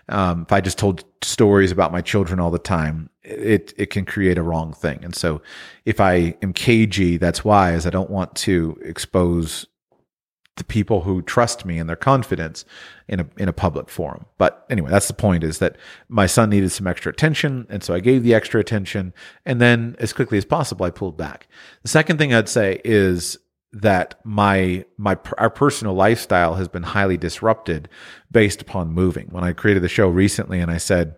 um, if I just told stories about my children all the time, it it can create a wrong thing. And so, if I am cagey, that's why, is I don't want to expose the people who trust me and their confidence in a in a public forum. But anyway, that's the point is that my son needed some extra attention and so I gave the extra attention and then as quickly as possible I pulled back. The second thing I'd say is that my my our personal lifestyle has been highly disrupted based upon moving. When I created the show recently and I said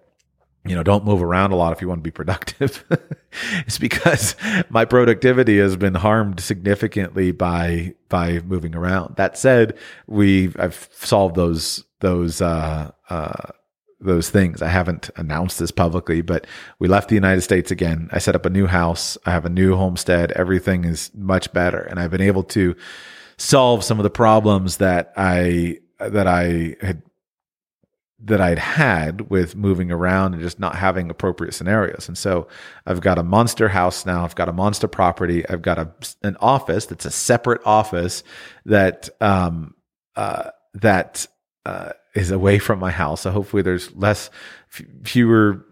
you know, don't move around a lot if you want to be productive. it's because my productivity has been harmed significantly by by moving around. That said, we I've solved those those uh, uh, those things. I haven't announced this publicly, but we left the United States again. I set up a new house. I have a new homestead. Everything is much better, and I've been able to solve some of the problems that I that I had that I'd had with moving around and just not having appropriate scenarios. And so I've got a monster house now. I've got a monster property. I've got a, an office that's a separate office that, um, uh, that, uh, is away from my house. So hopefully there's less, f- fewer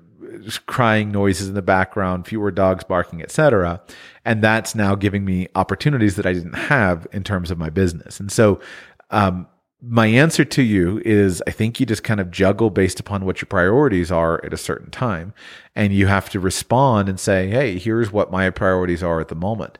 crying noises in the background, fewer dogs barking, etc. And that's now giving me opportunities that I didn't have in terms of my business. And so, um, my answer to you is I think you just kind of juggle based upon what your priorities are at a certain time. And you have to respond and say, hey, here's what my priorities are at the moment.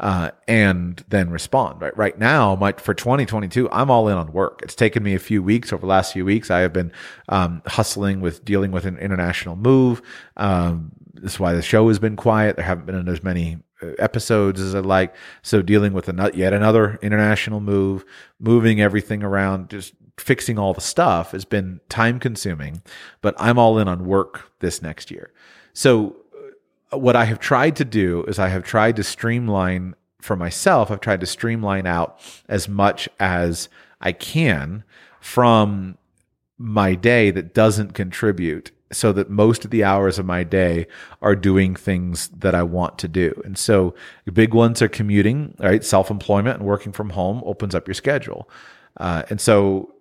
Uh, and then respond. Right, right now, my, for 2022, I'm all in on work. It's taken me a few weeks over the last few weeks. I have been um, hustling with dealing with an international move. Um, this is why the show has been quiet. There haven't been as many episodes as I like. So dealing with a, yet another international move, moving everything around, just fixing all the stuff has been time consuming, but I'm all in on work this next year. So uh, what I have tried to do is I have tried to streamline for myself. I've tried to streamline out as much as I can from my day that doesn't contribute so that most of the hours of my day are doing things that I want to do. And so the big ones are commuting, right? Self employment and working from home opens up your schedule. Uh, and so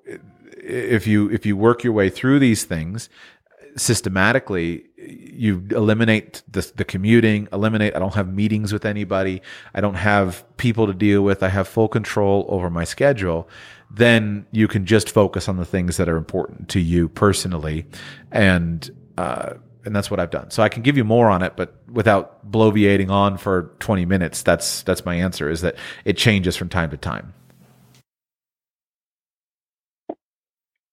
if you if you work your way through these things systematically, you eliminate the, the commuting, eliminate, I don't have meetings with anybody. I don't have people to deal with. I have full control over my schedule then you can just focus on the things that are important to you personally. And, uh, and that's what I've done. So I can give you more on it, but without bloviating on for 20 minutes, that's, that's my answer is that it changes from time to time.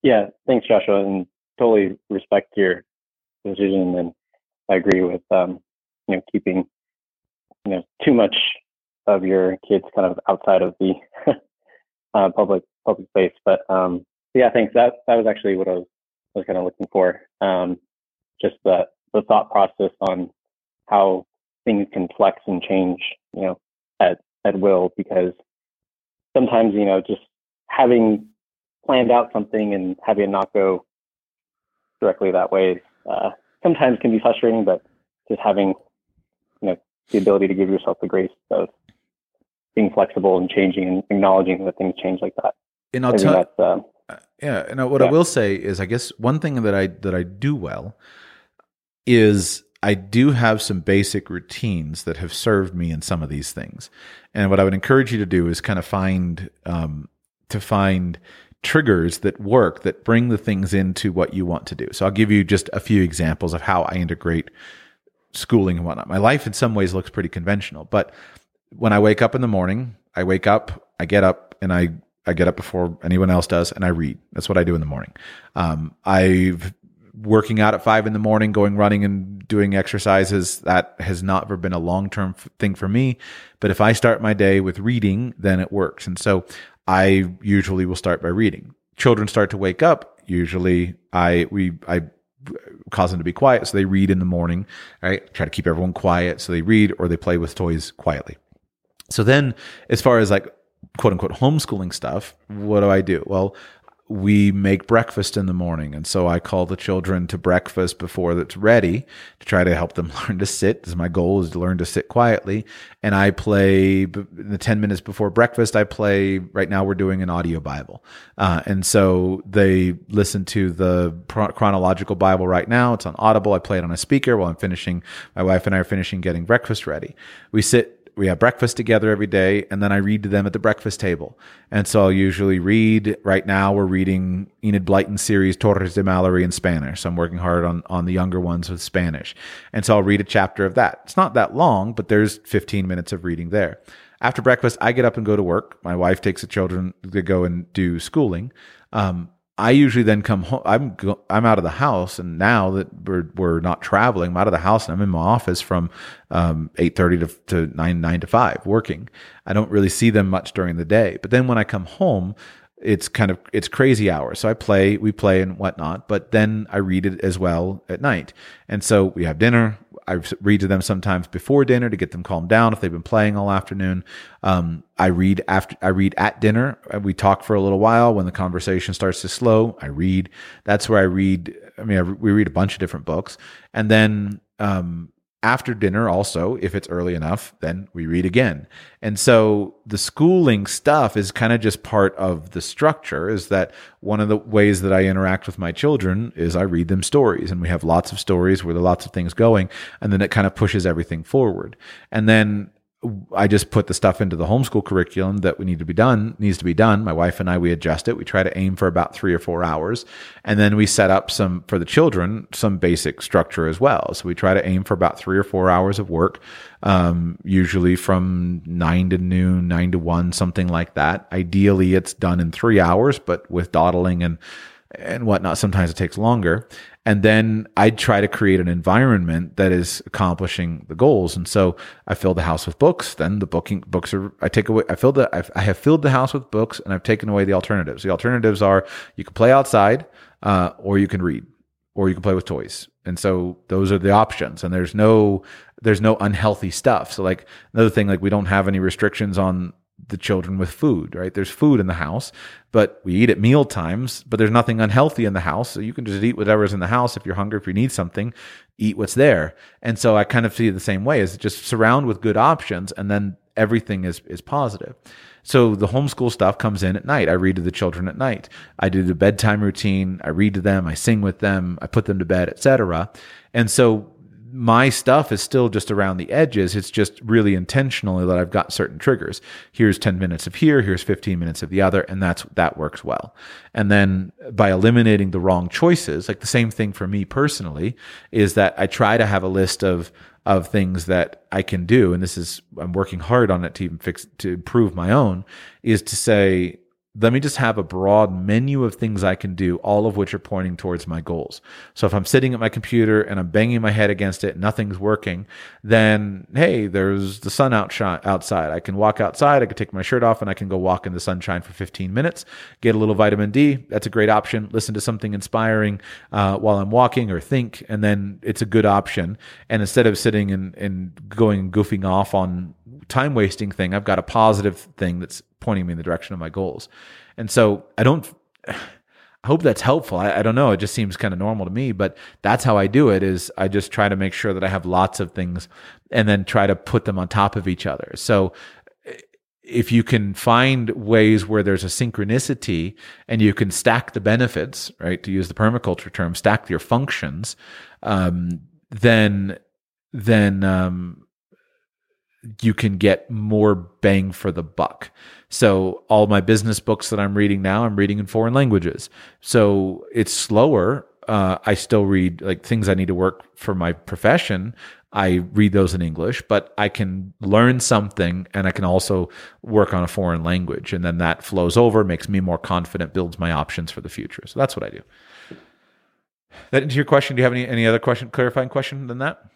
Yeah. Thanks, Joshua. And totally respect your decision. And I agree with, um, you know, keeping, you know, too much of your kids kind of outside of the uh, public public space. But um, yeah, thanks. That that was actually what I was was kind of looking for. Um, just the the thought process on how things can flex and change, you know, at at will. Because sometimes, you know, just having planned out something and having it not go directly that way uh, sometimes can be frustrating. But just having, you know, the ability to give yourself the grace of being flexible and changing and acknowledging that things change like that and I'll tell um, uh, yeah, and what yeah. I will say is, I guess one thing that I that I do well is I do have some basic routines that have served me in some of these things, and what I would encourage you to do is kind of find um, to find triggers that work that bring the things into what you want to do. So I'll give you just a few examples of how I integrate schooling and whatnot. My life in some ways looks pretty conventional, but when I wake up in the morning, I wake up, I get up, and I I get up before anyone else does and I read. That's what I do in the morning. Um, I've working out at five in the morning, going running and doing exercises. That has not ever been a long term f- thing for me. But if I start my day with reading, then it works. And so I usually will start by reading. Children start to wake up. Usually I, we, I, cause them to be quiet. So they read in the morning, right? Try to keep everyone quiet. So they read or they play with toys quietly. So then as far as like quote unquote homeschooling stuff, what do I do? Well, we make breakfast in the morning. And so I call the children to breakfast before it's ready to try to help them learn to sit. Because my goal is to learn to sit quietly. And I play the 10 minutes before breakfast. I play, right now we're doing an audio Bible. Uh, and so they listen to the chronological Bible right now. It's on Audible. I play it on a speaker while I'm finishing. My wife and I are finishing getting breakfast ready. We sit we have breakfast together every day and then I read to them at the breakfast table. And so I'll usually read right now we're reading Enid Blyton's series Torres de Malory in Spanish. So I'm working hard on on the younger ones with Spanish. And so I'll read a chapter of that. It's not that long, but there's 15 minutes of reading there. After breakfast, I get up and go to work. My wife takes the children to go and do schooling. Um, I usually then come home. I'm go, I'm out of the house, and now that we're we're not traveling, I'm out of the house and I'm in my office from um, eight thirty to to nine nine to five working. I don't really see them much during the day, but then when I come home, it's kind of it's crazy hours. So I play, we play and whatnot, but then I read it as well at night. And so we have dinner. I read to them sometimes before dinner to get them calmed down if they've been playing all afternoon. Um, I read after I read at dinner. We talk for a little while. When the conversation starts to slow, I read. That's where I read. I mean, I, we read a bunch of different books, and then um, after dinner also if it's early enough then we read again. And so the schooling stuff is kind of just part of the structure is that one of the ways that i interact with my children is i read them stories and we have lots of stories where there are lots of things going and then it kind of pushes everything forward. And then I just put the stuff into the homeschool curriculum that we need to be done needs to be done. My wife and I we adjust it. We try to aim for about three or four hours, and then we set up some for the children some basic structure as well. So we try to aim for about three or four hours of work, um, usually from nine to noon, nine to one, something like that. Ideally, it's done in three hours, but with dawdling and and whatnot, sometimes it takes longer. And then I try to create an environment that is accomplishing the goals. And so I fill the house with books. Then the booking books are, I take away, I filled the, I've, I have filled the house with books and I've taken away the alternatives. The alternatives are you can play outside, uh, or you can read, or you can play with toys. And so those are the options. And there's no, there's no unhealthy stuff. So like another thing, like we don't have any restrictions on the children with food, right? There's food in the house, but we eat at meal times, but there's nothing unhealthy in the house. So you can just eat whatever's in the house. If you're hungry, if you need something, eat what's there. And so I kind of see it the same way is just surround with good options and then everything is, is positive. So the homeschool stuff comes in at night. I read to the children at night. I do the bedtime routine. I read to them. I sing with them. I put them to bed, etc. And so my stuff is still just around the edges. It's just really intentionally that I've got certain triggers. Here's 10 minutes of here, here's 15 minutes of the other, and that's that works well. And then by eliminating the wrong choices, like the same thing for me personally, is that I try to have a list of of things that I can do, and this is I'm working hard on it to even fix to improve my own, is to say let me just have a broad menu of things I can do, all of which are pointing towards my goals. So if I'm sitting at my computer and I'm banging my head against it, nothing's working, then hey, there's the sun outside. I can walk outside, I can take my shirt off, and I can go walk in the sunshine for 15 minutes, get a little vitamin D. That's a great option. Listen to something inspiring uh, while I'm walking or think, and then it's a good option. And instead of sitting and, and going goofing off on time wasting thing, I've got a positive thing that's pointing me in the direction of my goals. And so I don't, I hope that's helpful. I, I don't know. It just seems kind of normal to me, but that's how I do it is I just try to make sure that I have lots of things and then try to put them on top of each other. So if you can find ways where there's a synchronicity and you can stack the benefits, right? To use the permaculture term, stack your functions, um, then, then, um, you can get more bang for the buck. So all my business books that I'm reading now, I'm reading in foreign languages. So it's slower. Uh, I still read like things I need to work for my profession. I read those in English, but I can learn something and I can also work on a foreign language. And then that flows over, makes me more confident, builds my options for the future. So that's what I do. That into your question. Do you have any, any other question, clarifying question than that?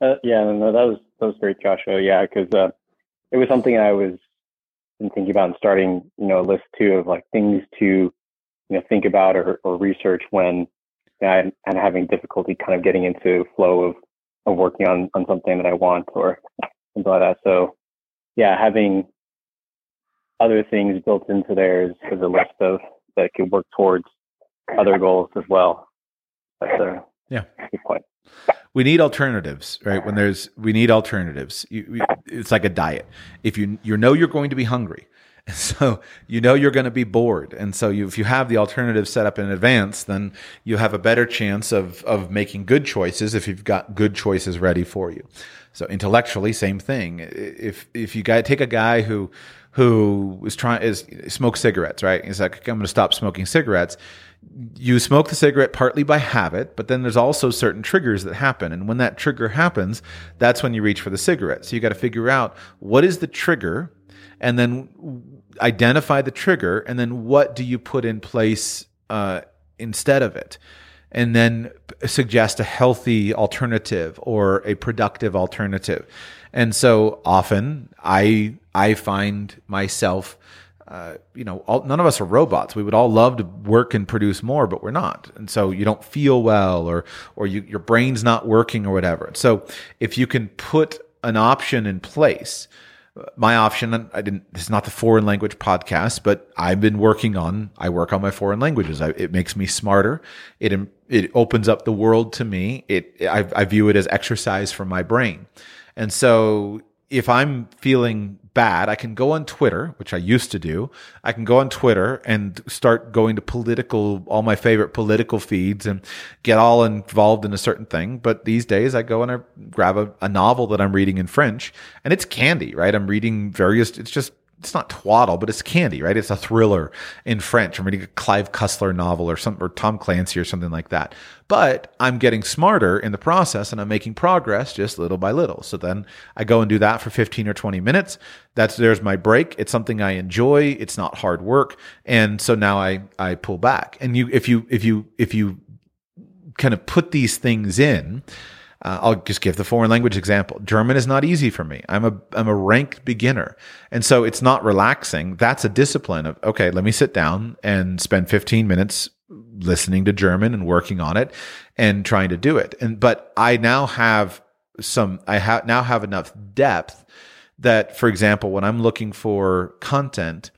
Uh, yeah, no, that was that was great, Joshua. Yeah, because uh, it was something I was been thinking about and starting, you know, a list too of like things to, you know, think about or, or research when you know, I'm, I'm having difficulty kind of getting into flow of, of working on, on something that I want or something like that. So yeah, having other things built into there is, as a list of that could work towards other goals as well. That's a yeah good point. We need alternatives, right? When there's we need alternatives. You, we, it's like a diet. If you you know you're going to be hungry, so you know you're going to be bored, and so you, if you have the alternative set up in advance, then you have a better chance of of making good choices if you've got good choices ready for you. So intellectually, same thing. If if you take a guy who who is trying is smoke cigarettes, right? He's like, I'm going to stop smoking cigarettes. You smoke the cigarette partly by habit, but then there's also certain triggers that happen. And when that trigger happens, that's when you reach for the cigarette. So you got to figure out what is the trigger and then identify the trigger. And then what do you put in place uh, instead of it? And then suggest a healthy alternative or a productive alternative. And so often I I find myself uh, you know, all, none of us are robots. We would all love to work and produce more, but we're not. And so you don't feel well, or or you, your brain's not working, or whatever. So if you can put an option in place, my option, I didn't. This is not the foreign language podcast, but I've been working on. I work on my foreign languages. I, it makes me smarter. It it opens up the world to me. It I, I view it as exercise for my brain. And so if I'm feeling bad, I can go on Twitter, which I used to do. I can go on Twitter and start going to political, all my favorite political feeds and get all involved in a certain thing. But these days I go and I grab a, a novel that I'm reading in French and it's candy, right? I'm reading various, it's just it's not twaddle, but it's candy, right? It's a thriller in French. I'm reading a Clive Cussler novel or some or Tom Clancy or something like that. But I'm getting smarter in the process and I'm making progress just little by little. So then I go and do that for 15 or 20 minutes. That's there's my break. It's something I enjoy. It's not hard work. And so now I I pull back. And you if you if you if you kind of put these things in, uh, I'll just give the foreign language example. German is not easy for me. I'm a I'm a rank beginner, and so it's not relaxing. That's a discipline of okay. Let me sit down and spend 15 minutes listening to German and working on it and trying to do it. And but I now have some. I have now have enough depth that, for example, when I'm looking for content,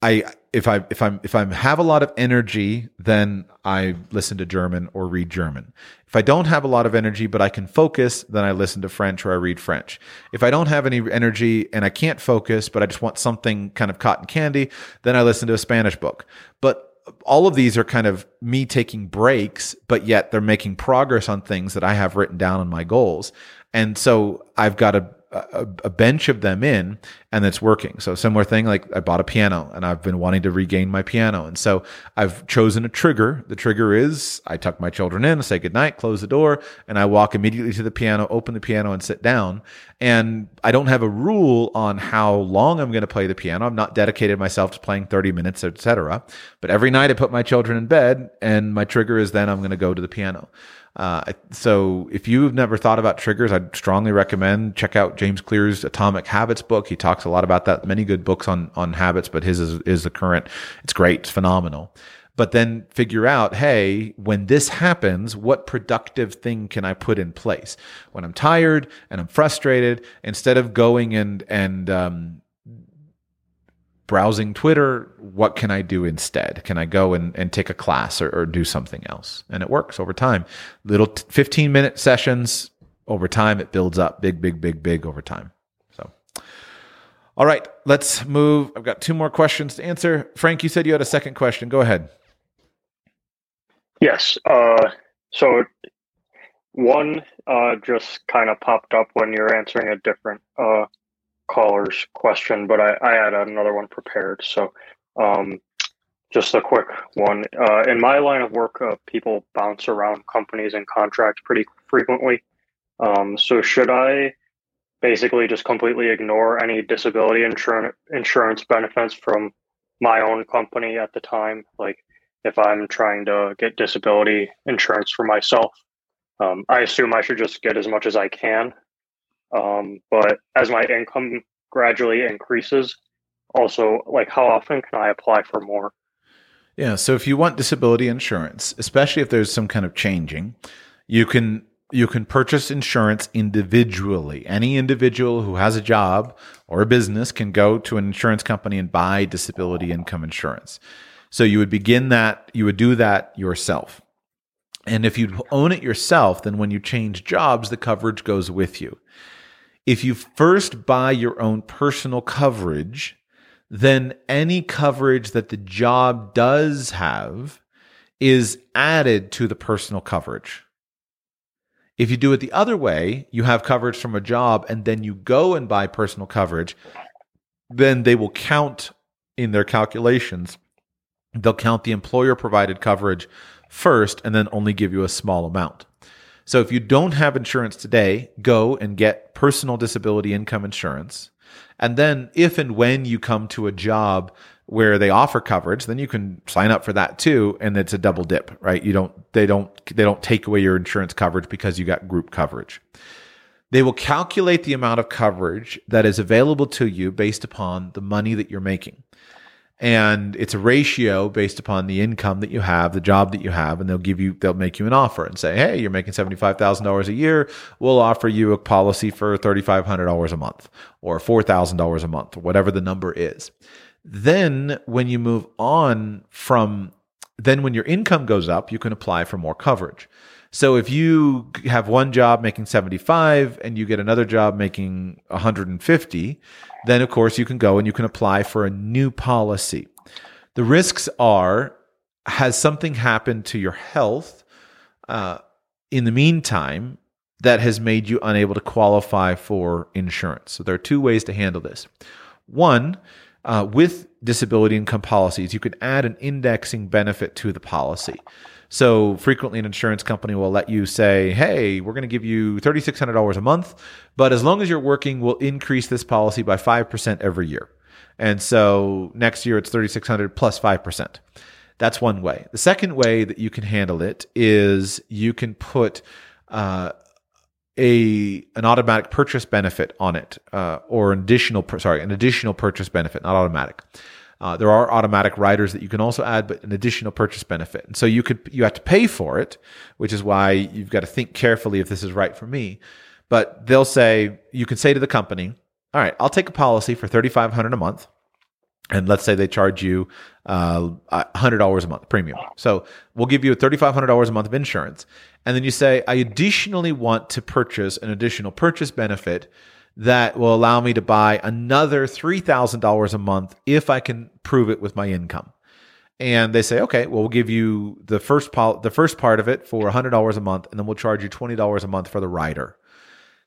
I if I if I'm if I have a lot of energy, then I listen to German or read German. If I don't have a lot of energy but I can focus, then I listen to French or I read French. If I don't have any energy and I can't focus, but I just want something kind of cotton candy, then I listen to a Spanish book. But all of these are kind of me taking breaks, but yet they're making progress on things that I have written down on my goals. And so I've got to a, a, bench of them in and it's working. So similar thing, like I bought a piano and I've been wanting to regain my piano. And so I've chosen a trigger. The trigger is I tuck my children in, say goodnight, close the door, and I walk immediately to the piano, open the piano and sit down. And I don't have a rule on how long I'm going to play the piano. I'm not dedicated myself to playing 30 minutes, etc. But every night I put my children in bed and my trigger is then I'm going to go to the piano. Uh, so if you've never thought about triggers, I'd strongly recommend check out James Clear's Atomic Habits book. He talks a lot about that. Many good books on on habits, but his is, is the current. It's great. It's phenomenal. But then figure out, hey, when this happens, what productive thing can I put in place? When I'm tired and I'm frustrated, instead of going and and um, browsing Twitter, what can I do instead? Can I go and, and take a class or, or do something else? And it works over time. Little t- 15 minute sessions over time, it builds up big, big, big, big over time. So, all right, let's move. I've got two more questions to answer. Frank, you said you had a second question. Go ahead. Yes. Uh, so, one uh, just kind of popped up when you're answering a different uh, caller's question, but I, I had another one prepared. So, um, just a quick one. Uh, in my line of work, uh, people bounce around companies and contracts pretty frequently. Um, so, should I basically just completely ignore any disability insurance insurance benefits from my own company at the time? Like, if I'm trying to get disability insurance for myself, um, I assume I should just get as much as I can um, but as my income gradually increases, also, like how often can I apply for more? Yeah. So if you want disability insurance, especially if there's some kind of changing, you can you can purchase insurance individually. Any individual who has a job or a business can go to an insurance company and buy disability income insurance. So you would begin that, you would do that yourself. And if you own it yourself, then when you change jobs, the coverage goes with you. If you first buy your own personal coverage, then any coverage that the job does have is added to the personal coverage. If you do it the other way, you have coverage from a job and then you go and buy personal coverage, then they will count in their calculations. They'll count the employer provided coverage first and then only give you a small amount. So if you don't have insurance today, go and get personal disability income insurance. And then if and when you come to a job where they offer coverage, then you can sign up for that too. And it's a double dip, right? You don't, they don't, they don't take away your insurance coverage because you got group coverage. They will calculate the amount of coverage that is available to you based upon the money that you're making and it's a ratio based upon the income that you have, the job that you have, and they'll give you, they'll make you an offer and say, hey, you're making seventy-five thousand dollars a year. We'll offer you a policy for thirty-five hundred dollars a month, or four thousand dollars a month, whatever the number is. Then, when you move on from, then when your income goes up, you can apply for more coverage. So if you have one job making 75 and you get another job making 150, then of course you can go and you can apply for a new policy. The risks are has something happened to your health uh, in the meantime that has made you unable to qualify for insurance. So there are two ways to handle this. One, uh, with disability income policies, you can add an indexing benefit to the policy. So frequently, an insurance company will let you say, "Hey, we're going to give you thirty six hundred dollars a month, but as long as you're working, we'll increase this policy by five percent every year." And so next year it's thirty six hundred plus five percent. That's one way. The second way that you can handle it is you can put uh, a an automatic purchase benefit on it, uh, or additional sorry an additional purchase benefit, not automatic. Uh, there are automatic riders that you can also add, but an additional purchase benefit. And so you could you have to pay for it, which is why you've got to think carefully if this is right for me. But they'll say you can say to the company, "All right, I'll take a policy for thirty five hundred a month." and let's say they charge you uh, $100 a month premium. So we'll give you $3,500 a month of insurance. And then you say, I additionally want to purchase an additional purchase benefit that will allow me to buy another $3,000 a month if I can prove it with my income. And they say, okay, well, we'll give you the first pol- the first part of it for $100 a month, and then we'll charge you $20 a month for the rider.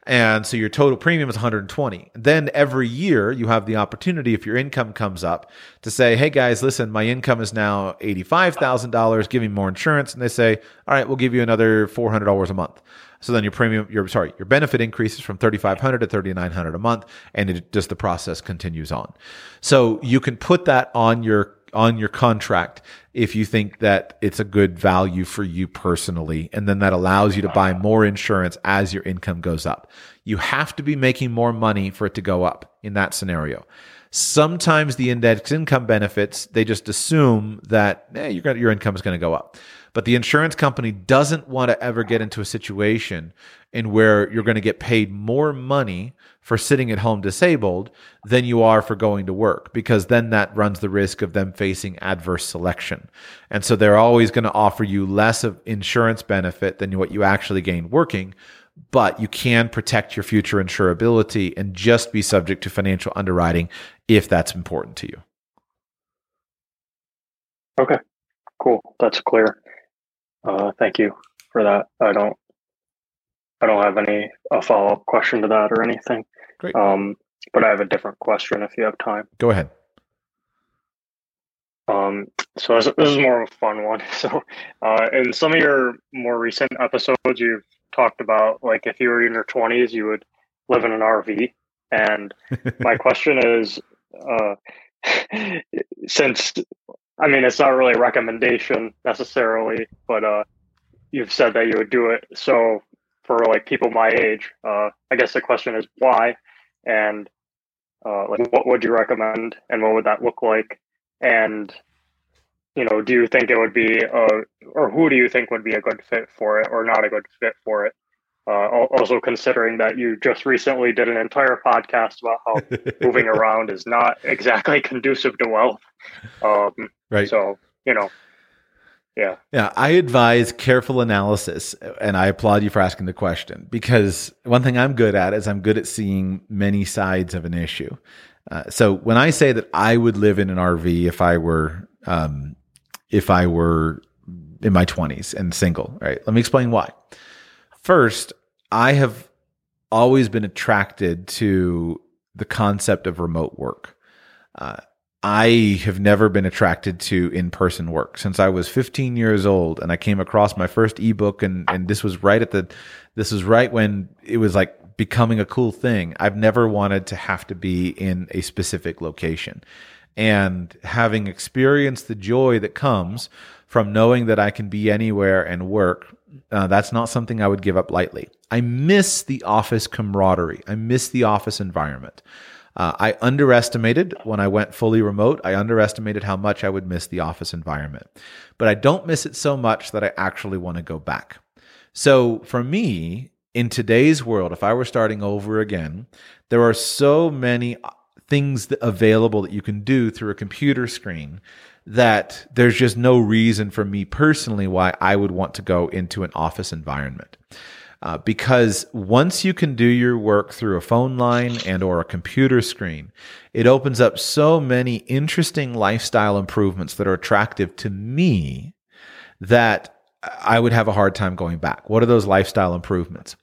And so your total premium is 120. Then every year you have the opportunity, if your income comes up, to say, hey guys, listen, my income is now $85,000, give me more insurance. And they say, all right, we'll give you another $400 a month. So then your premium, your sorry, your benefit increases from 3,500 to 3,900 a month, and it just the process continues on. So you can put that on your on your contract if you think that it's a good value for you personally, and then that allows you to buy more insurance as your income goes up. You have to be making more money for it to go up in that scenario. Sometimes the index income benefits, they just assume that eh, your income is going to go up. But the insurance company doesn't want to ever get into a situation in where you're going to get paid more money for sitting at home disabled than you are for going to work because then that runs the risk of them facing adverse selection. And so they're always going to offer you less of insurance benefit than what you actually gain working, but you can protect your future insurability and just be subject to financial underwriting if that's important to you. Okay, cool. That's clear. Uh, thank you for that. I don't, I don't have any a follow up question to that or anything. Great. Um, but I have a different question if you have time. Go ahead. Um, so this, is more of a fun one. So, uh, in some of your more recent episodes, you've talked about like if you were in your twenties, you would live in an RV. And my question is, uh, since I mean, it's not really a recommendation necessarily, but uh, you've said that you would do it. So for like people my age, uh, I guess the question is why, and uh, like what would you recommend, and what would that look like, and you know, do you think it would be a, or who do you think would be a good fit for it, or not a good fit for it? Uh, also, considering that you just recently did an entire podcast about how moving around is not exactly conducive to wealth. Um, right. So, you know, yeah. Yeah. I advise careful analysis, and I applaud you for asking the question because one thing I'm good at is I'm good at seeing many sides of an issue. Uh, so when I say that I would live in an RV if I were, um, if I were in my 20s and single, right? Let me explain why. First, I have always been attracted to the concept of remote work. Uh, I have never been attracted to in-person work since I was 15 years old and I came across my first ebook and and this was right at the this was right when it was like becoming a cool thing. I've never wanted to have to be in a specific location. And having experienced the joy that comes from knowing that I can be anywhere and work, uh, that's not something I would give up lightly. I miss the office camaraderie. I miss the office environment. Uh, I underestimated when I went fully remote. I underestimated how much I would miss the office environment, but I don't miss it so much that I actually want to go back. So for me, in today's world, if I were starting over again, there are so many things available that you can do through a computer screen that there's just no reason for me personally why I would want to go into an office environment. Uh, because once you can do your work through a phone line and or a computer screen it opens up so many interesting lifestyle improvements that are attractive to me that i would have a hard time going back. What are those lifestyle improvements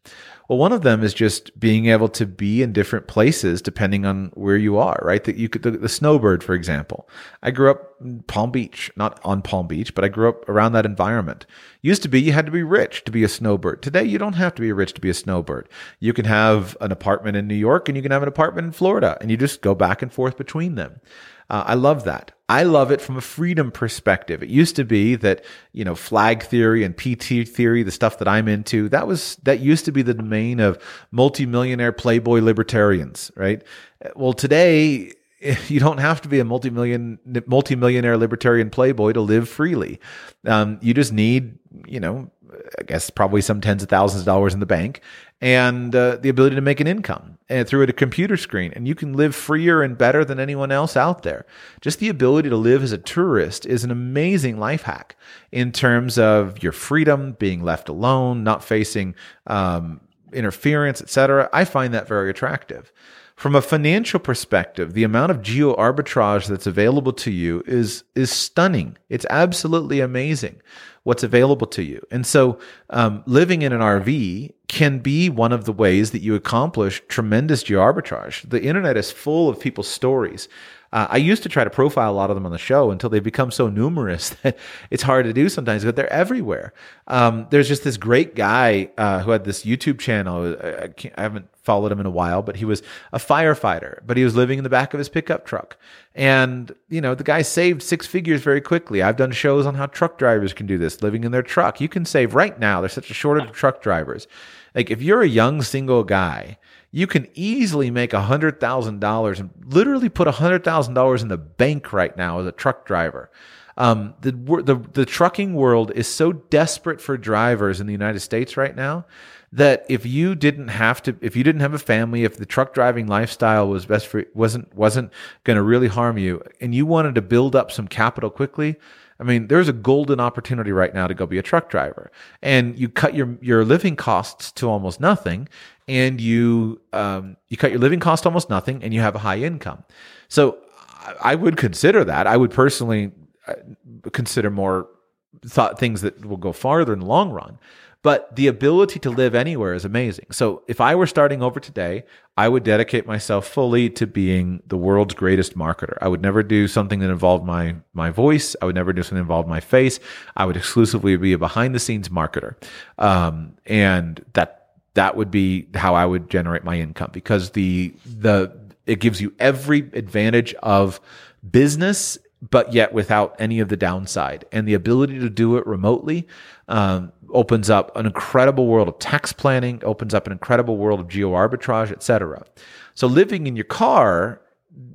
well, one of them is just being able to be in different places depending on where you are, right? That you could, the, the, snowbird, for example. I grew up in Palm Beach, not on Palm Beach, but I grew up around that environment. Used to be you had to be rich to be a snowbird. Today, you don't have to be rich to be a snowbird. You can have an apartment in New York and you can have an apartment in Florida and you just go back and forth between them. Uh, I love that. I love it from a freedom perspective. It used to be that, you know, flag theory and PT theory, the stuff that I'm into, that was, that used to be the domain of multimillionaire playboy libertarians, right? Well, today, you don't have to be a multi-million multi-millionaire libertarian playboy to live freely. Um, you just need, you know, I guess probably some tens of thousands of dollars in the bank and uh, the ability to make an income and through a computer screen. And you can live freer and better than anyone else out there. Just the ability to live as a tourist is an amazing life hack in terms of your freedom being left alone not facing um, interference etc i find that very attractive from a financial perspective, the amount of geo arbitrage that's available to you is is stunning. It's absolutely amazing what's available to you. And so, um, living in an RV can be one of the ways that you accomplish tremendous geo arbitrage. The internet is full of people's stories uh, I used to try to profile a lot of them on the show until they've become so numerous that it's hard to do sometimes, but they're everywhere. Um, there's just this great guy uh, who had this YouTube channel. I, I, haven't followed him in a while, but he was a firefighter, but he was living in the back of his pickup truck. And, you know, the guy saved six figures very quickly. I've done shows on how truck drivers can do this, living in their truck. You can save right now. There's such a shortage of truck drivers. Like if you're a young single guy you can easily make $100,000 and literally put $100,000 in the bank right now as a truck driver. Um, the, the, the trucking world is so desperate for drivers in the United States right now that if you didn't have to, if you didn't have a family, if the truck driving lifestyle was best for, wasn't, wasn't going to really harm you and you wanted to build up some capital quickly, I mean, there's a golden opportunity right now to go be a truck driver, and you cut your your living costs to almost nothing, and you um, you cut your living cost almost nothing, and you have a high income. So I would consider that. I would personally uh, consider more thought things that will go farther in the long run. But the ability to live anywhere is amazing. So if I were starting over today, I would dedicate myself fully to being the world's greatest marketer. I would never do something that involved my my voice. I would never do something that involved my face. I would exclusively be a behind the scenes marketer, um, and that that would be how I would generate my income because the the it gives you every advantage of business but yet without any of the downside. And the ability to do it remotely um, opens up an incredible world of tax planning, opens up an incredible world of geo arbitrage, etc. So living in your car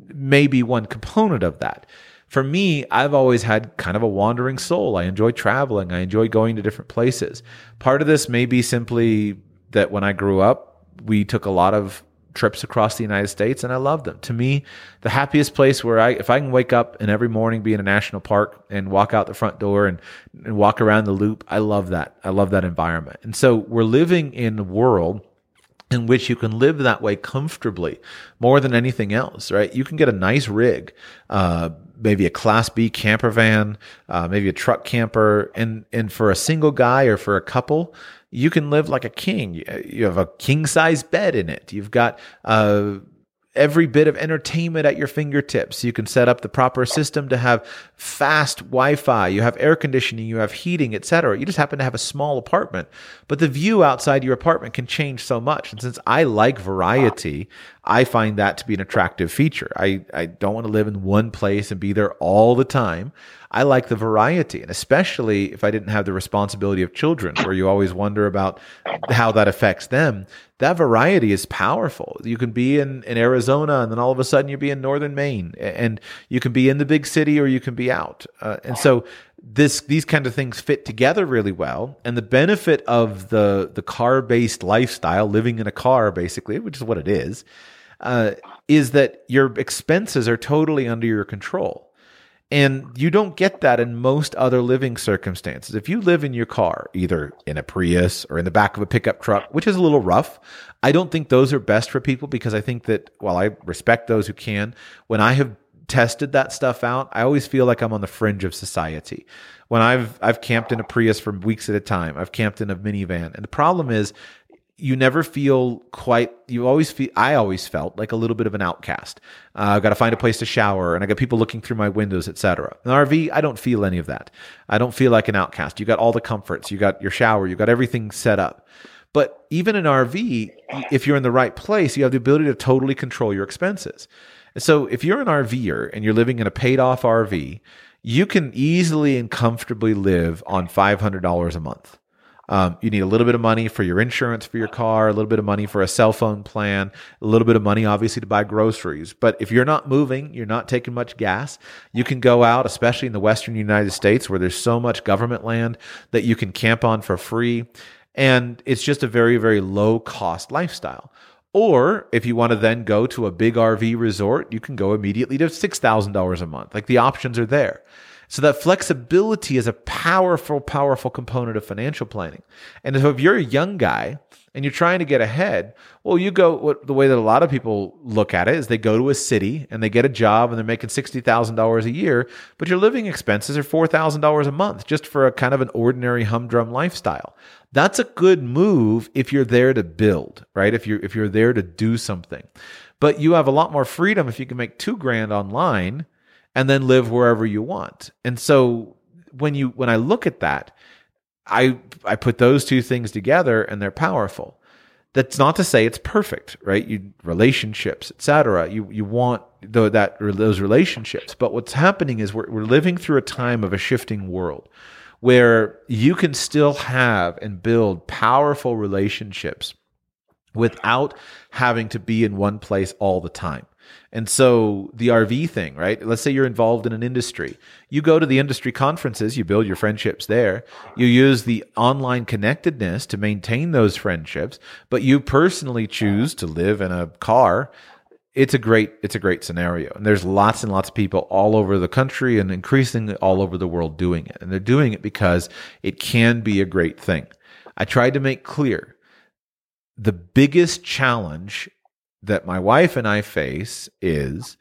may be one component of that. For me, I've always had kind of a wandering soul. I enjoy traveling. I enjoy going to different places. Part of this may be simply that when I grew up, we took a lot of trips across the United States and I love them. To me, the happiest place where I, if I can wake up and every morning be in a national park and walk out the front door and, and walk around the loop, I love that. I love that environment. And so we're living in a world in which you can live that way comfortably more than anything else, right? You can get a nice rig, uh, maybe a class B camper van, uh, maybe a truck camper. And, and for a single guy or for a couple, you can live like a king. You have a king size bed in it. You've got, uh, every bit of entertainment at your fingertips. You can set up the proper system to have fast Wi-Fi, you have air conditioning, you have heating, etc. You just happen to have a small apartment, but the view outside your apartment can change so much. And since I like variety, I find that to be an attractive feature. I, I don't want to live in one place and be there all the time. I like the variety, and especially if I didn't have the responsibility of children, where you always wonder about how that affects them. That variety is powerful. You can be in, in Arizona, and then all of a sudden you be in northern Maine, and you can be in the big city or you can be out. Uh, and so this these kind of things fit together really well. And the benefit of the the car based lifestyle, living in a car, basically, which is what it is, uh, is that your expenses are totally under your control. And you don't get that in most other living circumstances. If you live in your car, either in a Prius or in the back of a pickup truck, which is a little rough, I don't think those are best for people because I think that while I respect those who can, when I have tested that stuff out, I always feel like I'm on the fringe of society. When I've I've camped in a Prius for weeks at a time, I've camped in a minivan, and the problem is you never feel quite you always feel i always felt like a little bit of an outcast. Uh, i've got to find a place to shower and i got people looking through my windows etc in rv i don't feel any of that. I don't feel like an outcast. You got all the comforts. You got your shower. You got everything set up. But even an rv if you're in the right place you have the ability to totally control your expenses. So if you're an rver and you're living in a paid off rv you can easily and comfortably live on $500 a month um, you need a little bit of money for your insurance for your car, a little bit of money for a cell phone plan, a little bit of money, obviously, to buy groceries. But if you're not moving, you're not taking much gas, you can go out, especially in the Western United States where there's so much government land that you can camp on for free. And it's just a very, very low cost lifestyle. Or if you want to then go to a big RV resort, you can go immediately to $6,000 a month. Like the options are there. So that flexibility is a powerful, powerful component of financial planning. And so if you're a young guy and you're trying to get ahead, well, you go what, the way that a lot of people look at it is they go to a city and they get a job and they're making sixty thousand dollars a year, but your living expenses are four thousand dollars a month just for a kind of an ordinary humdrum lifestyle. That's a good move if you're there to build, right? If you're if you're there to do something. But you have a lot more freedom if you can make two grand online and then live wherever you want. And so when you when I look at that, I I put those two things together and they're powerful. That's not to say it's perfect, right? You relationships, etc. You you want the, that those relationships, but what's happening is we're we're living through a time of a shifting world where you can still have and build powerful relationships without having to be in one place all the time. And so the RV thing, right? Let's say you're involved in an industry. You go to the industry conferences, you build your friendships there. You use the online connectedness to maintain those friendships, but you personally choose to live in a car. It's a great it's a great scenario. And there's lots and lots of people all over the country and increasingly all over the world doing it. And they're doing it because it can be a great thing. I tried to make clear the biggest challenge that my wife and I face is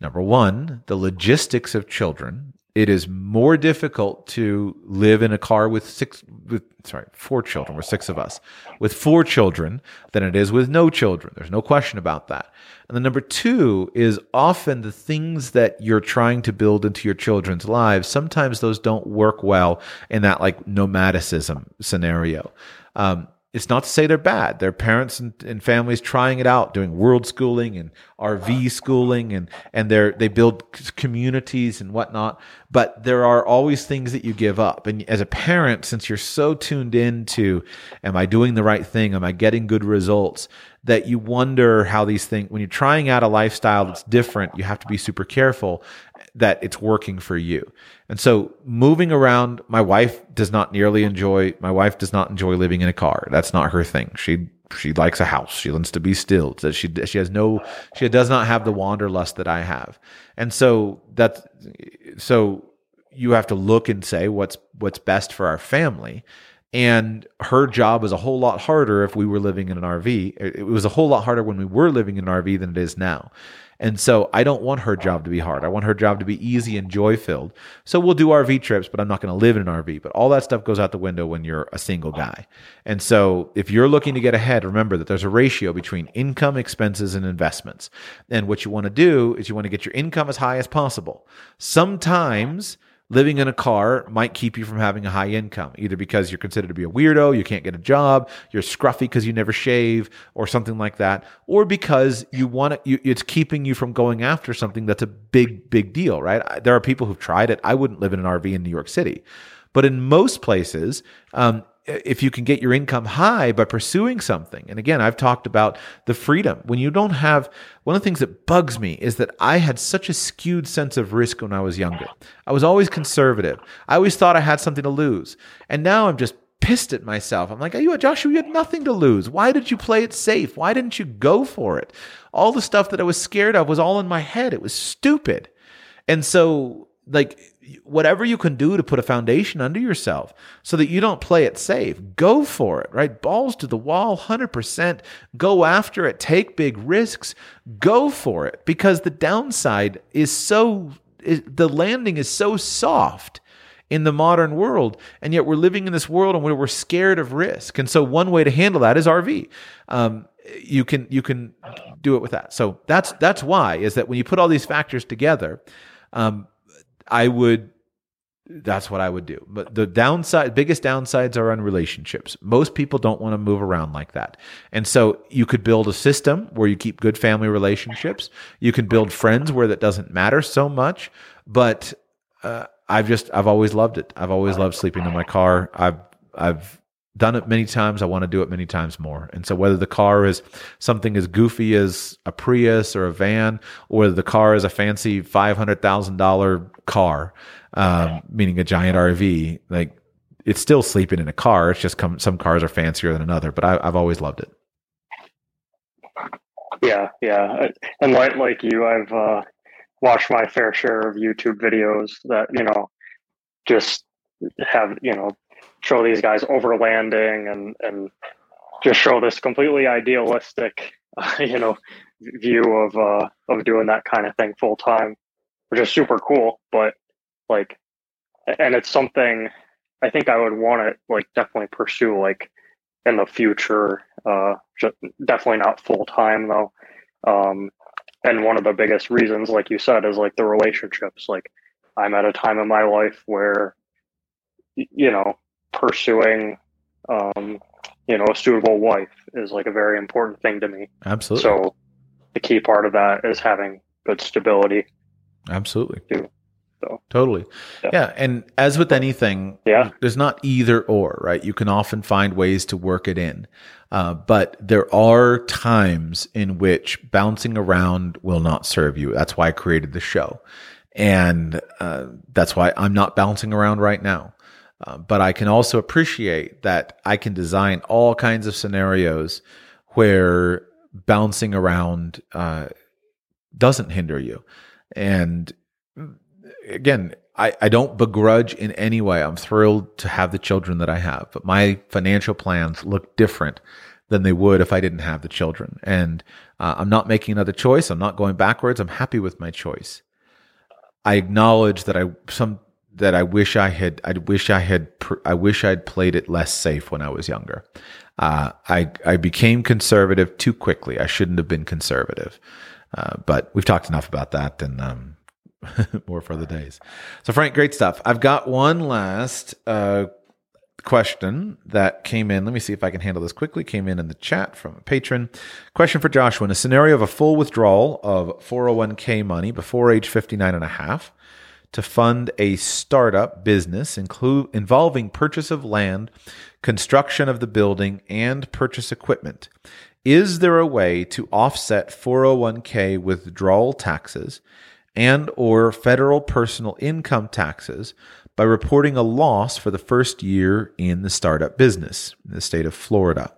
number one, the logistics of children. It is more difficult to live in a car with six, with, sorry, four children. We're six of us with four children than it is with no children. There's no question about that. And then number two is often the things that you're trying to build into your children's lives. Sometimes those don't work well in that like nomadicism scenario. Um, it's not to say they're bad. Their parents and, and, families trying it out, doing world schooling and RV schooling, and and they they build communities and whatnot. But there are always things that you give up. And as a parent, since you're so tuned into, am I doing the right thing? Am I getting good results? That you wonder how these things. When you're trying out a lifestyle that's different, you have to be super careful that it's working for you. And so moving around, my wife does not nearly enjoy, my wife does not enjoy living in a car. That's not her thing. She she likes a house. She wants to be still. She she has no she does not have the wanderlust that I have, and so that's so you have to look and say what's what's best for our family. And her job is a whole lot harder if we were living in an RV. It was a whole lot harder when we were living in an RV than it is now. And so I don't want her job to be hard. I want her job to be easy and joy filled. So we'll do RV trips, but I'm not going to live in an RV. But all that stuff goes out the window when you're a single guy. And so if you're looking to get ahead, remember that there's a ratio between income, expenses, and investments. And what you want to do is you want to get your income as high as possible. Sometimes living in a car might keep you from having a high income, either because you're considered to be a weirdo, you can't get a job, you're scruffy because you never shave, or something like that, or because you want to, you, it's keeping you from going after something that's a big, big deal, right? There are people who've tried it. I wouldn't live in an RV in New York City. But in most places, um, if you can get your income high by pursuing something. And again, I've talked about the freedom. When you don't have, one of the things that bugs me is that I had such a skewed sense of risk when I was younger. I was always conservative. I always thought I had something to lose. And now I'm just pissed at myself. I'm like, you Joshua? You had nothing to lose. Why did you play it safe? Why didn't you go for it? All the stuff that I was scared of was all in my head. It was stupid. And so, like, whatever you can do to put a foundation under yourself so that you don't play it safe, go for it, right? Balls to the wall, 100%. Go after it, take big risks, go for it because the downside is so, is, the landing is so soft in the modern world. And yet we're living in this world and we're scared of risk. And so one way to handle that is RV. Um, you can you can do it with that. So that's that's why is that when you put all these factors together, um, I would that's what I would do. But the downside, biggest downsides are on relationships. Most people don't want to move around like that. And so you could build a system where you keep good family relationships. You can build friends where that doesn't matter so much. But uh, I've just, I've always loved it. I've always loved sleeping in my car. I've, I've done it many times. I want to do it many times more. And so whether the car is something as goofy as a Prius or a van, or the car is a fancy $500,000 car, um, meaning a giant RV, like it's still sleeping in a car. It's just come, some cars are fancier than another, but I, I've always loved it. Yeah, yeah, and like like you, I've uh, watched my fair share of YouTube videos that you know just have you know show these guys overlanding and and just show this completely idealistic uh, you know view of uh of doing that kind of thing full time which is super cool but like and it's something i think i would want to like definitely pursue like in the future uh just definitely not full time though. Um and one of the biggest reasons like you said is like the relationships. Like i'm at a time in my life where you know pursuing um you know a suitable wife is like a very important thing to me Absolutely. so the key part of that is having good stability Absolutely. too so Totally. Yeah. Yeah. And as with anything, Yeah. there's not either or, right? You can often find ways to work it in. Uh, but there are times in which bouncing around will not serve you. That's why I created the show. And uh, that's why I'm not bouncing around right now. Uh, but I can also appreciate that I can design all kinds of scenarios where bouncing around uh, doesn't hinder you. And again, I, I don't begrudge in any way. I'm thrilled to have the children that I have, but my financial plans look different than they would if I didn't have the children. And uh, I'm not making another choice. I'm not going backwards. I'm happy with my choice. I acknowledge that I some that I wish I had. I wish I had. I wish I'd played it less safe when I was younger. Uh, I I became conservative too quickly. I shouldn't have been conservative. Uh, but we've talked enough about that, and um, more for the days. So, Frank, great stuff. I've got one last uh, question that came in. Let me see if I can handle this quickly. Came in in the chat from a patron. Question for Joshua: In a scenario of a full withdrawal of 401k money before age 59 and a half to fund a startup business include involving purchase of land, construction of the building, and purchase equipment. Is there a way to offset 401k withdrawal taxes and or federal personal income taxes by reporting a loss for the first year in the startup business in the state of Florida?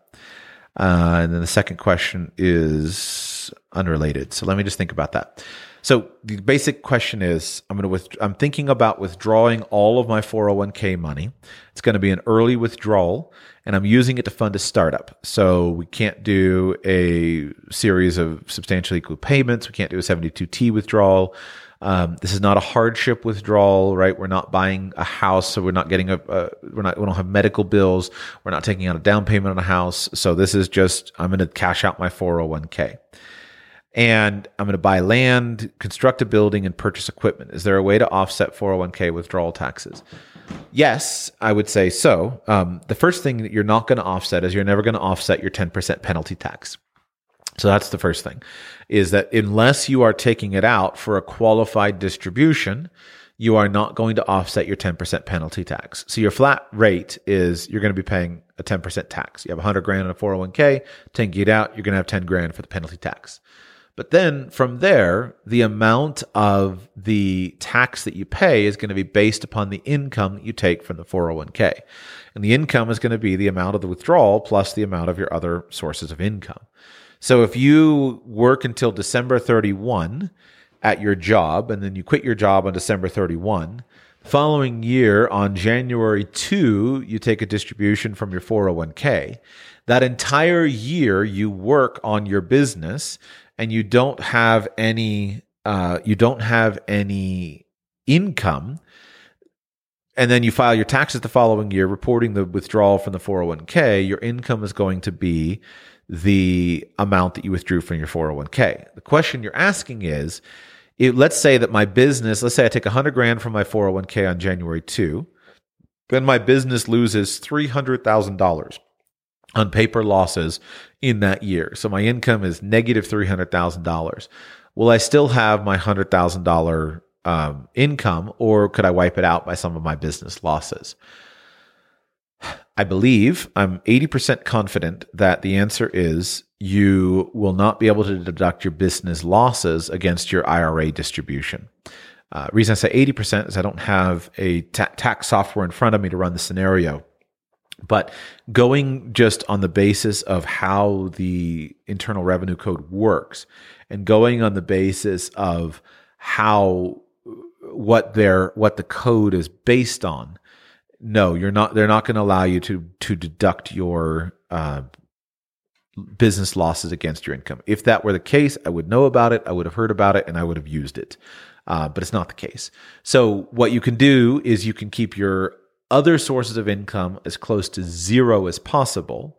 Uh, and then the second question is unrelated. So let me just think about that. So the basic question is I'm going to with, I'm thinking about withdrawing all of my 401k money. It's going to be an early withdrawal and I'm using it to fund a startup. So we can't do a series of substantially equal payments. We can't do a 72T withdrawal. Um, this is not a hardship withdrawal, right? We're not buying a house, so we're not getting a, a, we're not we don't have medical bills. We're not taking out a down payment on a house. So this is just I'm going to cash out my 401k and I'm going to buy land, construct a building, and purchase equipment. Is there a way to offset 401k withdrawal taxes? Yes, I would say so. Um, the first thing that you're not going to offset is you're never going to offset your 10% penalty tax. So that's the first thing is that unless you are taking it out for a qualified distribution, you are not going to offset your 10% penalty tax. So your flat rate is you're going to be paying a 10% tax. You have 100 grand in a 401k, 10 get out, you're going to have 10 grand for the penalty tax. But then from there, the amount of the tax that you pay is going to be based upon the income that you take from the 401k. And the income is going to be the amount of the withdrawal plus the amount of your other sources of income. So if you work until December 31 at your job and then you quit your job on December 31, following year on January 2, you take a distribution from your 401k. That entire year you work on your business and you don't have any uh, you don't have any income and then you file your taxes the following year reporting the withdrawal from the 401k your income is going to be the amount that you withdrew from your 401k the question you're asking is it, let's say that my business let's say i take 100 grand from my 401k on january 2 then my business loses $300000 on paper losses in that year. So my income is negative $300,000. Will I still have my $100,000 um, income or could I wipe it out by some of my business losses? I believe, I'm 80% confident that the answer is you will not be able to deduct your business losses against your IRA distribution. Uh, reason I say 80% is I don't have a ta- tax software in front of me to run the scenario but going just on the basis of how the Internal Revenue Code works and going on the basis of how what their what the code is based on, no, you're not. They're not going to allow you to to deduct your uh, business losses against your income. If that were the case, I would know about it. I would have heard about it, and I would have used it. Uh, but it's not the case. So what you can do is you can keep your other sources of income as close to zero as possible.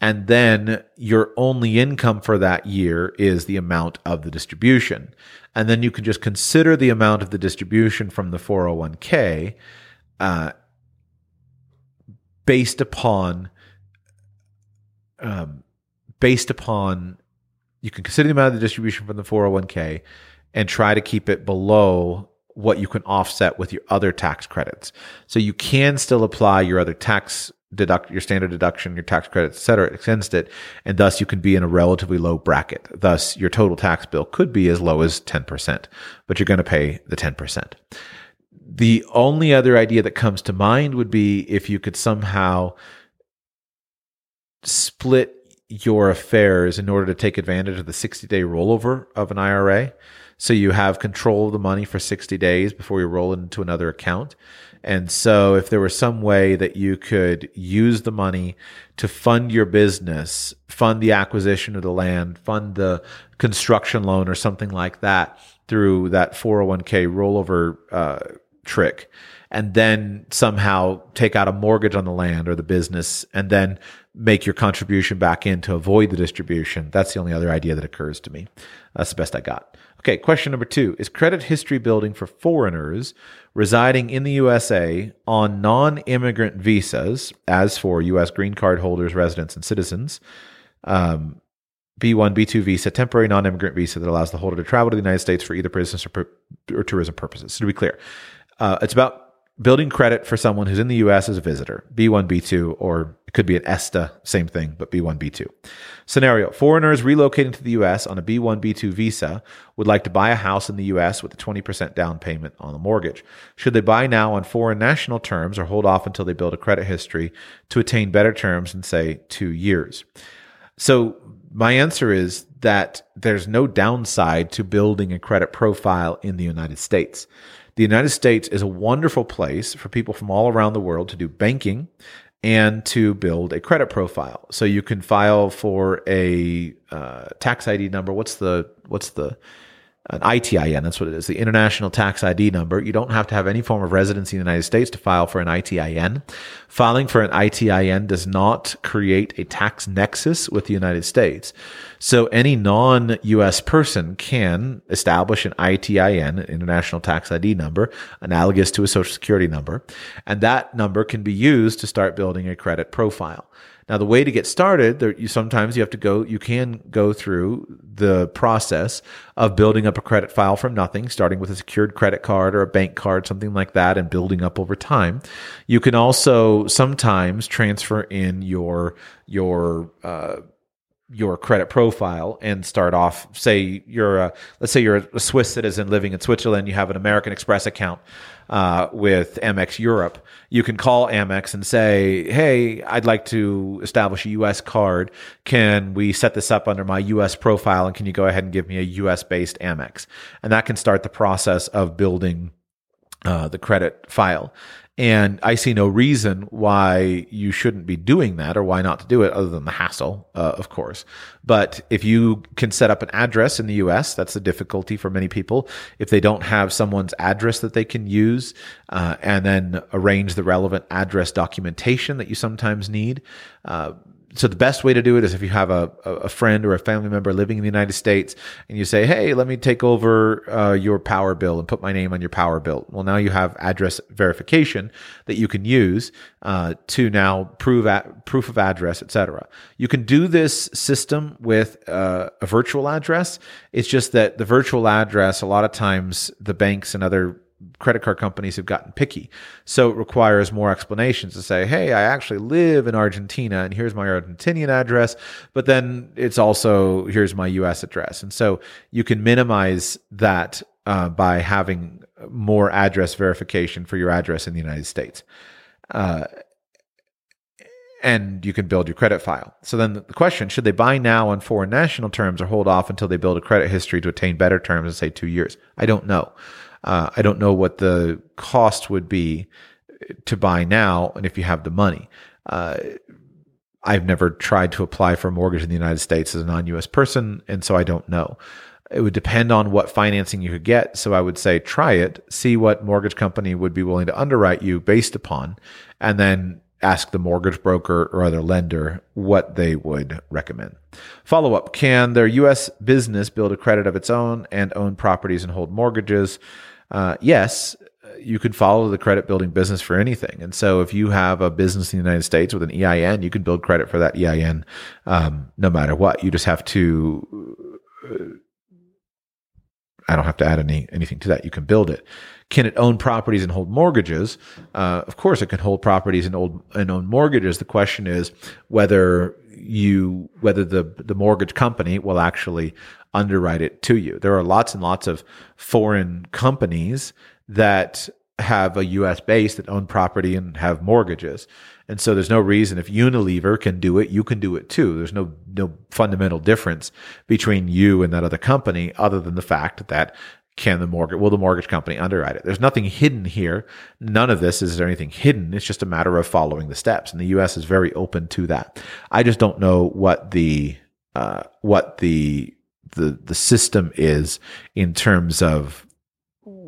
And then your only income for that year is the amount of the distribution. And then you can just consider the amount of the distribution from the 401k uh, based upon um, based upon you can consider the amount of the distribution from the 401k and try to keep it below what you can offset with your other tax credits. So you can still apply your other tax deduct your standard deduction, your tax credits, et cetera, against it. And thus you can be in a relatively low bracket. Thus your total tax bill could be as low as 10%, but you're going to pay the 10%. The only other idea that comes to mind would be if you could somehow split your affairs in order to take advantage of the 60 day rollover of an IRA. So you have control of the money for 60 days before you roll it into another account. And so if there was some way that you could use the money to fund your business, fund the acquisition of the land, fund the construction loan or something like that through that 401k rollover uh, trick, and then somehow take out a mortgage on the land or the business and then make your contribution back in to avoid the distribution. That's the only other idea that occurs to me. That's the best I got. Okay, question number two Is credit history building for foreigners residing in the USA on non immigrant visas, as for U.S. green card holders, residents, and citizens? Um, B1, B2 visa, temporary non immigrant visa that allows the holder to travel to the United States for either business or, per- or tourism purposes. So to be clear, uh, it's about building credit for someone who's in the US as a visitor, B1, B2, or it could be an ESTA, same thing, but B1, B2. Scenario Foreigners relocating to the US on a B1, B2 visa would like to buy a house in the US with a 20% down payment on the mortgage. Should they buy now on foreign national terms or hold off until they build a credit history to attain better terms in, say, two years? So my answer is that there's no downside to building a credit profile in the United States. The United States is a wonderful place for people from all around the world to do banking and to build a credit profile. So you can file for a uh, tax ID number. What's the what's the an ITIN. That's what it is. The International Tax ID number. You don't have to have any form of residency in the United States to file for an ITIN. Filing for an ITIN does not create a tax nexus with the United States. So any non-US person can establish an ITIN, an International Tax ID number, analogous to a social security number. And that number can be used to start building a credit profile. Now, the way to get started, there, you sometimes you have to go, you can go through the process of building up a credit file from nothing, starting with a secured credit card or a bank card, something like that, and building up over time. You can also sometimes transfer in your, your, uh, your credit profile and start off say you're a let's say you're a Swiss citizen living in Switzerland you have an American Express account uh, with Amex Europe you can call Amex and say hey I'd like to establish a US card. Can we set this up under my US profile and can you go ahead and give me a US based Amex? And that can start the process of building uh, the credit file and I see no reason why you shouldn't be doing that or why not to do it other than the hassle, uh, of course. But if you can set up an address in the US, that's the difficulty for many people. If they don't have someone's address that they can use, uh, and then arrange the relevant address documentation that you sometimes need, uh, so the best way to do it is if you have a, a friend or a family member living in the United States and you say, Hey, let me take over uh, your power bill and put my name on your power bill. Well, now you have address verification that you can use uh, to now prove at, proof of address, etc. You can do this system with uh, a virtual address. It's just that the virtual address, a lot of times the banks and other credit card companies have gotten picky. So it requires more explanations to say, hey, I actually live in Argentina and here's my Argentinian address, but then it's also here's my US address. And so you can minimize that uh, by having more address verification for your address in the United States. Uh, and you can build your credit file. So then the question, should they buy now on foreign national terms or hold off until they build a credit history to attain better terms in say two years? I don't know. Uh, I don't know what the cost would be to buy now, and if you have the money. Uh, I've never tried to apply for a mortgage in the United States as a non-U.S. person, and so I don't know. It would depend on what financing you could get. So I would say try it, see what mortgage company would be willing to underwrite you based upon, and then ask the mortgage broker or other lender what they would recommend. Follow up Can their U.S. business build a credit of its own and own properties and hold mortgages? Uh, yes, you could follow the credit building business for anything. And so if you have a business in the United States with an EIN, you can build credit for that EIN um, no matter what. You just have to. Uh, I don't have to add any anything to that. You can build it. Can it own properties and hold mortgages? Uh, of course, it can hold properties and old and own mortgages. The question is whether you whether the the mortgage company will actually underwrite it to you. There are lots and lots of foreign companies that have a US base that own property and have mortgages. And so there's no reason if Unilever can do it, you can do it too. There's no no fundamental difference between you and that other company other than the fact that can the mortgage will the mortgage company underwrite it? There's nothing hidden here. None of this is there anything hidden. It's just a matter of following the steps. And the US is very open to that. I just don't know what the uh, what the the the system is in terms of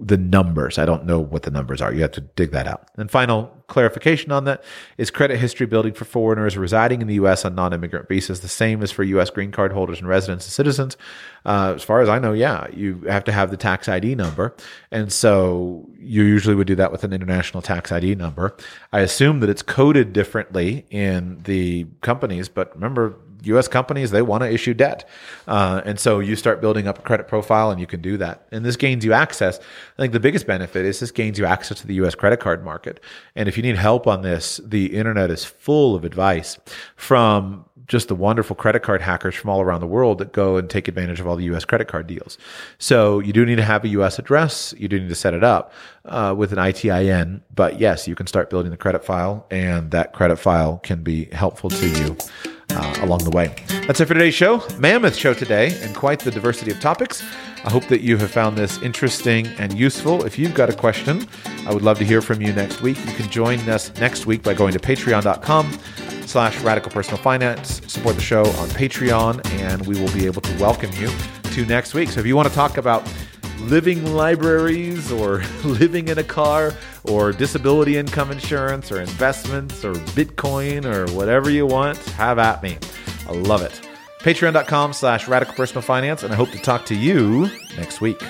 the numbers. I don't know what the numbers are. You have to dig that out. And final clarification on that is credit history building for foreigners residing in the U.S. on non-immigrant visas the same as for U.S. green card holders and residents and citizens. Uh, as far as I know, yeah, you have to have the tax ID number, and so you usually would do that with an international tax ID number. I assume that it's coded differently in the companies, but remember U.S. companies they want to issue debt, uh, and so you start building up a credit profile, and you can do that. And this gains you access. I think the biggest benefit is this gains you access to the U.S. credit card market. And if you need help on this, the internet is full of advice from just the wonderful credit card hackers from all around the world that go and take advantage of all the U.S. credit card deals. So you do need to have a U.S. address. You do need to set it up uh, with an ITIN. But yes, you can start building the credit file, and that credit file can be helpful to you uh, along the way. That's it for today's show. Mammoth show today, and quite the diversity of topics. I hope that you have found this interesting and useful. If you've got a question, I would love to hear from you next week. You can join us next week by going to patreon.com slash radical personal finance. Support the show on Patreon, and we will be able to welcome you to next week. So if you want to talk about living libraries or living in a car or disability income insurance or investments or Bitcoin or whatever you want, have at me. I love it. Patreon.com slash radical personal finance, and I hope to talk to you next week.